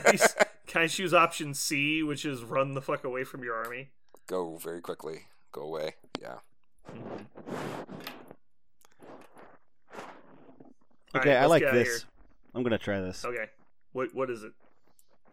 can I choose option C, which is run the fuck away from your army? Go very quickly. Go away. Yeah. All Okay, right, I like get outta this. I'm gonna try this. Okay, what what is it?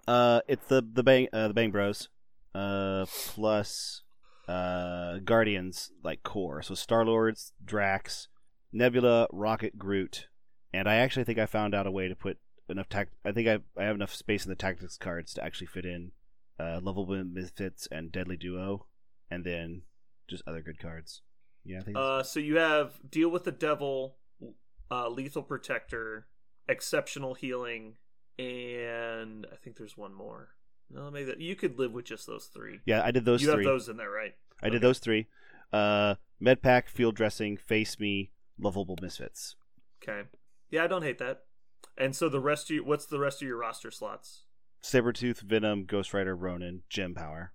Uh, it's the the bang uh, the Bang Bros, uh, plus uh Guardians like core. So Star Lords, Drax, Nebula, Rocket, Groot, and I actually think I found out a way to put enough tact. I think I I have enough space in the tactics cards to actually fit in uh lovable misfits and Deadly Duo, and then just other good cards. Yeah, I think. Uh, so you have deal with the devil, uh, lethal protector, exceptional healing, and I think there's one more. No, maybe that you could live with just those three. yeah, I did those you three. have those in there, right? I did those three. Uh, med pack, field dressing, face me, lovable misfits. Okay. Yeah, I don't hate that. And so the rest of you, what's the rest of your roster slots? Sabretooth, Venom, Ghost Rider, Ronin, Gem Power.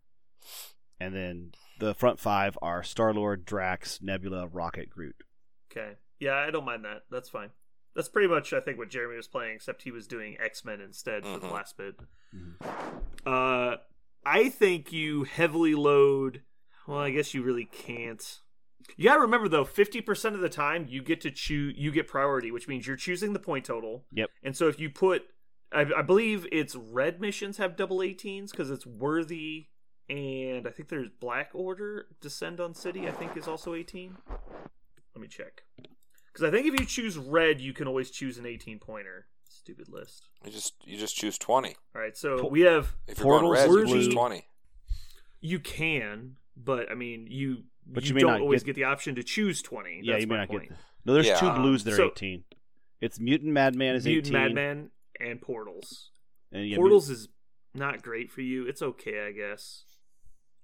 And then the front five are Star Lord, Drax, Nebula, Rocket, Groot. Okay. Yeah, I don't mind that. That's fine. That's pretty much, I think, what Jeremy was playing, except he was doing X Men instead for the Mhm. last bit. Mhm. Uh, I think you heavily load. Well, I guess you really can't. You gotta remember though, fifty percent of the time you get to choose, you get priority, which means you're choosing the point total. Yep. And so if you put, I, I believe it's red missions have double 18s because it's worthy, and I think there's Black Order Descend on City. I think is also eighteen. Let me check. Because I think if you choose red, you can always choose an eighteen pointer. Stupid list. You just you just choose twenty. All right, so we have If you're going Portals red, you worthy- choose twenty. You can, but I mean, you But you, you may don't not always get- get... the option to choose twenty. Yeah, That's you may not point. get. The... No, there's Yeah. two Um, blues that are so- 18. It's Mutant Madman is Mutant 18. Madman and Portals. And yeah, Portals is not great for you. It's okay, I guess.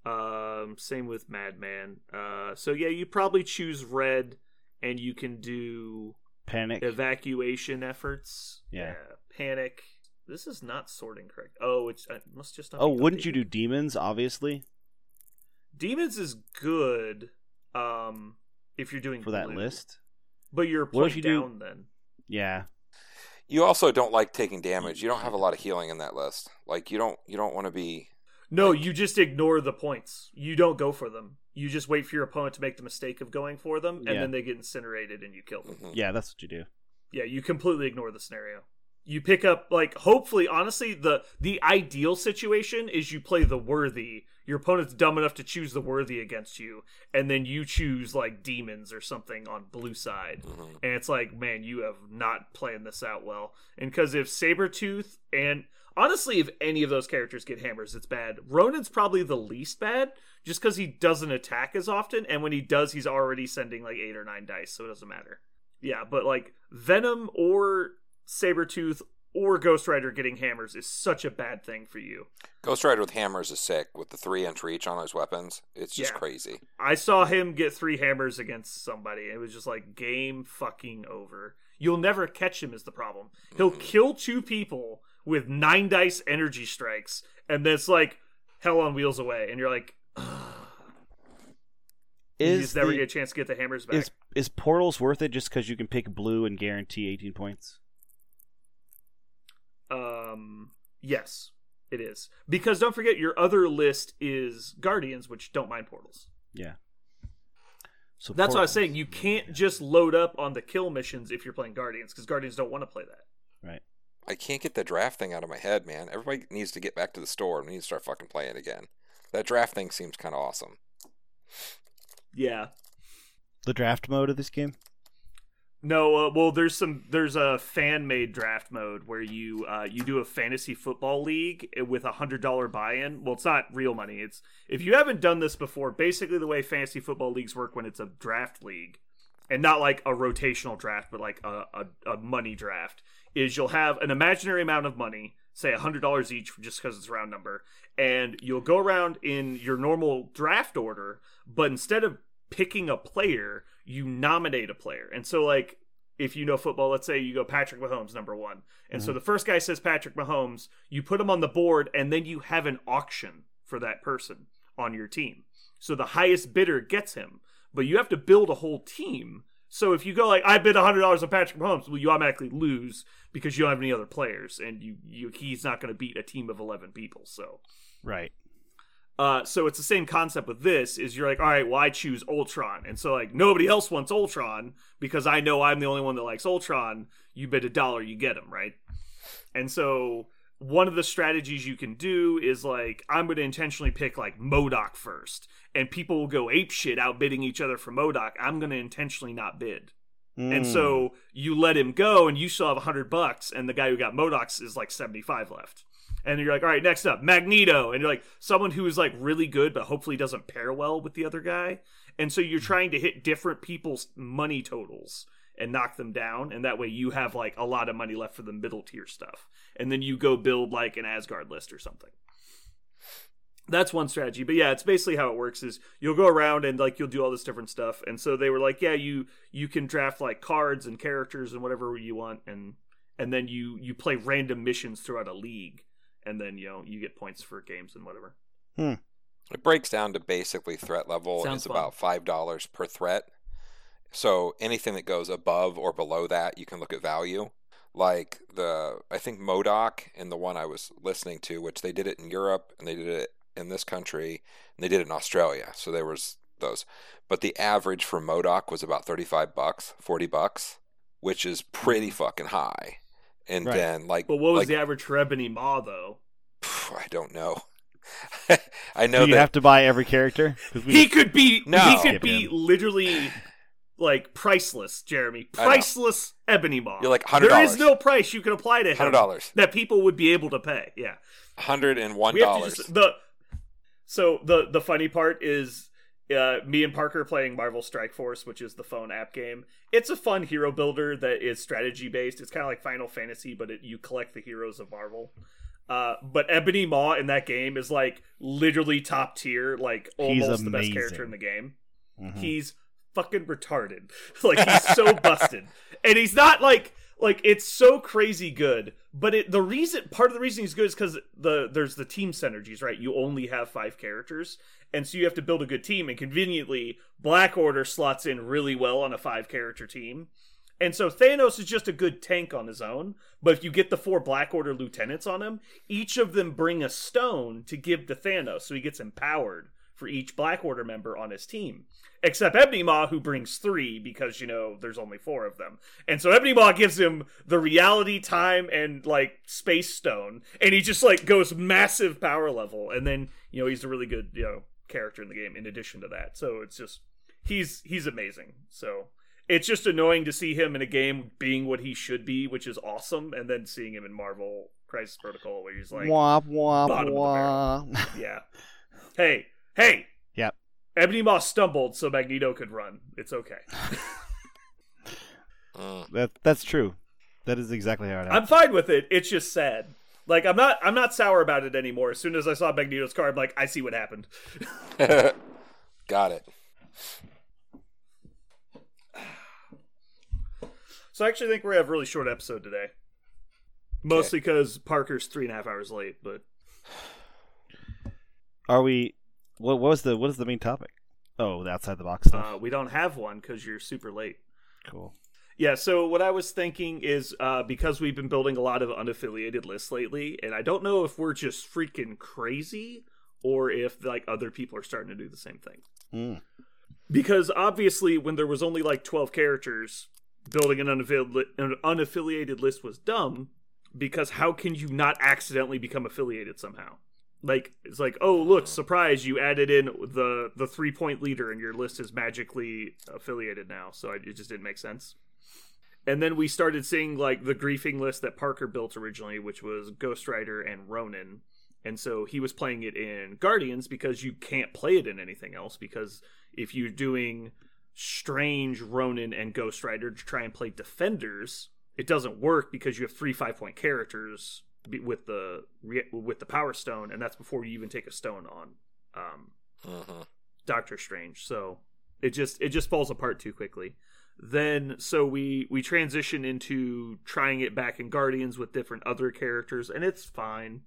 Um, same with Madman. Uh, so yeah, you probably choose red, and you can do Panic. evacuation efforts. Yeah. panic. This is not sorting correct. Oh, it's it must just. Not Oh, wouldn't you do demons? Obviously, demons? Is good. Um, if you're doing for that list. but you're What if point you do- down then. Yeah, You also don't like taking damage. You don't have a lot of healing in that list. Like you don't you don't want to be. No, you just ignore the points. You don't go for them. You just wait for your opponent to make the mistake of going for them, and Yeah. then they get incinerated and you kill them. Mhm. yeah, that's what you do. Yeah, you completely ignore the scenario. You pick up like hopefully, honestly, the the ideal situation is you play the worthy. Your opponent's dumb enough to choose the worthy against you, and then you choose like demons or something on blue side. Mhm. And it's like, man, you have not planned this out well. And because if Sabretooth and honestly, if any of those characters get hammers, it's bad. Ronin's probably the least bad, just because he doesn't attack as often, and when he does, he's already sending like eight or nine dice, so it doesn't matter. Yeah, but like Venom or Sabretooth or Ghost Rider getting hammers is such a bad thing for you. Ghost Rider with hammers is sick with the three inch reach on those weapons. It's just Yeah. crazy. I saw him get three hammers against somebody. It was just like game fucking over. You'll never catch him is the problem. He'll Mhm. kill two people with nine dice energy strikes, and then it's like hell on wheels away, and you're like, you Is just never the- get a chance to get the hammers back. is is portals worth it just because you can pick blue and guarantee 18 points? Um, yes, it is because don't forget your other list is guardians, which don't mind portals. Yeah. So That's what I was saying. You can't just load up on the kill missions if you're playing guardians because guardians don't want to play that. Right. I can't get the draft thing out of my head, man. Everybody needs to get back to the store and we need to start fucking playing again. That draft thing seems kind of awesome. Yeah. The draft mode of this game. No, uh, well, there's some there's a fan made draft mode where you uh, you do a fantasy football league with a hundred dollar buy in. Well, it's not real money. It's if you haven't done this before, basically the way fantasy football leagues work when it's a draft league, and not like a rotational draft, but like a, a, a money draft, is you'll have an imaginary amount of money, say a hundred dollars each, just because it's a round number, and you'll go around in your normal draft order, but instead of picking a player, you nominate a player. And so, like, if you know football, let's say you go Patrick Mahomes number one, and so mm-hmm. the first guy says Patrick Mahomes, you put him on the board, and then you have an auction for that person on your team. So the highest bidder gets him, but you have to build a whole team. So if you go like I bid hundred dollars on Patrick Mahomes, well, you automatically lose because you don't have any other players, and you, you he's not going to beat a team of eleven people. So Right. uh, so it's the same concept with this is you're like, all right, well, I choose Ultron. And so like nobody else wants Ultron because I know I'm the only one that likes Ultron. You bid a dollar, you get him, right? And so one of the strategies you can do is like, I'm going to intentionally pick like MODOK first. And people will go ape shit outbidding each other for MODOK. I'm going to intentionally not bid. And Mm. so you let him go and you still have 100 bucks and the guy who got MODOK's is like 75 left. And you're like, all right, next up, Magneto. And you're like, someone who is like really good, but hopefully doesn't pair well with the other guy. And so you're trying to hit different people's money totals and knock them down. And that way you have like a lot of money left for the middle tier stuff. And then you go build like an Asgard list or something. That's one strategy. But yeah, it's basically how it works is you'll go around and like you'll do all this different stuff. And so they were like, yeah, you you can draft like cards and characters and whatever you want and and then you you play random missions throughout a league and then you know you get points for games and whatever. hmm. It breaks down to basically threat level Sounds is fun. about five dollars per threat. So anything that goes above or below that, you can look at value. Like the I think MODOK in the one I was listening to, which they did it in Europe and they did it in this country and they did it in Australia. So there was those. But the average for MODOK was about thirty five bucks, forty bucks, which is pretty mm-hmm. fucking high. And Right. then like But what was like, the average for Ebony Maw though? I don't know. I know Do you that have to buy every character. we- He could be No. he could Skip be him. literally like priceless, Jeremy. Priceless Ebony Maw. You're like, $100. There is no price you can apply to him hundred dollars, that people would be able to pay. Yeah. hundred and one We have to dollars. just the so the the funny part is uh, me and Parker playing Marvel Strike Force, which is the phone app game. It's a fun hero builder that is strategy based. It's kind of like Final Fantasy, but it, you collect the heroes of Marvel. Uh, but Ebony Maw in that game is like literally top tier, like He's almost the best character in the game. Mhm. He's fucking retarded. like he's so busted. And he's not like like it's so crazy good. But it the reason part of the reason he's good is because the there's the team synergies, right? You only have five characters. And so you have to build a good team, and conveniently, Black Order slots in really well on a five character team. And so Thanos is just a good tank on his own, but if you get the four Black Order lieutenants on him, each of them bring a stone to give to Thanos, so he gets empowered for each Black Order member on his team. Except Ebony Maw, who brings three because, you know, there's only four of them. And so Ebony Maw gives him the reality, time, and, like, space stone. And he just, like, goes massive power level. And then, you know, he's a really good, you know, character in the game in addition to that. So it's just, he's, he's amazing. So it's just annoying to see him in a game being what he should be, which is awesome. And then seeing him in Marvel Crisis Protocol where he's like, womp womp bottom of the womp. yeah. Hey, hey. Yep. Ebony Maw stumbled so Magneto could run. It's okay. Mm. that that's true. That is exactly how it happened. I'm fine with it. It's just sad. Like I'm not I'm not sour about it anymore. As soon as I saw Magneto's car, I'm like, I see what happened. Got it. So I actually think we're have a really short episode today. Mostly because Parker's three and a half hours late, but Are we? What, what was the what is the main topic? Oh, the outside the box stuff. Uh, we don't have one because you're super late. cool. Yeah, so what I was thinking is uh, because we've been building a lot of unaffiliated lists lately, and I don't know if we're just freaking crazy or if like other people are starting to do the same thing. Mm. Because obviously, when there was only like twelve characters, building an unaffiliated, an unaffiliated list was dumb. Because how can you not accidentally become affiliated somehow? Like it's like, oh look, oh. surprise! You added in the the three point leader, and your list is magically affiliated now. So it just didn't make sense and then we started seeing like the griefing list that Parker built originally, which was Ghost Rider and Ronin. And so he was playing it in Guardians because you can't play it in anything else. Because if you're doing Strange, Ronin, and Ghost Rider to try and play Defenders, it doesn't work because you have three five point characters with the with the Power Stone, and that's before you even take a stone on um, hmm Doctor Strange. So it just it just falls apart too quickly. Then so we we transition into trying it back in Guardians with different other characters, and it's fine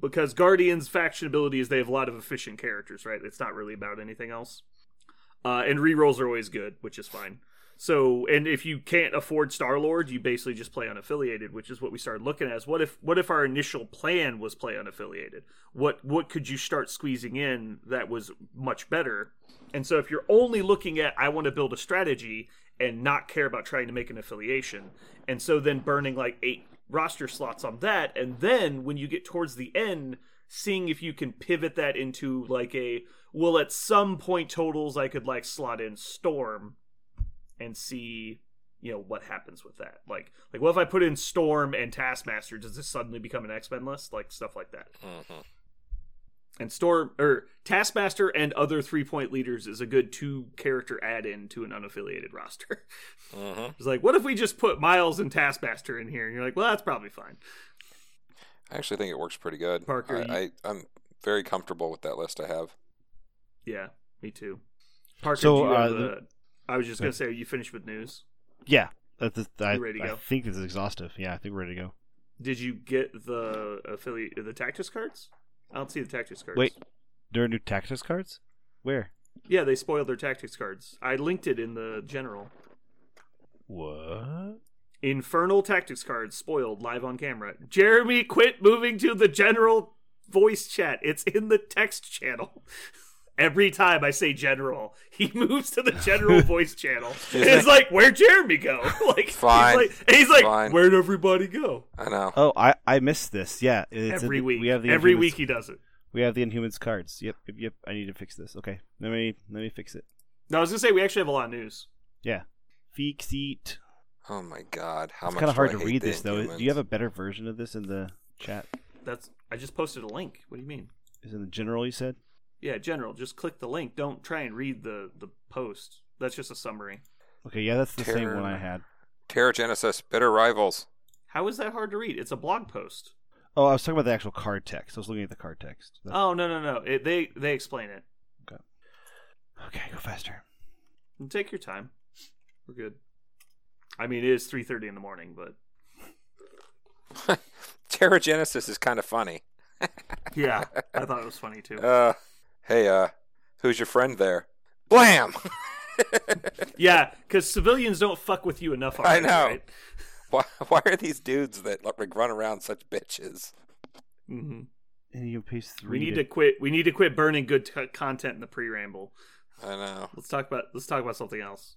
because Guardians faction ability is they have a lot of efficient characters, right? It's not really about anything else. Uh, and rerolls are always good, which is fine. So, and if you can't afford Star Lord, you basically just play unaffiliated, which is what we started looking at. Is what if what if our initial plan was play unaffiliated? What what could you start squeezing in that was much better? And so, if you're only looking at I want to build a strategy and not care about trying to make an affiliation, and so then burning like eight roster slots on that, and then when you get towards the end, seeing if you can pivot that into like a well, at some point totals, I could like slot in Storm and see you know what happens with that. Like like what if i put in storm and taskmaster? Does this suddenly become an x-men list? Like stuff like that. Hmm and storm or taskmaster and other three point leaders is a good two character add-in to an unaffiliated roster. Hmm it's like what if we just put miles and taskmaster in here? And you're like well that's probably fine. I actually think it works pretty good. Parker, I, I I'm very comfortable with that list I have. yeah me too. Parker So, do you have uh, a- i was just gonna say are you finished with news Yeah, that's, that's, I, ready to I think this is exhaustive. Yeah, I think we're ready to go. did you get the affiliate the tactics cards i don't see the tactics cards Wait, there are new tactics cards. Where? Yeah, they spoiled their tactics cards. I linked it in the general. What? Infernal tactics cards spoiled live on camera. Jeremy, quit moving to the general voice chat. It's in the text channel. Every time I say general, he moves to the general voice channel. It's like, where'd Jeremy go? like, Fine. He's like, and he's like Fine. where'd everybody go? I know. Oh, I I missed this. Yeah, it's Every in- week. We have the Every Inhumans- week he does it. We have the Inhumans cards. Yep, yep, yep. I need to fix this. Okay, let me let me fix it. No, I was gonna say we actually have a lot of news. Yeah, fix it. Oh my god, how It's much kind of hard to read the this though. Inhumans? Do you have a better version of this in the chat? That's I just posted a link. What do you mean? Is it in the general? You said. Yeah, general. Just click the link. Don't try and read the the post. That's just a summary. Okay, yeah, that's the same one I had. Terrigenesis, bitter rivals. How is that hard to read? It's a blog post. Oh, I was talking about the actual card text. I was looking at the card text. That's- Oh no no no! It, they they explain it. Okay, Okay, go faster. Take your time. We're good. I mean, it is three thirty in the morning, but Terrigenesis is kind of funny. yeah, I thought it was funny too. Uh, hey, uh, who's your friend there? Blam! Yeah, because civilians don't fuck with you enough. I know. Right? why, why are these dudes that like run around such bitches? Mm-hmm. And you paste three. We need to quit. We need to quit burning good t- content in the pre-ramble. I know. Let's talk about let's talk about something else.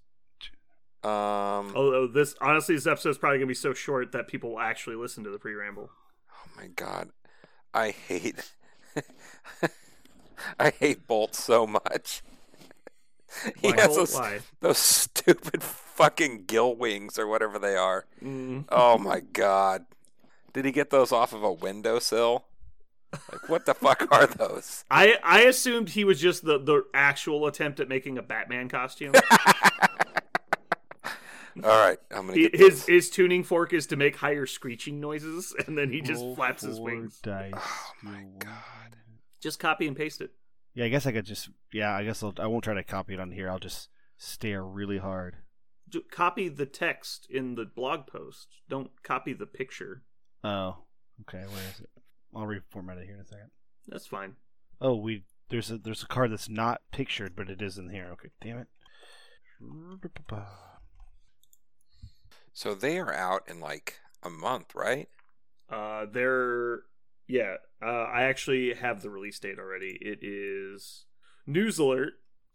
Um, Although this honestly, this episode is probably gonna be so short that people will actually listen to the pre-ramble. oh my god, I hate, I hate Bolt so much. he Why? has those, Why? those stupid fucking gill wings or whatever they are. Mm. Oh my god. Did he get those off of a windowsill? Like what the fuck are those? I I assumed he was just the the actual attempt at making a Batman costume. All right, I'm gonna He- get his those. his tuning fork is to make higher screeching noises, and then he just Roll flaps his wings. Dice. Oh my God. Just copy and paste it. Yeah, I guess I could just. Yeah, I guess I'll, I won't try to copy it on here. I'll just stare really hard. Ju- Copy the text in the blog post. Don't copy the picture. Oh, okay. Where is it? I'll reformat it here in a second. That's fine. Oh, we There's a there's a card that's not pictured, but it is in here. Okay, damn it. So they are out in like a month, right? Uh, they're yeah. Uh, I actually have the release date already. It is news alert.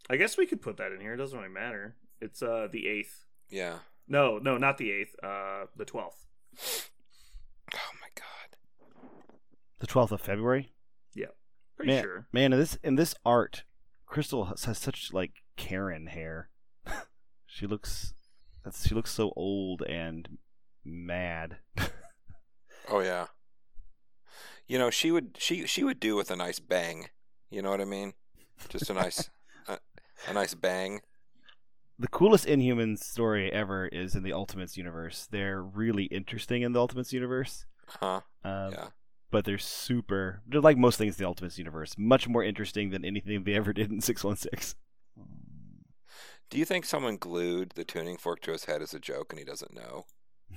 I guess we could put that in here. It doesn't really matter. It's uh the eighth. Yeah. No, no, not the eighth. Uh, the twelfth. Oh my god. The twelfth of February. Yeah. Pretty man, sure. man, in this in this art, Crystal has, has such like Karen hair. she looks, that's she looks so old and mad. Oh yeah. You know, she would she she would do with a nice bang. You know what I mean? Just a nice a, a nice bang. the coolest Inhumans story ever is in the Ultimates universe. They're really interesting in the Ultimates universe. Huh? Uh, Yeah. But they're super. They're like most things in the Ultimates universe. Much more interesting than anything they ever did in Six One Six. Do you think someone glued the tuning fork to his head as a joke and he doesn't know?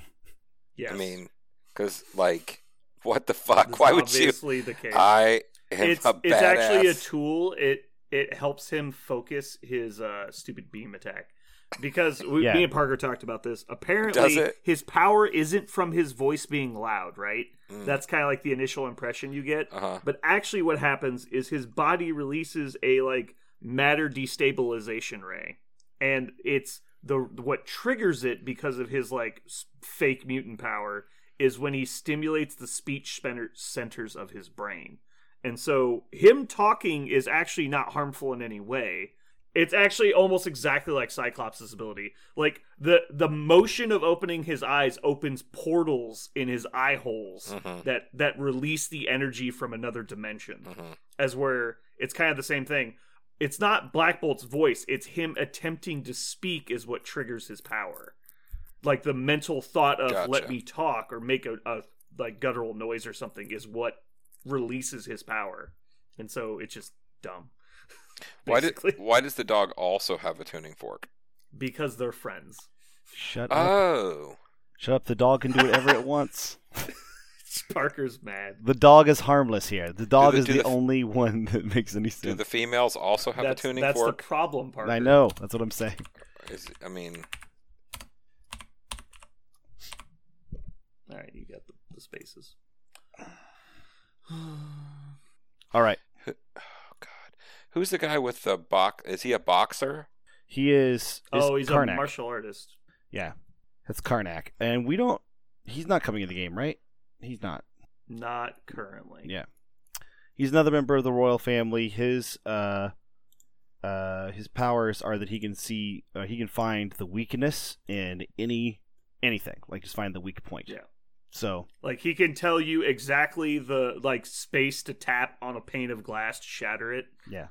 Yes. I mean, because like, what the fuck? That's Why would you? obviously the case. I am it's a it's actually a tool. It it helps him focus his uh, stupid beam attack. Because we, Yeah. me and Parker talked about this. Does Apparently, it? his power isn't from his voice being loud, right? Mm. That's kind of like the initial impression you get. Uh-huh. But actually, what happens is his body releases a like matter destabilization ray, and it's the what triggers it because of his like fake mutant power is when he stimulates the speech centers of his brain. And so him talking is actually not harmful in any way. It's actually almost exactly like Cyclops' ability. Like the the motion of opening his eyes opens portals in his eye holes Mhm. that that release the energy from another dimension. Mhm. As where it's kind of the same thing. It's not Black Bolt's voice, it's him attempting to speak is what triggers his power. Like the mental thought of let me talk or make a, a like guttural noise or something is what releases his power. And so it's just dumb. Why did Why does the dog also have a tuning fork? because they're friends. Shut up! Oh, Shut up! The dog can do whatever it wants. Parker's mad. The dog is harmless here. The dog the- is do the, the- only one that makes any sense. do the females also have That's, a tuning that's fork? That's the problem, Parker. I know. That's what I'm saying. Is, I mean, All right, you got the, the spaces. All right. oh god, who's the guy with the box? Is he a boxer? He is. is oh, he's Karnak. a martial artist. Yeah, that's Karnak, and we don't. He's not coming in the game, right? He's not. Not currently. Yeah. He's another member of the royal family. His uh, uh, his powers are that he can see, uh, he can find the weakness in any anything, like just find the weak point. Yeah. So Like he can tell you exactly the like space to tap on a pane of glass to shatter it, yeah,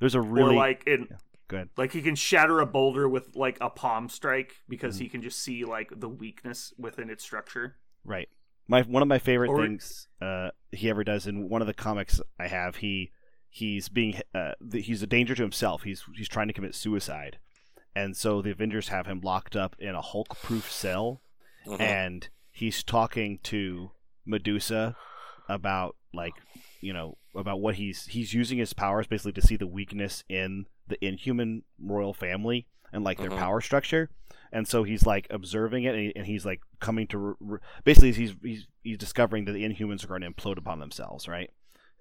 there's a really or like in good. like he can shatter a boulder with like a palm strike because Mm-hmm. he can just see like the weakness within its structure. Right. My one of my favorite Or- things uh, he ever does in one of the comics I have. He he's being uh, he's a danger to himself. He's he's trying to commit suicide, and so the Avengers have him locked up in a Hulk-proof cell, Mhm. and he's talking to Medusa about like you know about what he's he's using his powers basically to see the weakness in the Inhuman royal family and like their Mhm. power structure, and so he's like observing it and, he, and he's like coming to re- re- basically he's he's he's discovering that the Inhumans are going to implode upon themselves, right?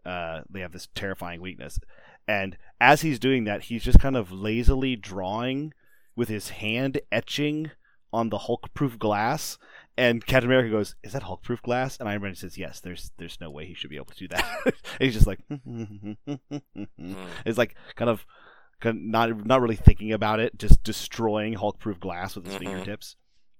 Uh, they have this terrifying weakness, and as he's doing that, he's just kind of lazily drawing with his hand etching on the Hulk-proof glass. And Captain America goes, "Is that Hulk-proof glass?" And Iron Man says, "Yes." There's there's no way he should be able to do that. and he's just like, Mhm. it's like kind of, kind of not not really thinking about it, just destroying Hulk-proof glass with his Mhm. fingertips.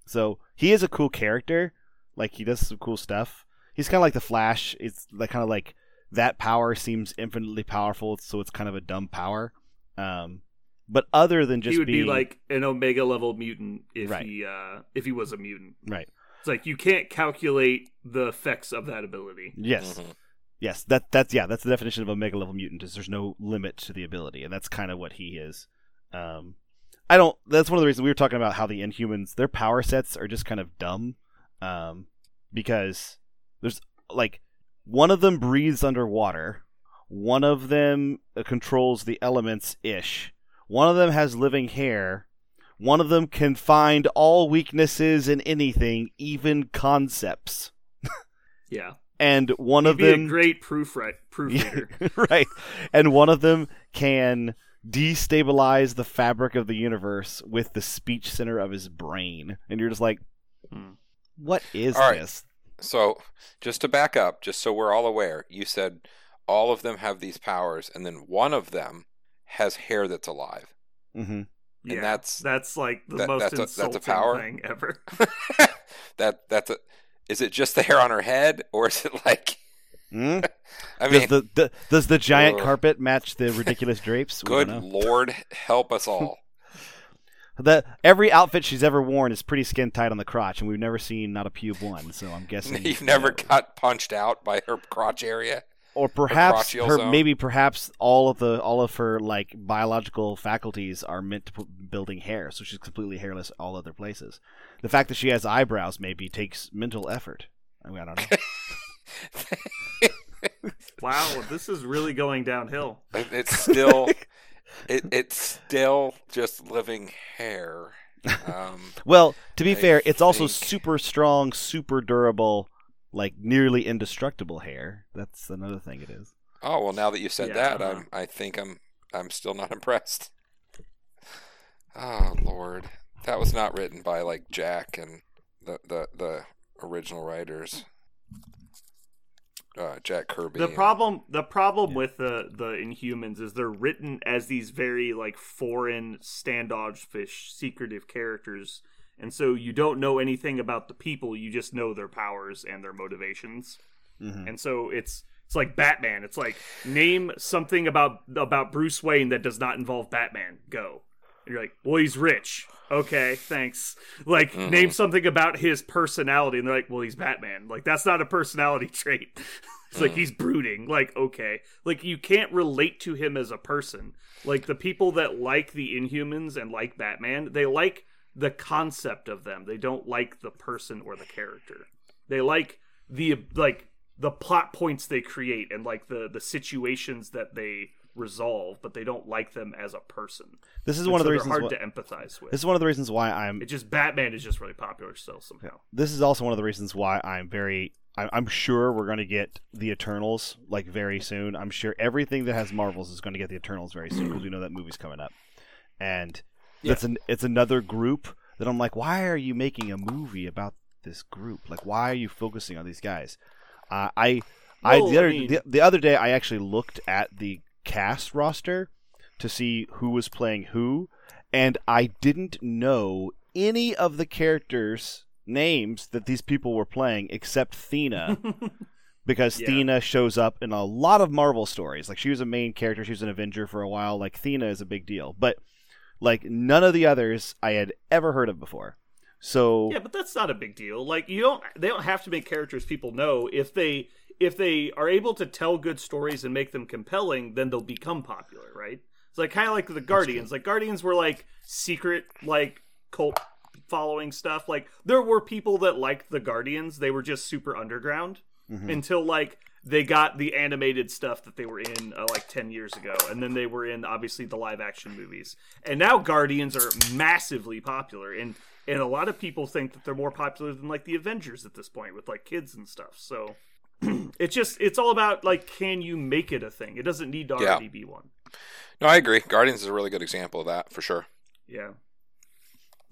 So he is a cool character. Like he does some cool stuff. He's kind of like the Flash. It's like kind of like that power seems infinitely powerful, so it's kind of a dumb power. Um, but other than just he would being be like an Omega level mutant if Right. he uh if he was a mutant. right, It's like you can't calculate the effects of that ability. yes, Mhm. yes, that that's yeah, that's the definition of Omega level mutant. Is there's no limit to the ability, and that's kind of what he is. Um, I don't. That's one of the reasons we were talking about how the Inhumans their power sets are just kind of dumb, um, because there's like one of them breathes underwater, One of them uh, controls the elements ish. One of them has living hair. One of them can find all weaknesses in anything, even concepts. Yeah. And one He'd of be them a great proofread, proofreader. right. And one of them can destabilize the fabric of the universe with the speech center of his brain. And you're just like, Hmm. what is All right. this? So, just to back up, just so we're all aware, you said all of them have these powers, and then one of them has hair that's alive. hmm yeah, that's- that's like the that- most that's a- that's a insulting power? thing ever. that that's a. Is it just the hair on her head, or is it like? Mm? I does mean, the, the does the giant Ugh. carpet match the ridiculous drapes? We good lord, help us all. The every outfit she's ever worn is pretty skin tight on the crotch, and we've never seen not a pube one. So I'm guessing You've never no. got punched out by her crotch area. Or perhaps crotchal her zone. maybe perhaps all of the all of her like biological faculties are meant to put building hair so she's completely hairless all other places the fact that she has eyebrows maybe takes mental effort i mean i don't know wow, this is really going downhill. It- It's still, it, it's still just living hair. Um, well to be I fair it's also super strong super durable like nearly indestructible hair that's another thing it is oh well, now that you said Yeah, that, uh-huh. I'm, I think I'm, I'm still not impressed. Oh lord, that was not written by like Jack and the the the original writers. Uh, Jack Kirby. The problem, the problem with the the Inhumans is they're written as these very like foreign, standoffish, secretive characters, and so you don't know anything about the people. You just know their powers and their motivations, Mhm. and so it's it's like Batman. It's like name something about about Bruce Wayne that does not involve Batman. Go. And you're like, well, he's rich. Okay, thanks. Like, Mhm. name something about his personality, and they're like, well, he's Batman. Like, that's not a personality trait. it's like Mhm. he's brooding. Like, okay, like you can't relate to him as a person. Like the people that like the Inhumans and like Batman, they like the concept of them. They don't like the person or the character. They like the like the plot points they create and like the the situations that they resolve, but they don't like them as a person. this is And one of the reasons hard why, to empathize with. this is one of the reasons why i'm It just Batman is just really popular still somehow. this is also one of the reasons why I'm very I'm sure we're going to get the Eternals like very soon. I'm sure everything that has Marvels is going to get the Eternals very soon because we know that movie's coming up, and that's an it's another group that I'm like, why are you making a movie about this group? Like, why are you focusing on these guys? Uh, I I Well, the other I mean- the, the other day I actually looked at the cast roster to see who was playing who, and I didn't know any of the characters' names that these people were playing except Thena. because Yeah. Thena shows up in a lot of Marvel stories. Like she was a main character, she was an Avenger for a while. Like Thena is a big deal, but like none of the others I had ever heard of before. So Yeah, but that's not a big deal. Like you don't they don't have to make characters people know if they if they are able to tell good stories and make them compelling, then they'll become popular, right? It's like kind of like the Guardians. Like Guardians were like secret like cult following stuff. Like there were people that liked the Guardians. They were just super underground Mhm. until like they got the animated stuff that they were in uh, like 10 years ago and then they were in obviously the live action movies and now guardians are massively popular and and a lot of people think that they're more popular than like the avengers at this point with like kids and stuff so it's just it's all about like can you make it a thing it doesn't need to Yeah. already be one No, I agree. Guardians is a really good example of that for sure. yeah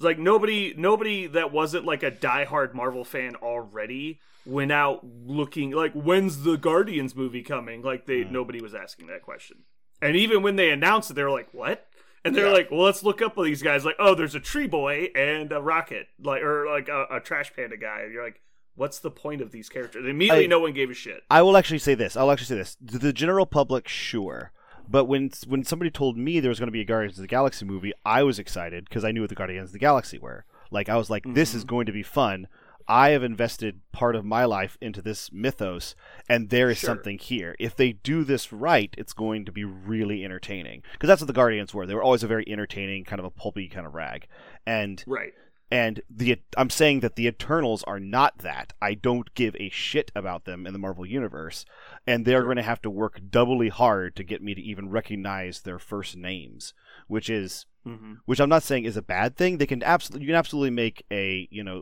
like nobody nobody that wasn't like a diehard marvel fan already went out looking like when's the guardians movie coming like they Mm. nobody was asking that question and even when they announced it they were like what and they're Yeah. like well let's look up all these guys like oh there's a tree boy and a rocket like or like a, a trash panda guy and you're like what's the point of these characters immediately I- no one gave a shit I will actually say this. I'll actually say this. To the general public, sure. But when when somebody told me there was going to be a Guardians of the Galaxy movie, I was excited because I knew what the Guardians of the Galaxy were. Like I was like, this is mm-hmm. going to be fun. I have invested part of my life into this mythos, and there is Sure. something here. If they do this right, it's going to be really entertaining. Because that's what the Guardians were. They were always a very entertaining, kind of a pulpy kind of rag. And right And the I'm saying that the Eternals are not that. I don't give a shit about them in the Marvel universe, and they're going to have to work doubly hard to get me to even recognize their first names, which is Mm-hmm. which I'm not saying is a bad thing. They can absolutely you can absolutely make a you know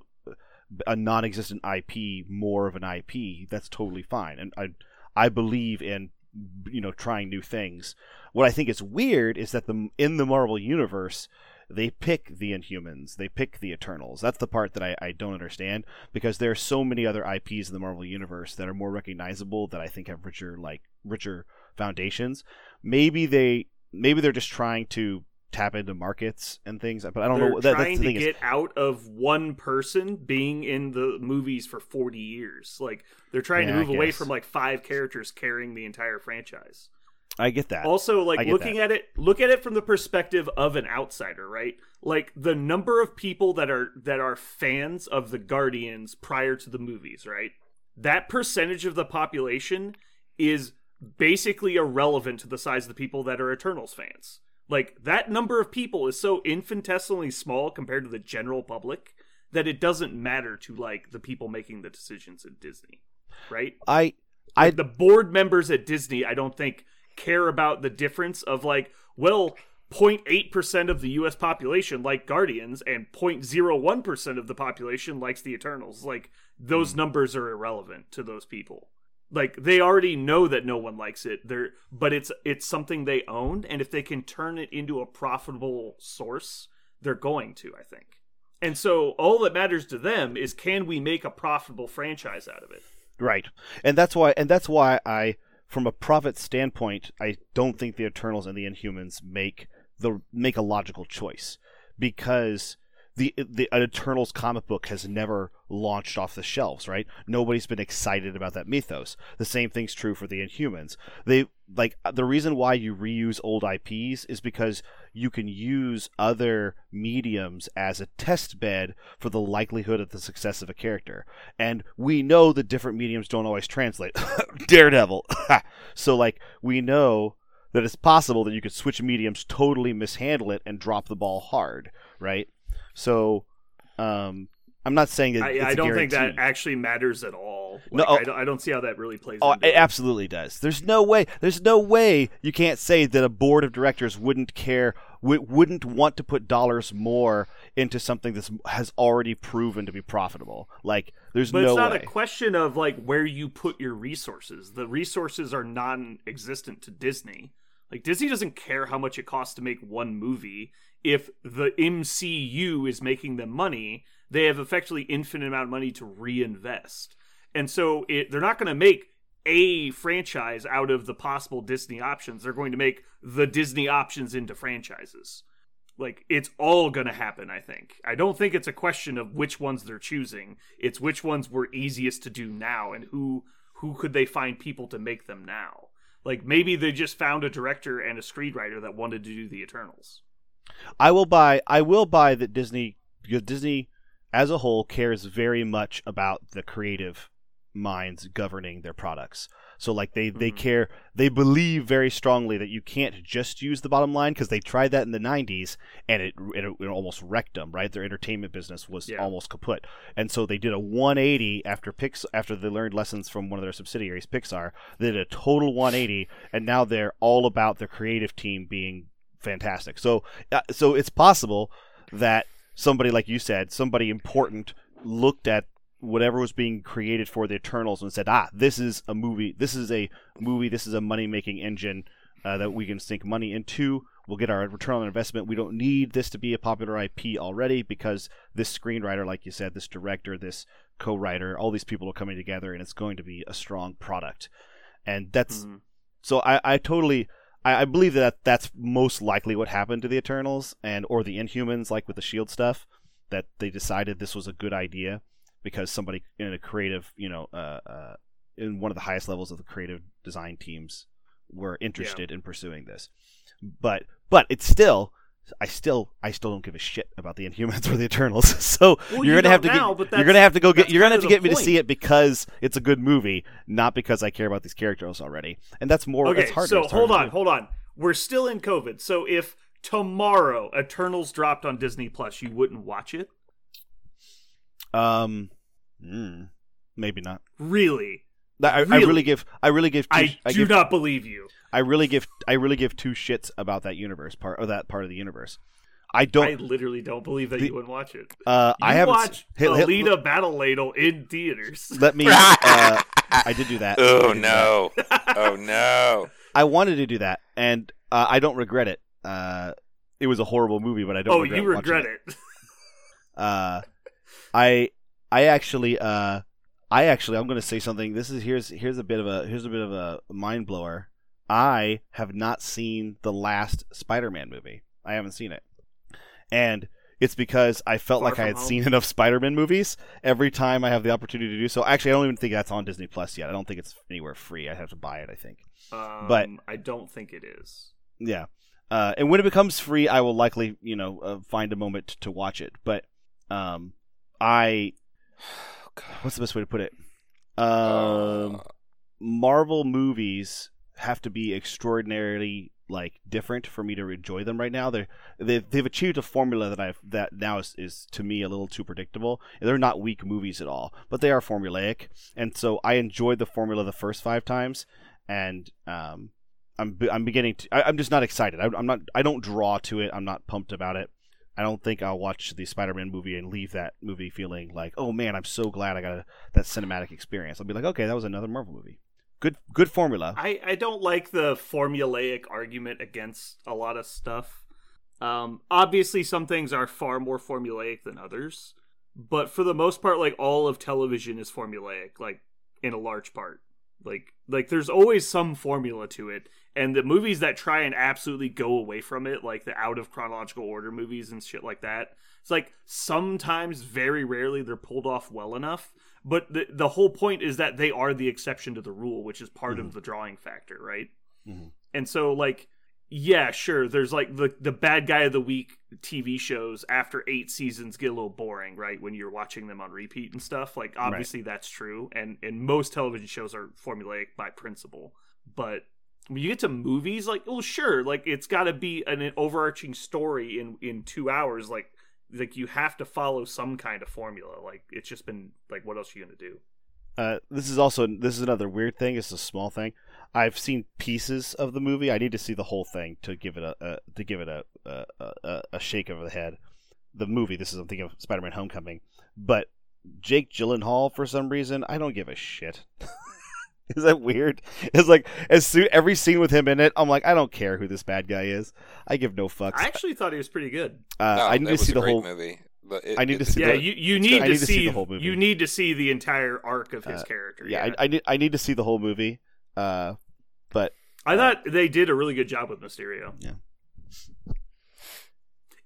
a non-existent IP more of an IP. That's totally fine, and I I believe in you know trying new things. What I think is weird is that the in the Marvel universe they pick the Inhumans, they pick the Eternals. That's the part that I, I don't understand because there are so many other IPs in the Marvel universe that are more recognizable that I think have richer like richer foundations. Maybe they maybe they're just trying to tap into markets and things, but I don't They're know. That, that's trying to thing is, get out of one person being in the movies for 40 years. Like they're trying Yeah, to move away from like five characters carrying the entire franchise. I get that. Also, like looking at it, look at it from the perspective of an outsider, right? Like the number of people that are that are fans of the Guardians prior to the movies, right? That percentage of the population is basically irrelevant to the size of the people that are Eternals fans. Like that number of people is so infinitesimally small compared to the general public that it doesn't matter to like the people making the decisions at Disney, right? I I Like, the board members at Disney, I don't think care about the difference of like, well, 0.8% of the US population like Guardians and 0.01% of the population likes the Eternals. Like those hmm. numbers are irrelevant to those people. Like they already know that no one likes it. They're but it's it's something they own and if they can turn it into a profitable source, they're going to, I think. And so all that matters to them is can we make a profitable franchise out of it? Right. And that's why and that's why I from a profit standpoint, I don't think the Eternals and the Inhumans make the make a logical choice because the the Eternals comic book has never launched off the shelves, right? Nobody's been excited about that mythos. The same thing's true for the Inhumans. They like the reason why you reuse old IPs is because you can use other mediums as a test bed for the likelihood of the success of a character. And we know that different mediums don't always translate. Daredevil. so like we know that it's possible that you could switch mediums, totally mishandle it, and drop the ball hard, right? So, um, I'm not saying that it's I, I don't think that actually matters at all. No, oh. I, don't, I don't see how that really plays. Oh, it it. absolutely does. There's no way. There's no way you can't say that a board of directors wouldn't care, w- wouldn't want to put dollars more into something that has already proven to be profitable. Like, there's But no it's not way. a question of like where you put your resources. The resources are non-existent to Disney. Like Disney doesn't care how much it costs to make one movie. If the MCU is making them money, they have effectively infinite amount of money to reinvest. And so it, they're not going to make a franchise out of the possible Disney options. They're going to make the Disney options into franchises. Like it's all going to happen, I think. I don't think it's a question of which ones they're choosing. It's which ones were easiest to do now and who who could they find people to make them now. Like maybe they just found a director and a screenwriter that wanted to do the Eternals. I will buy. I will buy that Disney, because Disney, as a whole, cares very much about the creative minds governing their products. So, like they they Mhm. care. They believe very strongly that you can't just use the bottom line because they tried that in the '90s and it, it it almost wrecked them. Right, their entertainment business was Yeah. almost kaput, and so they did a 180 after Pix after they learned lessons from one of their subsidiaries, Pixar. They did a total 180, and now they're all about their creative team being fantastic. So, uh, so it's possible that somebody like you said, somebody important looked at whatever was being created for the Eternals and said, "Ah, this is a movie. This is a movie. This is a money-making engine uh, that we can sink money into. We'll get our return on investment. We don't need this to be a popular IP already because this screenwriter, like you said, this director, this co-writer, all these people are coming together, and it's going to be a strong product." And that's Mhm. so I, I totally I, I believe that that's most likely what happened to the Eternals and or the Inhumans, like with the Shield stuff, that they decided this was a good idea because somebody in a creative, you know, uh, uh, in one of the highest levels of the creative design teams were interested in pursuing this. But but it's still. I still, I still don't give a shit about the Inhumans or the Eternals. So Well, you're gonna have to now, get, you're gonna have to go get, you're gonna have to get me the to see it because it's a good movie, not because I care about these characters already. And that's more. Okay, harder. so hold on, hold on. We're still in COVID. So if tomorrow Eternals dropped on Disney Plus, you wouldn't watch it? Um, mm, maybe not. Really? I, I Really? really give. I really give. Two, I I do give, not believe you. I really give. I really give two shits about that universe part or that part of the universe. I don't. I literally don't believe that The- you would watch it. uh, You I haven't. watch hit- hit- Alita Battle Ladle in theaters. let me. Uh, I did do that. Oh did do that. no! oh no! I wanted to do that, and uh, I don't regret it. Uh, it was a horrible movie, but I don't. oh, regret you regret watching it. Uh, I I actually uh I actually I'm going to say something. This is here's here's a bit of a here's a bit of a mind blower. I have not seen the last Spider-Man movie. I haven't seen it, and it's because I felt Far like I had Home? seen enough Spider-Man movies. Every time I have the opportunity to do so, actually, I don't even think that's on Disney Plus yet. I don't think it's anywhere free. I have to buy it. I think. Um, But- I don't think it is. Yeah. Uh, and when it becomes free, I will likely, you know, uh, find a moment to watch it. But um, I, what's the best way to put it? Um, Uh, Marvel movies have to be extraordinarily like different for me to enjoy them right now. They're they've, they've achieved a formula that I've that now is, is to me a little too predictable. They're not weak movies at all, but they are formulaic, and so I enjoyed the formula the first five times, and um, I'm I'm beginning to I, I'm just not excited. I, I'm not I don't draw to it. I'm not pumped about it. I don't think I'll watch the Spider-Man movie and leave that movie feeling like, oh man, I'm so glad I got a, that cinematic experience. I'll be like, okay, that was another Marvel movie. Good, good formula. I, I don't like the formulaic argument against a lot of stuff. Um, obviously, some things are far more formulaic than others, but for the most part, like all of television is formulaic, like in a large part. Like like there's always some formula to it, and the movies that try and absolutely go away from it, like the out of chronological order movies and shit like that, it's like sometimes, very rarely, they're pulled off well enough. But the the whole point is that they are the exception to the rule, which is part of the drawing factor, right? Mhm. And so, like, yeah, sure. There's like the the bad guy of the week TV shows after eight seasons get a little boring, right? When you're watching them on repeat and stuff. Like, obviously that's true, and and most television shows are formulaic by principle. But when you get to movies, like, well, sure, like it's got to be an overarching story in in two hours, like. Like you have to follow some kind of formula. Like it's just been like, what else are you gonna do? Uh, this is also this is another weird thing. It's a small thing. I've seen pieces of the movie. I need to see the whole thing to give it a, to give it a, a a a shake of the head. The movie. This is I'm thinking of Spider-Man: Homecoming, but Jake Gyllenhaal for some reason I don't give a shit. is that weird? It's like as soon every scene with him in it, I'm like I don't care who this bad guy is. I give no fucks. I actually thought he was pretty good. uh, no, I need to see the whole. movie. But it- I need to see Yeah, the- you, you need to need to see see, the whole movie. you need to see the entire arc of his Uh, character. Yeah, Yeah, I, I need I need to see the whole movie. Uh, but I thought they did a really good job with Mysterio. Yeah.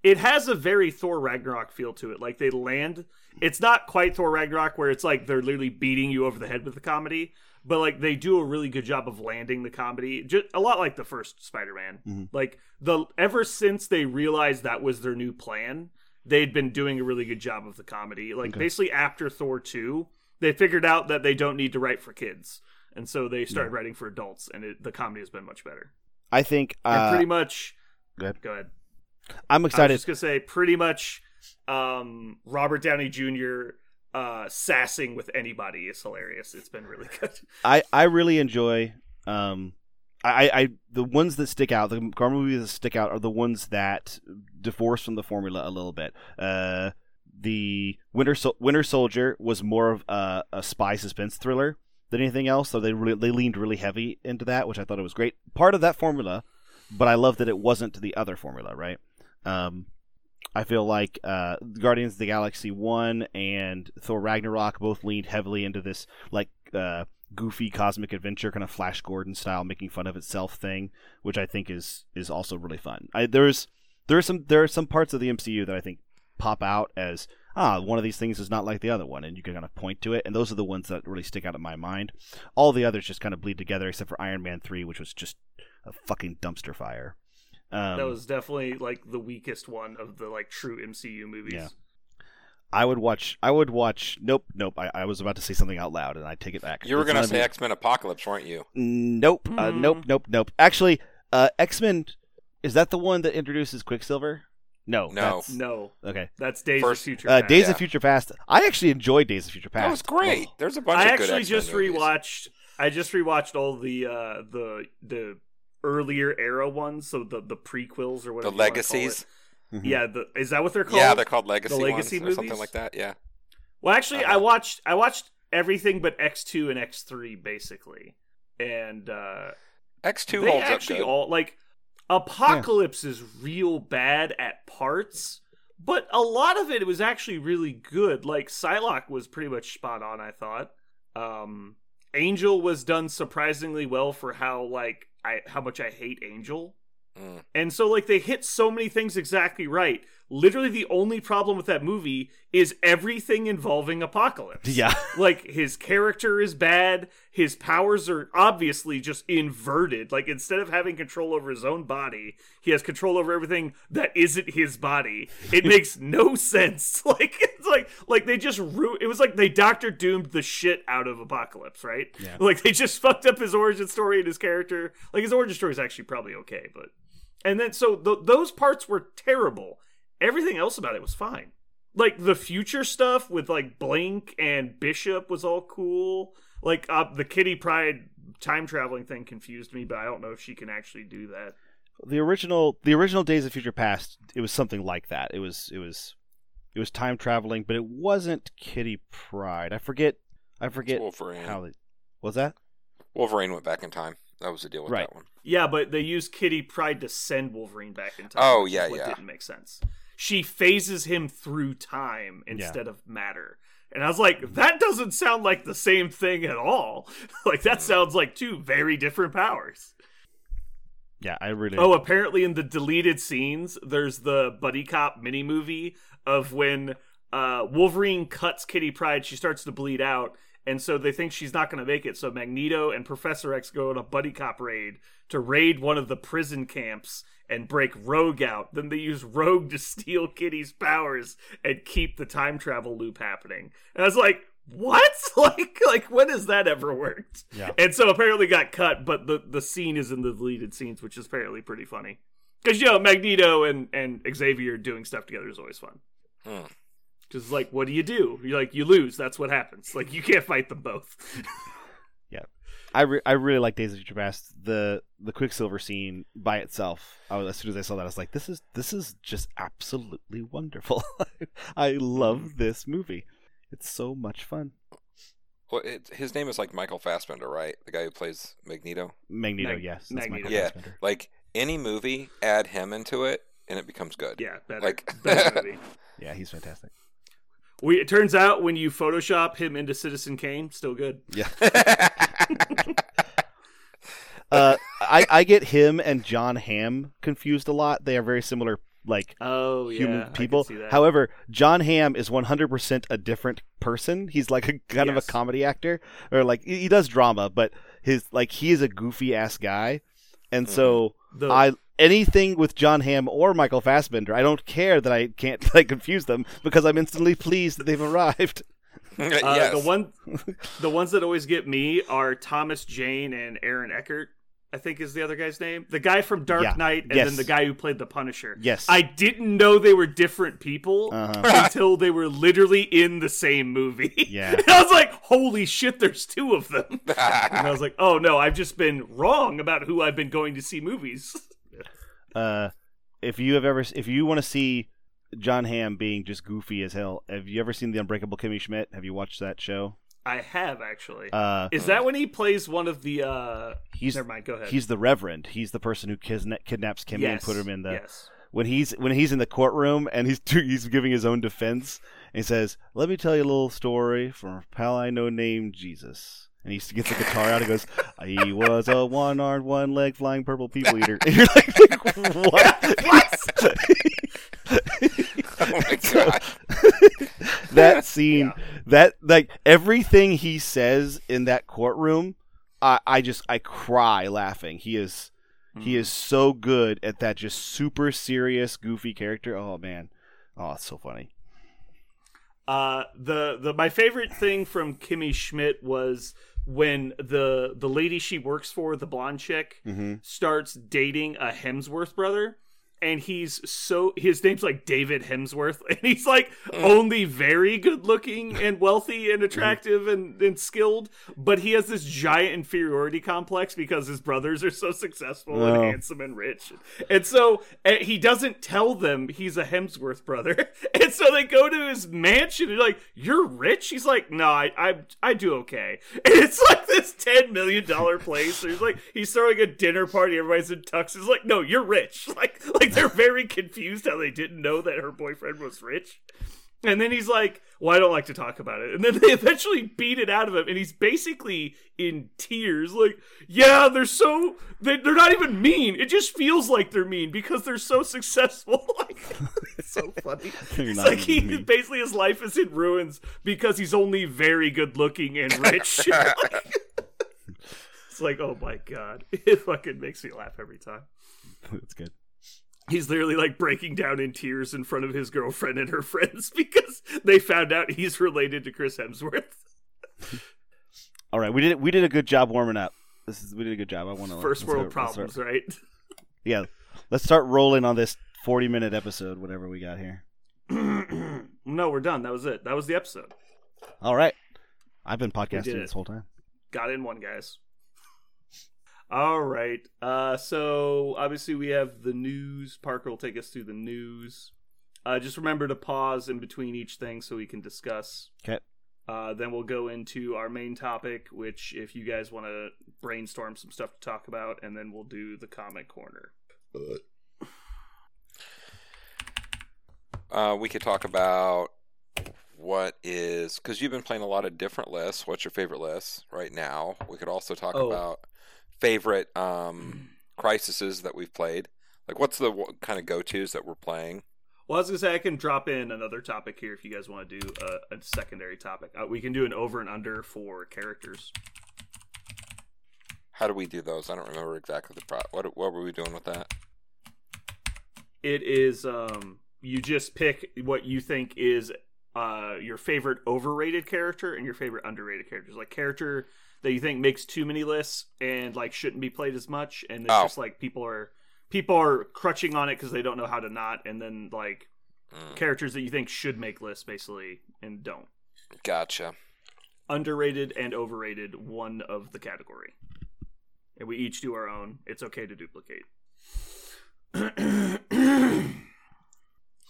It has a very Thor Ragnarok feel to it. Like they land it's not quite Thor Ragnarok where it's like they're literally beating you over the head with the comedy, but like they do a really good job of landing the comedy. Just a lot like the first Spider-Man. Mhm. Like the ever since they realized that was their new plan, they'd been doing a really good job of the comedy. Like Okay. basically after Thor 2, they figured out that they don't need to write for kids. And so they started writing for adults and it, the comedy has been much better. I think uh, pretty much go ahead. go ahead. I'm excited. I was excited. just gonna say pretty much um, Robert Downey Jr. Uh, sassing with anybody is hilarious. It's been really good. I I really enjoy um I, I the ones that stick out the Marvel movies that stick out are the ones that divorce from the formula a little bit. Uh, the Winter Sol- Winter Soldier was more of a, a spy suspense thriller than anything else, so they really they leaned really heavy into that, which I thought it was great. Part of that formula, but I love that it wasn't the other formula, right? Um, I feel like uh, Guardians of the Galaxy One and Thor Ragnarok both leaned heavily into this like uh, goofy cosmic adventure kind of Flash Gordon style, making fun of itself thing, which I think is is also really fun. I, there's there are some there are some parts of the MCU that I think pop out as ah one of these things is not like the other one, and you can kind of point to it, and those are the ones that really stick out in my mind. All the others just kind of bleed together, except for Iron Man three, which was just a fucking dumpster fire. Um, that was definitely like the weakest one of the like true MCU movies. Yeah. I would watch. I would watch. Nope, nope. I, I was about to say something out loud, and I take it back. You were gonna say X Men Apocalypse, weren't you? Nope. Uh, Mm. nope. Nope. Nope. Actually, uh, X Men is that the one that introduces Quicksilver? No, No. that's- No, okay. that's Days First- of Future Uh, Past. Days Yeah. of Future Past. I actually enjoyed Days of Future Past. That was great. There's a bunch I of good actually X-Men just movies. rewatched. I just rewatched all the uh, the the earlier era ones, so the the prequels or The whatever. you wanna call legacies. it. Mhm. Yeah, the, is that what they're called? Yeah, they're called legacy, legacy ones or something like that. Yeah. Well, actually, I Uh-huh. watched I watched everything but X two and X three basically, and uh, X2 holds actually up good. all like Apocalypse is real bad at parts, but a lot of it was actually really good. Like Psylocke was pretty much spot on, I thought. Um, Angel was done surprisingly well for how like I how much I hate Angel. Mm. And so like they hit so many things exactly right. Literally the only problem with that movie is everything involving Apocalypse. Yeah. like his character is bad, his powers are obviously just inverted. Like instead of having control over his own body, he has control over everything that isn't his body. It makes no sense. Like it's like like they just ru- it was like they Doctor Doomed the shit out of Apocalypse, right? Yeah. Like they just fucked up his origin story and his character. Like his origin story is actually probably okay, but and then so th- those parts were terrible. Everything else about it was fine. Like the future stuff with like Blink and Bishop was all cool. Like uh, the Kitty Pryde time traveling thing confused me, but I don't know if she can actually do that. the original the original Days of Future Past it was something like that. It was it was it was time traveling, but it wasn't Kitty Pryde. I forget I forget Wolverine. how they was that? Wolverine went back in time. That was the deal with Right. that one. Yeah, but they used Kitty Pryde to send Wolverine back in time. Oh, yeah, what yeah. Didn't make sense. She phases him through time instead of matter. And I was like, that doesn't sound like the same thing at all. like that sounds like two very different powers. Yeah, I really Oh, apparently in the deleted scenes, there's the buddy cop mini movie of when uh, Wolverine cuts Kitty Pryde. She starts to bleed out, and so they think she's not going to make it. So Magneto and Professor X go on a buddy cop raid to raid one of the prison camps and break Rogue out. Then they use Rogue to steal Kitty's powers and keep the time travel loop happening. And I was like, what? like, like when has that ever worked? Yeah. And so apparently got cut, but the the scene is in the deleted scenes, which is apparently pretty funny. Because you know Magneto and and Xavier doing stuff together is always fun. Hmm. Because like, what do you do? You like you lose. That's what happens. Like you can't fight them both. I, re- I really like Days of Future Past. The the Quicksilver scene by itself. I was, as soon as I saw that, I was like, "This is this is just absolutely wonderful." I love this movie. It's so much fun. Well, it, his name is like Michael Fassbender, right? The guy who plays Magneto. Magneto, Mag- yes, that's Magneto. Michael Yeah. Fassbender. Like any movie, add him into it, and it becomes good. yeah, better. Like- better movie. Yeah, he's fantastic. We, it turns out when you Photoshop him into Citizen Kane, still good. Yeah, uh, I I get him and John Hamm confused a lot. They are very similar, like Oh human can people. However, John Hamm is 100% a different person. He's like a kind of a comedy actor or like he he does drama, but his like he is a goofy ass guy. And so The- I anything with John Hamm or Michael Fassbender, I don't care that I can't like confuse them because I'm instantly pleased that they've arrived. Uh. The one, the ones that always get me are Thomas Jane and Aaron Eckhart. I think is the other guy's name. The guy from Dark Yeah. Knight, and Yes. then the guy who played the Punisher. Yes. I didn't know they were different people Uh-huh. until they were literally in the same movie. Yeah. And I was like, "Holy shit! There's two of them." and I was like, "Oh no, I've just been wrong about who I've been going to see movies." Uh, if you have ever, if you want to see John Hamm being just goofy as hell, have you ever seen The Unbreakable Kimmy Schmidt? Have you watched that show? I have actually. Uh, is that when he plays one of the? uh he's Never mind. Go ahead. he's the Reverend. He's the person who kidnaps Kimmy and put him in the Yes. when he's when he's in the courtroom and he's he's giving his own defense and he says, "Let me tell you a little story from a pal I know named Jesus." And he gets the guitar out and goes, "He was a one-armed, one-legged, flying purple people eater." And you're like, "What? oh my god. that scene, that like everything he says in that courtroom, I, I just I cry laughing. He is he is so good at that just super serious, goofy character. Oh man, oh it's so funny. Uh, the the my favorite thing from Kimmy Schmidt was when the the lady she works for, the blonde chick, Mm-hmm. starts dating a Hemsworth brother, and he's so his name's like David Hemsworth, and he's like only very good looking and wealthy and attractive and, and skilled, but he has this giant inferiority complex because his brothers are so successful and handsome and rich, and so uh, he doesn't tell them he's a Hemsworth brother, and so they go to his mansion and they're like, "You're rich?" He's like, "No, I I, I do okay," and it's like this ten million dollar place. he's like he's throwing a dinner party, everybody's in tuxes. Like, no, you're rich. Like like they're very confused how they didn't know that her boyfriend was rich. And then he's like, "Well, I don't like to talk about it." And then they eventually beat it out of him, and he's basically in tears. Like, yeah, they're so they, they're not even mean. It just feels like they're mean because they're so successful. like, it's so funny. It's like he mean. basically his life is in ruins because he's only very good looking and rich. Like, it's like, oh my god, it fucking makes me laugh every time. That's good. He's literally like breaking down in tears in front of his girlfriend and her friends because they found out he's related to Chris Hemsworth. All right, we did we did a good job warming up. This is we did a good job. I want to First world problems, right? Yeah, let's start rolling on this forty minute episode, whatever we got here. no, we're done. That was it. That was the episode. All right, I've been podcasting this whole time. Got in one, guys. All right. Uh, so obviously we have the news. Parker will take us through the news. Uh, just remember to pause in between each thing so we can discuss. Okay. Uh, then we'll go into our main topic, which if you guys want to brainstorm some stuff to talk about, and then we'll do the comic corner. Uh, we could talk about what is because you've been playing a lot of different lists. What's your favorite list right now? We could also talk Oh. about favorite um, crises that we've played. Like, what's the w- kind of go tos that we're playing? Well, I was gonna say I can drop in another topic here if you guys want to do a, a secondary topic. Uh, we can do an over and under for characters. How do we do those? I don't remember exactly the pro. What what were we doing with that? it is um you just pick what you think is uh your favorite overrated character and your favorite underrated characters like character that you think makes too many lists and like shouldn't be played as much and it's Oh. just like people are people are crutching on it because they don't know how to not and then like Mm, characters that you think should make lists basically and don't gotcha. underrated and overrated one of the category and we each do our own it's okay to duplicate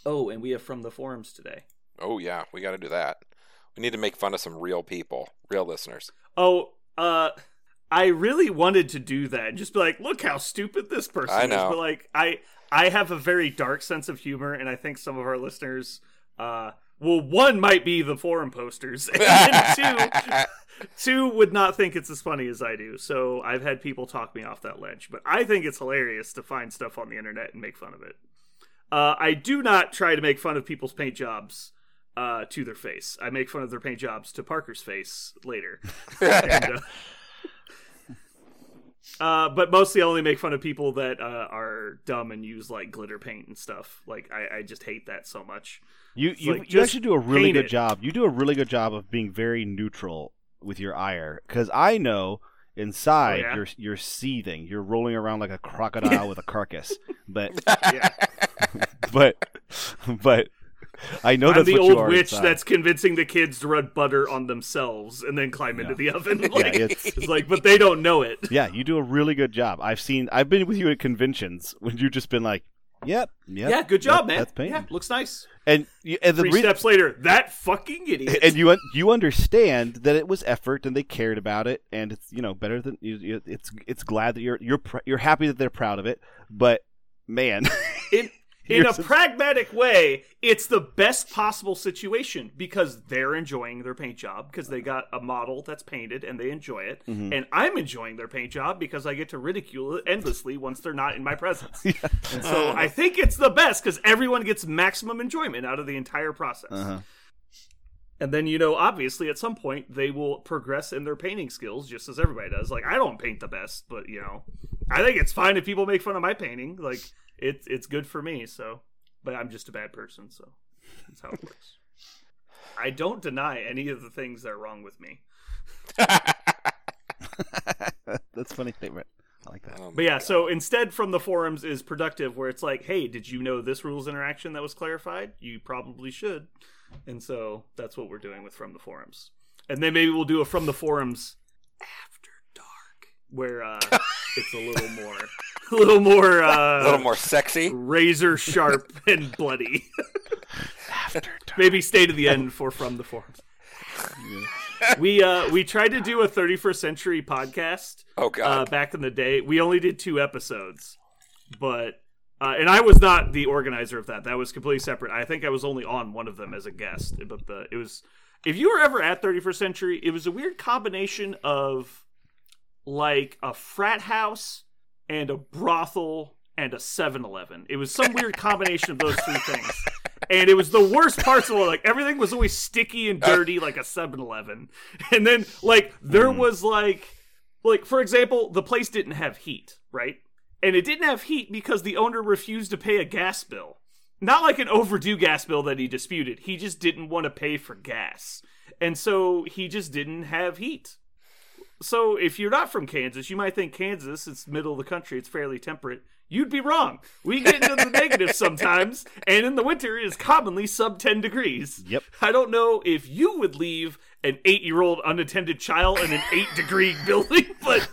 oh and we have from the forums today Oh yeah, we got to do that. We need to make fun of some real people, real listeners. oh uh i really wanted to do that and just be like look how stupid this person I is but like i i have a very dark sense of humor and i think some of our listeners uh well one might be the forum posters and two two would not think it's as funny as I do. So I've had people talk me off that ledge, but I think it's hilarious to find stuff on the internet and make fun of it. Uh, I do not try to make fun of people's paint jobs uh, to their face. I make fun of their paint jobs to Parker's face later. And, uh, uh, but mostly I only make fun of people that uh, are dumb and use like glitter paint and stuff. Like I, I just hate that so much. You you, like, you actually do a really good it. job. You do a really good job of being very neutral with your ire because I know inside Oh, yeah? you're you're seething. You're rolling around like a crocodile with a carcass. But but but I know I'm that's the what old you are witch inside. that's convincing the kids to rub butter on themselves and then climb into the oven. Like, it's- it's like, but they don't know it. Yeah, you do a really good job. I've seen. I've been with you at conventions when you've just been like, "Yep, yep yeah, good job, that- man. That's painting." Yeah, looks nice. And you, and the Three rea- steps later, that fucking idiot. and you you understand that it was effort and they cared about it and it's you know better than it's it's glad that you're you're pr- you're happy that they're proud of it. But man, in in a pragmatic way, it's the best possible situation because they're enjoying their paint job because they got a model that's painted and they enjoy it, Mm-hmm. and I'm enjoying their paint job because I get to ridicule it endlessly once they're not in my presence. And so I think it's the best because everyone gets maximum enjoyment out of the entire process. Uh-huh. And then you know, obviously, at some point they will progress in their painting skills, just as everybody does. Like I don't paint the best, but you know, I think it's fine if people make fun of my painting. Like it's it's good for me. So, but I'm just a bad person, so that's how it works. I don't deny any of the things that are wrong with me. that's a funny statement. I like that. Oh But yeah, God. so instead from the forums is productive, where it's like, hey, did you know this rules interaction that was clarified? You probably should. And so that's what we're doing with from the forums. And then maybe we'll do a from the forums after dark, where uh, it's a little more, a little more, uh, a little more sexy. razor sharp and bloody. After maybe stay to the end for from the forums. we uh we tried to do a 31st century podcast Oh uh, god. back in the day. We only did two episodes, but uh, and I was not the organizer of that. That was completely separate. I think I was only on one of them as a guest. But the it was if you were ever at 31st century, it was a weird combination of like a frat house and a brothel and a 7-Eleven. It was some weird combination of those three things. And it was the worst parts of it. Like everything was always sticky and dirty, like a 7-Eleven. And then like there hmm. was like like for example the place didn't have heat right and it didn't have heat because the owner refused to pay a gas bill not like an overdue gas bill that he disputed he just didn't want to pay for gas and so he just didn't have heat so if you're not from kansas you might think kansas it's middle of the country it's fairly temperate you'd be wrong we get into the negatives sometimes and in the winter it is commonly sub 10 degrees Yep. I don't know if you would leave an eight year old unattended child in an eight degree building, but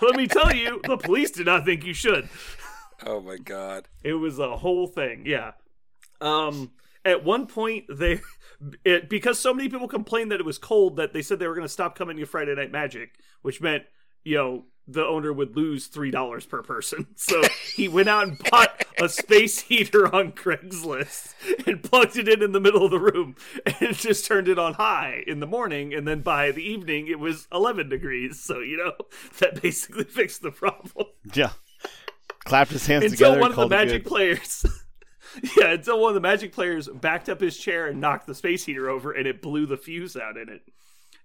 let me tell you, the police did not think you should. Oh my god. It was a whole thing. Yeah. Um, at one point, they, it, because so many people complained that it was cold, that they said they were going to stop coming to Friday Night Magic, which meant, you know, the owner would lose $3 per person. So he went out and bought a space heater on Craigslist and plugged it in in the middle of the room and just turned it on high in the morning. And then by the evening, it was 11 degrees. So, you know, that basically fixed the problem Yeah. Clapped his hands until together. one of the magic players yeah until one of the magic players backed up his chair and knocked the space heater over and it blew the fuse out in it.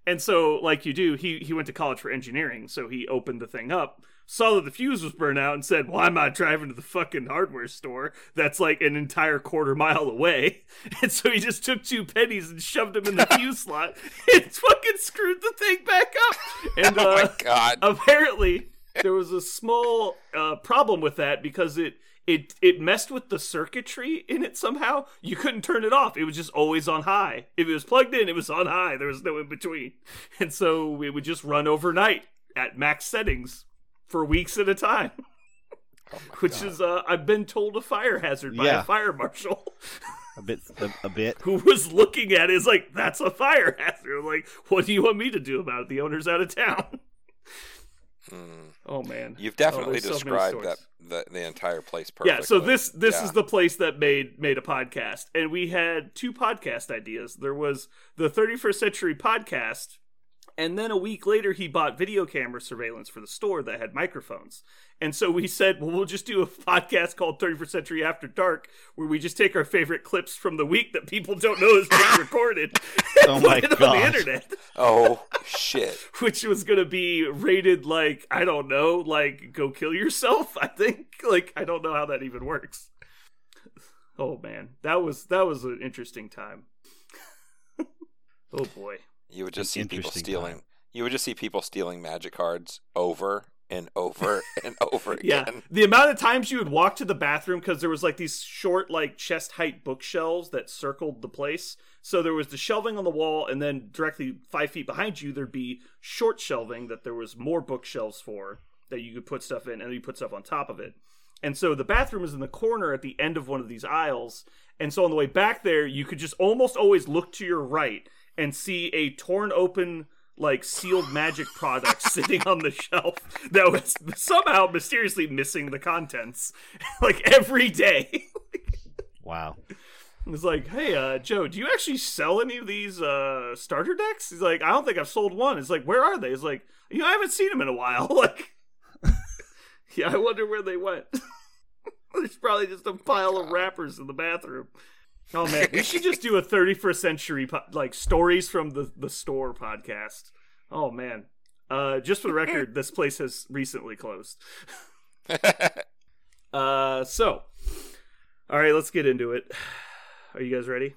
And so like you do he he went to college for engineering so he opened the thing up saw that the fuse was burned out and said why am i driving to the fucking hardware store that's like an entire quarter mile away? And so he just took two pennies and shoved them in the fuse slot and fucking screwed the thing back up. And Oh uh my god. apparently there was a small uh, problem with that because it it it messed with the circuitry in it somehow. You couldn't turn it off. It was just always on high. If it was plugged in, it was on high. There was no in between, and so it would just run overnight at max settings for weeks at a time. Oh Which God. is, uh, I've been told, a fire hazard by Yeah. a fire marshal A bit. A, a bit. who was looking at it. Is like, that's a fire hazard. I'm like, what do you want me to do about it? The owner's out of town. Hmm. Oh man, You've Oh, definitely there's so described that the, the entire place perfectly. Yeah, so this this Yeah. is the place that made made a podcast, and we had two podcast ideas. There was the 31st Century podcast, and then a week later he bought video camera surveillance for the store that had microphones. And so we said, well, we'll just do a podcast called 31st Century After Dark, where we just take our favorite clips from the week that people don't know is being recorded, oh and Oh put my it on the internet Oh shit. which was gonna be rated like I don't know, like go kill yourself. I think like I don't know how that even works. Oh man, that was that was an interesting time. oh boy, You would just see people stealing. time. You would just see people stealing magic cards over and over and over again. yeah. again. The amount of times you would walk to the bathroom because there was like these short, like chest height bookshelves that circled the place. So there was the shelving on the wall, and then directly five feet behind you, there'd be short shelving that there was more bookshelves for that you could put stuff in, and you put stuff on top of it. And so the bathroom is in the corner at the end of one of these aisles. And so on the way back there, you could just almost always look to your right and see a torn open, like sealed magic product sitting on the shelf that was somehow mysteriously missing the contents, like every day. Wow. It's like, hey, uh, Joe, do you actually sell any of these uh, starter decks? He's like, I don't think I've sold one. It's like, where are they? It's like, you know, I haven't seen them in a while. like, yeah, I wonder where they went. There's probably just a pile of wrappers in the bathroom. Oh man, we should just do a 31st century po- like stories from the the store podcast. Oh man, uh, just for the record, this place has recently closed. Uh, so, all right, let's get into it. Are you guys ready?